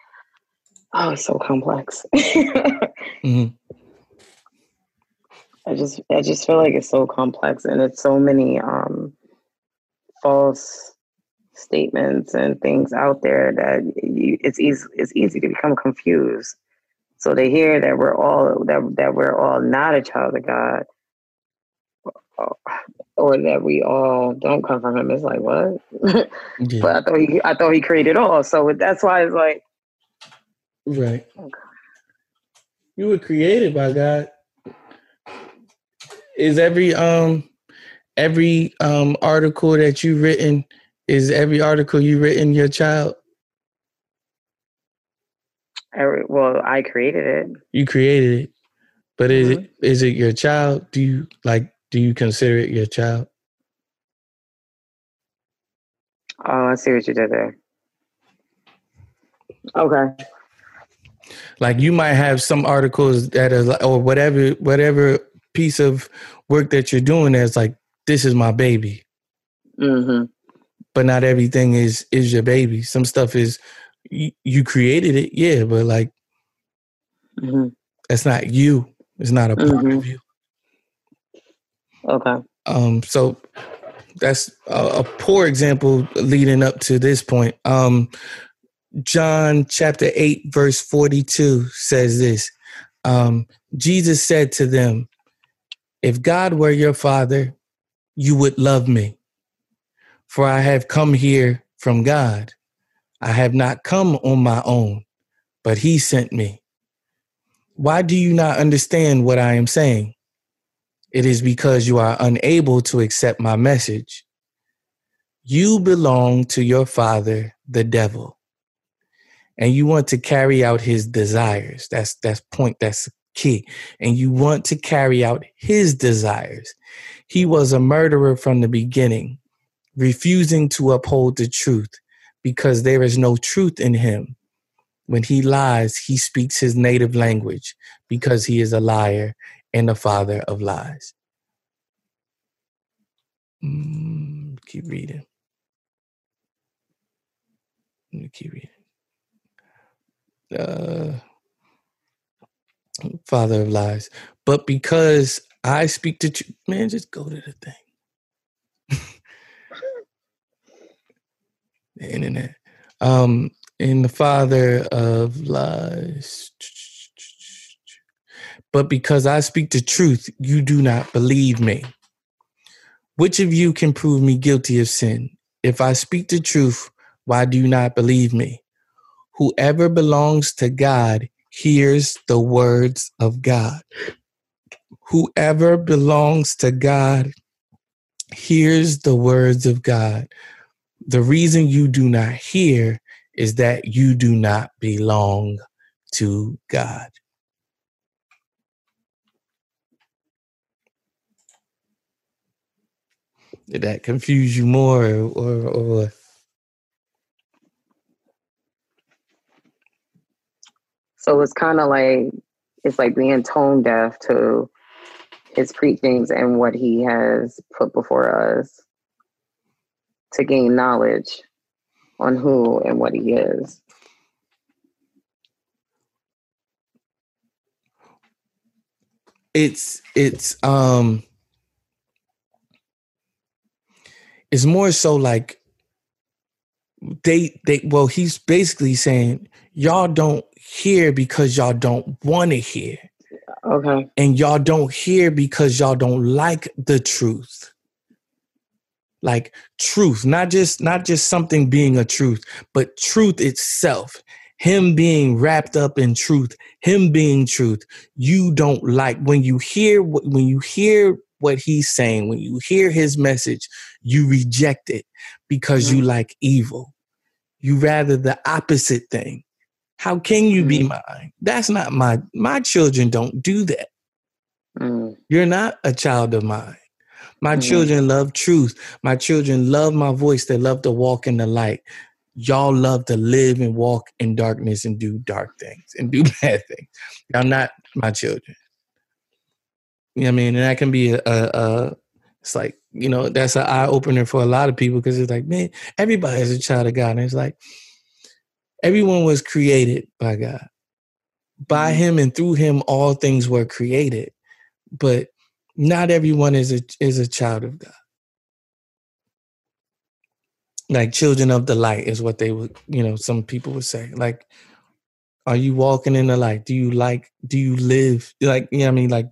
oh it's so complex Mhm. I just I just feel like it's so complex and it's so many um false statements and things out there that you, it's easy it's easy to become confused. So they hear that we're all that that we're all not a child of God, or, or that we all don't come from Him. It's like what? Yeah, but I thought he I thought He created all. So that's why it's like right. Okay. You were created by God. Is every um every um article that you written is every article you written your child? every, well I created it. You created it, but is Mm-hmm. it is it your child? Do you like do you consider it your child? Oh, I see what you did there. Okay. Like you might have some articles that are like, or whatever whatever piece of work that you're doing that's like this is my baby, Mm-hmm. but not everything is is your baby. Some stuff is you, you created it, yeah, but like Mm-hmm. that's not you. It's not a part Mhm. of you. Okay. Um, so that's a, a poor example leading up to this point. Um, John chapter 8, verse 42 says this um, Jesus said to them, If God were your father, you would love me, for I have come here from God. I have not come on my own, but he sent me. Why do you not understand what I am saying? It is because you are unable to accept my message. You belong to your father, the devil, and you want to carry out his desires. That's that's point. That's key. And you want to carry out his desires. He was a murderer from the beginning, refusing to uphold the truth because there is no truth in him. When he lies, he speaks his native language because he is a liar and the father of lies. Mm, keep reading. Let me keep reading. Uh, father of lies. But because I speak the truth, man, just go to the thing. the internet. Um, and the father of lies. But because I speak the truth, you do not believe me. Which of you can prove me guilty of sin? If I speak the truth, why do you not believe me? Whoever belongs to God hears the words of God. Whoever belongs to God hears the words of God. The reason you do not hear is that you do not belong to God. Did that confuse you more or, or So it's kind of like it's like being tone deaf to his preachings and what he has put before us to gain knowledge on who and what he is. it's it's um it's more so like they they well he's basically saying y'all don't hear because y'all don't want to hear Okay. and y'all don't hear because y'all don't like the truth. Like truth not just not just something being a truth but truth itself. Him being wrapped up in truth him being truth. You don't like when you hear when you hear what he's saying when you hear his message you reject it because you mm. like evil. You rather the opposite thing how can you be mine that's not my my children don't do that Mm. you're not a child of mine. My Mhm. children love truth. My children love my voice. They love to walk in the light. Y'all love to live and walk in darkness and do dark things and do bad things. Y'all not my children. You know what I mean? And that can be a, a, a it's like, you know, that's an eye opener for a lot of people because it's like, man, everybody is a child of God. And it's like, everyone was created by God. By mm-hmm. him and through him, all things were created but not everyone is a is a child of God. Like children of the light is what they would, you know, some people would say. Like, are you walking in the light? Do you like, do you live like, you know what I mean? Like,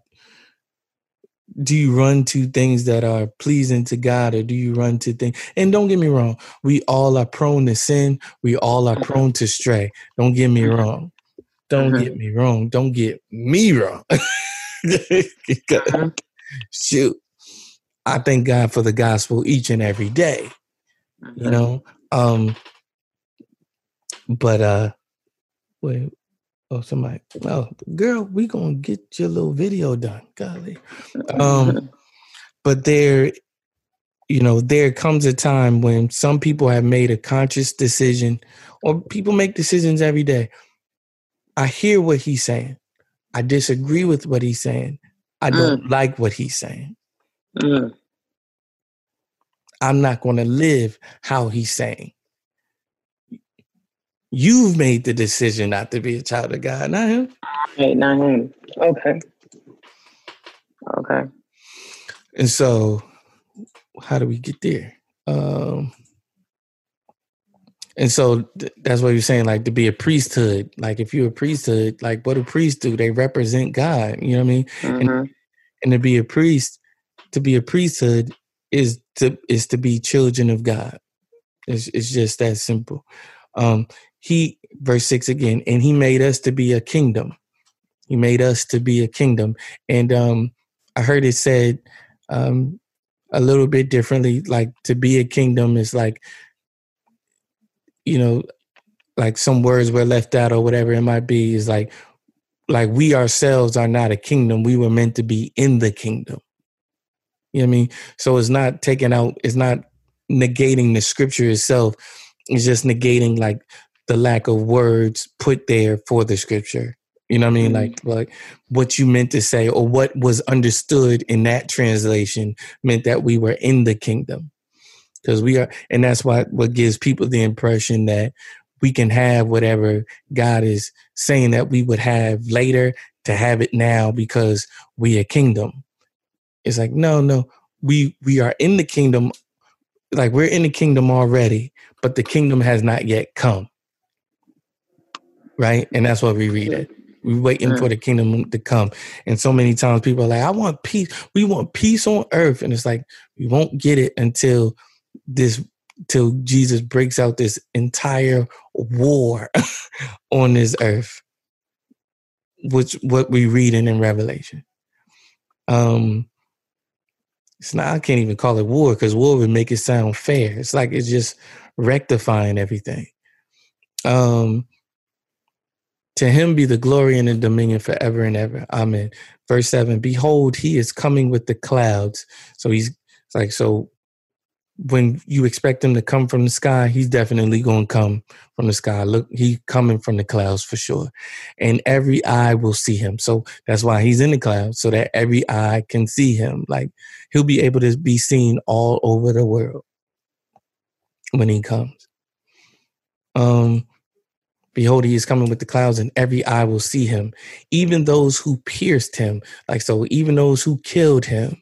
do you run to things that are pleasing to God or do you run to things? And don't get me wrong, we all are prone to sin. We all are mm-hmm. prone to stray. Don't mm-hmm. mm-hmm. get me wrong. Don't get me wrong. Don't get me wrong. Shoot. I thank God for the gospel each and every day, you know. Um but uh wait, oh somebody oh girl, we gonna get your little video done. Golly. Um but there you know there comes a time when some people have made a conscious decision or people make decisions every day i hear what he's saying i disagree with what he's saying i don't like what he's saying Mm. i'm not going to live how he's saying you've made the decision not to be a child of god not him Right, not him. Okay. Okay. and so how do we get there um and so th- that's what you're saying like to be a priesthood like if you're a priesthood like what do priests do they represent god you know what i mean Mhm. and to be a priest to be a priesthood is to is to be children of god it's, it's just that simple um he verse 6 again and he made us to be a kingdom He made us to be a kingdom. And um, I heard it said um, a little bit differently. Like to be a kingdom is like, you know, like some words were left out or whatever it might be. Is like, like we ourselves are not a kingdom. We were meant to be in the kingdom. You know what I mean? So it's not taking out. It's not negating the scripture itself. It's just negating like the lack of words put there for the scripture. You know what I mean? Mm-hmm. Like like what you meant to say or what was understood in that translation meant that we were in the kingdom. Because we are and that's why what gives people the impression that we can have whatever God is saying that we would have later to have it now because we a kingdom. It's like, no, no, we we are in the kingdom, like we're in the kingdom already, but the kingdom has not yet come. Right? And that's what we read it. We're waiting for the kingdom to come. And so many times people are like, I want peace. We want peace on earth. And it's like, we won't get it until this till Jesus breaks out this entire war on this earth. Which what we read in, in Revelation. Um it's not I can't even call it war because war would make it sound fair. It's like it's just rectifying everything. Um to him be the glory and the dominion forever and ever. Amen. Verse 7 Behold, he is coming with the clouds. So he's like, so when you expect him to come from the sky, he's definitely going to come from the sky. Look, he coming from the clouds for sure. And every eye will see him. So that's why he's in the clouds, so that every eye can see him. Like he'll be able to be seen all over the world when he comes. Um, Behold, he is coming with the clouds, and every eye will see him, even those who pierced him. Like so, even those who killed him.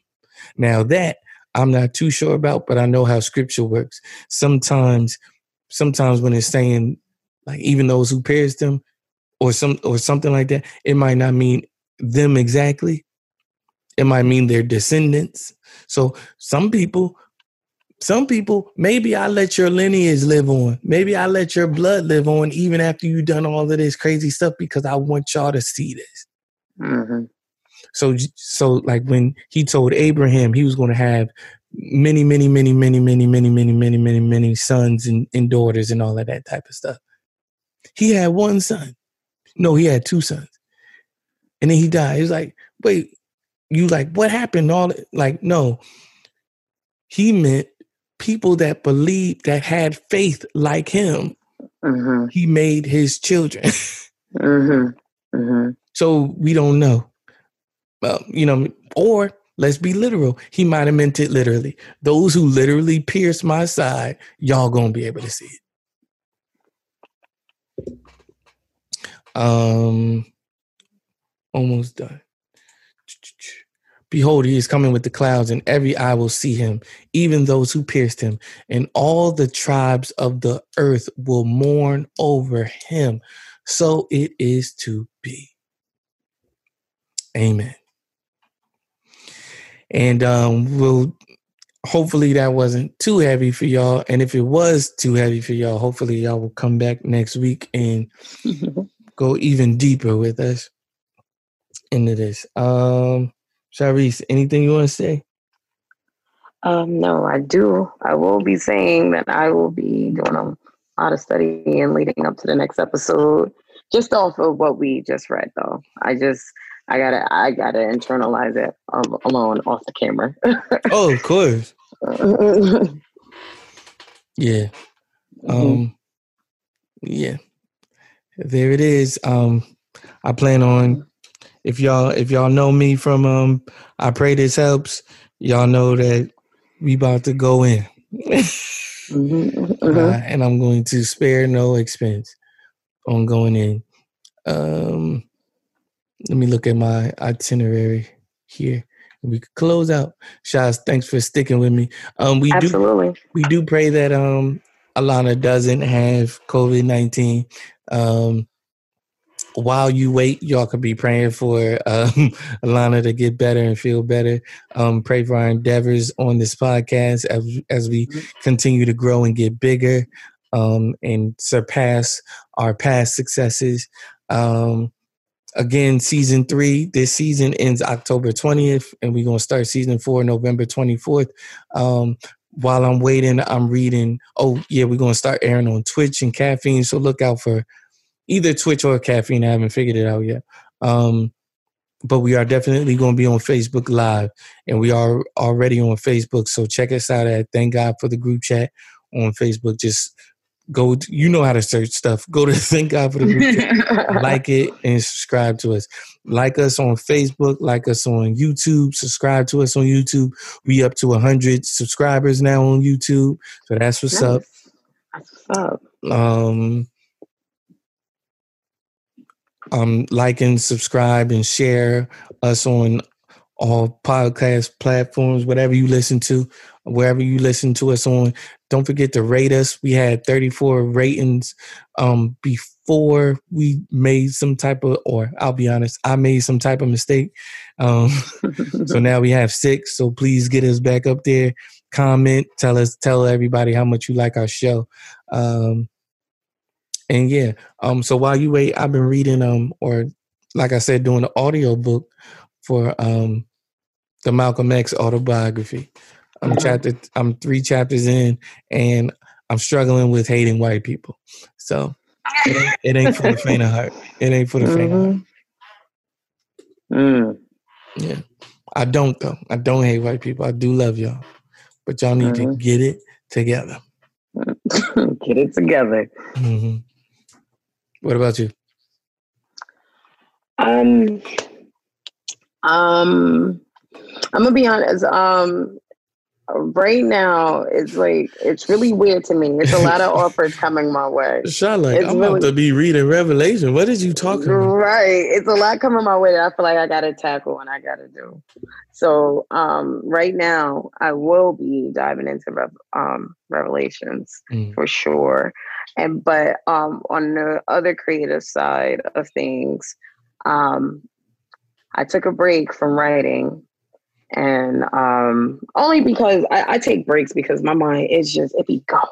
Now that I'm not too sure about, but I know how scripture works. Sometimes, sometimes when it's saying like even those who pierced him, or some or something like that, it might not mean them exactly. It might mean their descendants. So some people some people, maybe I let your lineage live on. Maybe I let your blood live on even after you done all of this crazy stuff because I want y'all to see this. Mm-hmm. So, so like when he told Abraham he was going to have many, many, many, many, many, many, many, many, many, many sons and, and daughters and all of that type of stuff. He had one son. No, he had two sons. And then he died. He was like, wait, you like, what happened? All like, no. He meant people that believed that had faith like him Mm-hmm. he made his children Mm-hmm. Mm-hmm. so we don't know well you know or let's be literal he might have meant it literally those who literally pierce my side y'all gonna be able to see it um almost done Behold, he is coming with the clouds, and every eye will see him, even those who pierced him, and all the tribes of the earth will mourn over him. So it is to be. Amen. And um, we'll hopefully that wasn't too heavy for y'all. And if it was too heavy for y'all, hopefully y'all will come back next week and go even deeper with us into this. Um, Sharice, anything you want to say? Um, no, I do. I will be saying that I will be doing a lot of studying leading up to the next episode, just off of what we just read. Though I just I gotta I gotta internalize it um, alone off the camera. Oh, of course. Yeah. Um yeah. There it is. Um I plan on if y'all if y'all know me from um I pray this helps, y'all know that we about to go in. Mhm, Uh, mhm. and I'm going to spare no expense on going in. Um let me look at my itinerary here. We could close out. Shaz, thanks for sticking with me. Um we do we do pray that um Alana doesn't have COVID nineteen. Um, while you wait, y'all could be praying for um, Alana to get better and feel better. Um, pray for our endeavors on this podcast as as we continue to grow and get bigger um, and surpass our past successes. Um, again, season three. This season ends October 20th, and we're gonna start season four November 24th. Um, while I'm waiting, I'm reading. Oh yeah, we're gonna start airing on Twitch and Caffeine. So look out for either Twitch or Caffeine. I haven't figured it out yet. Um, but we are definitely going to be on Facebook Live, and we are already on Facebook. So check us out at Thank God for the group chat on Facebook. Just go, to, you know how to search stuff. Go to Thank God for the group chat, like it, and subscribe to us. Like us on Facebook, like us on YouTube, subscribe to us on YouTube. We up to 100 subscribers now on YouTube. So that's what's up. That's what's up. Um, um, like and subscribe and share us on all podcast platforms, whatever you listen to, wherever you listen to us on. Don't forget to rate us. We had 34 ratings um, before we made some type of, or I'll be honest, I made some type of mistake. Um, so now we have six. So please get us back up there. Comment, tell us, tell everybody how much you like our show. Um, and yeah, um, so while you wait, I've been reading um, or like I said, doing the audio book for um, the Malcolm X autobiography. I'm chapter, I'm three chapters in, and I'm struggling with hating white people. So it ain't, it ain't for the faint of heart. It ain't for the faint of heart. Mm. Yeah, I don't though. I don't hate white people. I do love y'all, but y'all need to Mhm. get it together. Get it together. hmm What about you? Um, um, I'm gonna be honest. Um, right now it's like it's really weird to me. It's a lot of offers coming my way. Like It's I'm about to be reading Revelation. What is you talking about? Right. It's a lot coming my way that I feel like I gotta tackle and I gotta do. So um right now I will be diving into Rev- um revelations Mm. for sure. And but um on the other creative side of things, um I took a break from writing and um only because I, I take breaks because my mind is just it be going.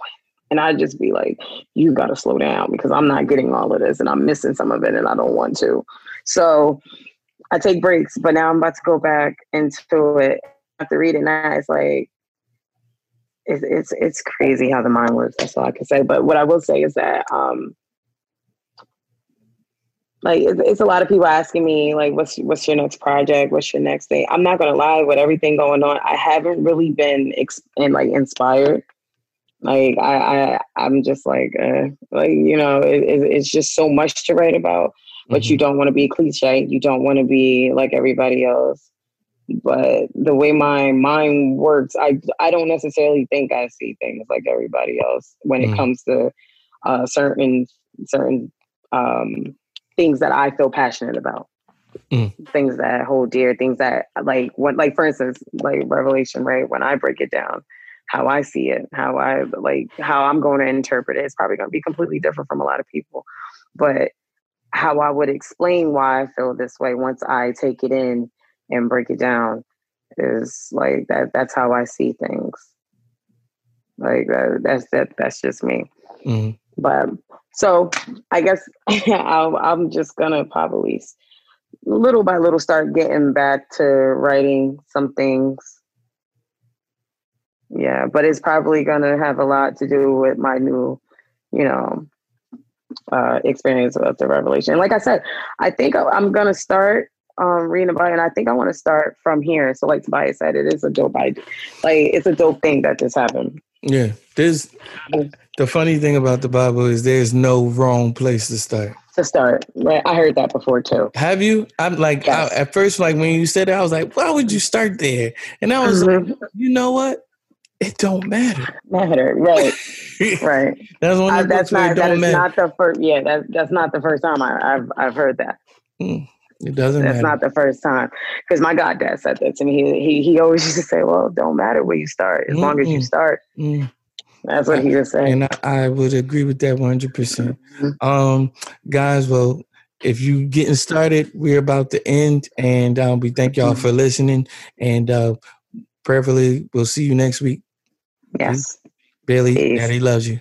And I just be like, you gotta slow down because I'm not getting all of this and I'm missing some of it and I don't want to. So I take breaks, but now I'm about to go back into it. After reading that, it's like it's it's it's crazy how the mind works. That's all I can say. But what I will say is that um like it's, it's a lot of people asking me like what's what's your next project? What's your next thing? I'm not gonna lie with everything going on i haven't really been ex- and like inspired. Like i i i'm just like uh like you know it, it, it's just so much to write about but you don't want to be cliche. You don't want to be like everybody else but the way my mind works i i don't necessarily think i see things like everybody else when it Mhm. comes to uh certain certain um things that i feel passionate about Mm. things that hold dear things that like what like for instance like revelation right when i break it down how i see it how i like how i'm going to interpret it's probably going to be completely different from a lot of people but how i would explain why i feel this way once i take it in and break it down is like that that's how i see things like that, that's that that's just me Mhm. but so I guess I'll, I'm just gonna probably little by little start getting back to writing some things. Yeah, but it's probably gonna have a lot to do with my new, you know, uh, experience of the revelation. Like I said, I think I'm gonna start um, reading about it, and I think I want to start from here. So, like Tobias said, it is a dope idea. Like it's a dope thing that just happened. Yeah, there's the funny thing about the Bible is there's no wrong place to start. To start, right? I heard that before too. Have you? I'm like Yes. I, at first, like when you said it, I was like, why would you start there? And I was like, Mhm. you know what? It don't matter. Matter, right? Right. That's one of the that's not it that don't is matter. not the first. Yeah, that that's not the first time I, I've I've heard that. It doesn't That's matter. not the first time because my goddad said that to me. He he he always used to say, "Well, don't matter where you start, as long as you start." Mm. That's what he would saying, and I, I would agree with that 100 percent. Mhm. Um, guys, well, if you getting started, we're about to end, and um, we thank y'all for listening. And uh, prayerfully, we'll see you next week. Yes. Billy, Peace. Daddy loves you.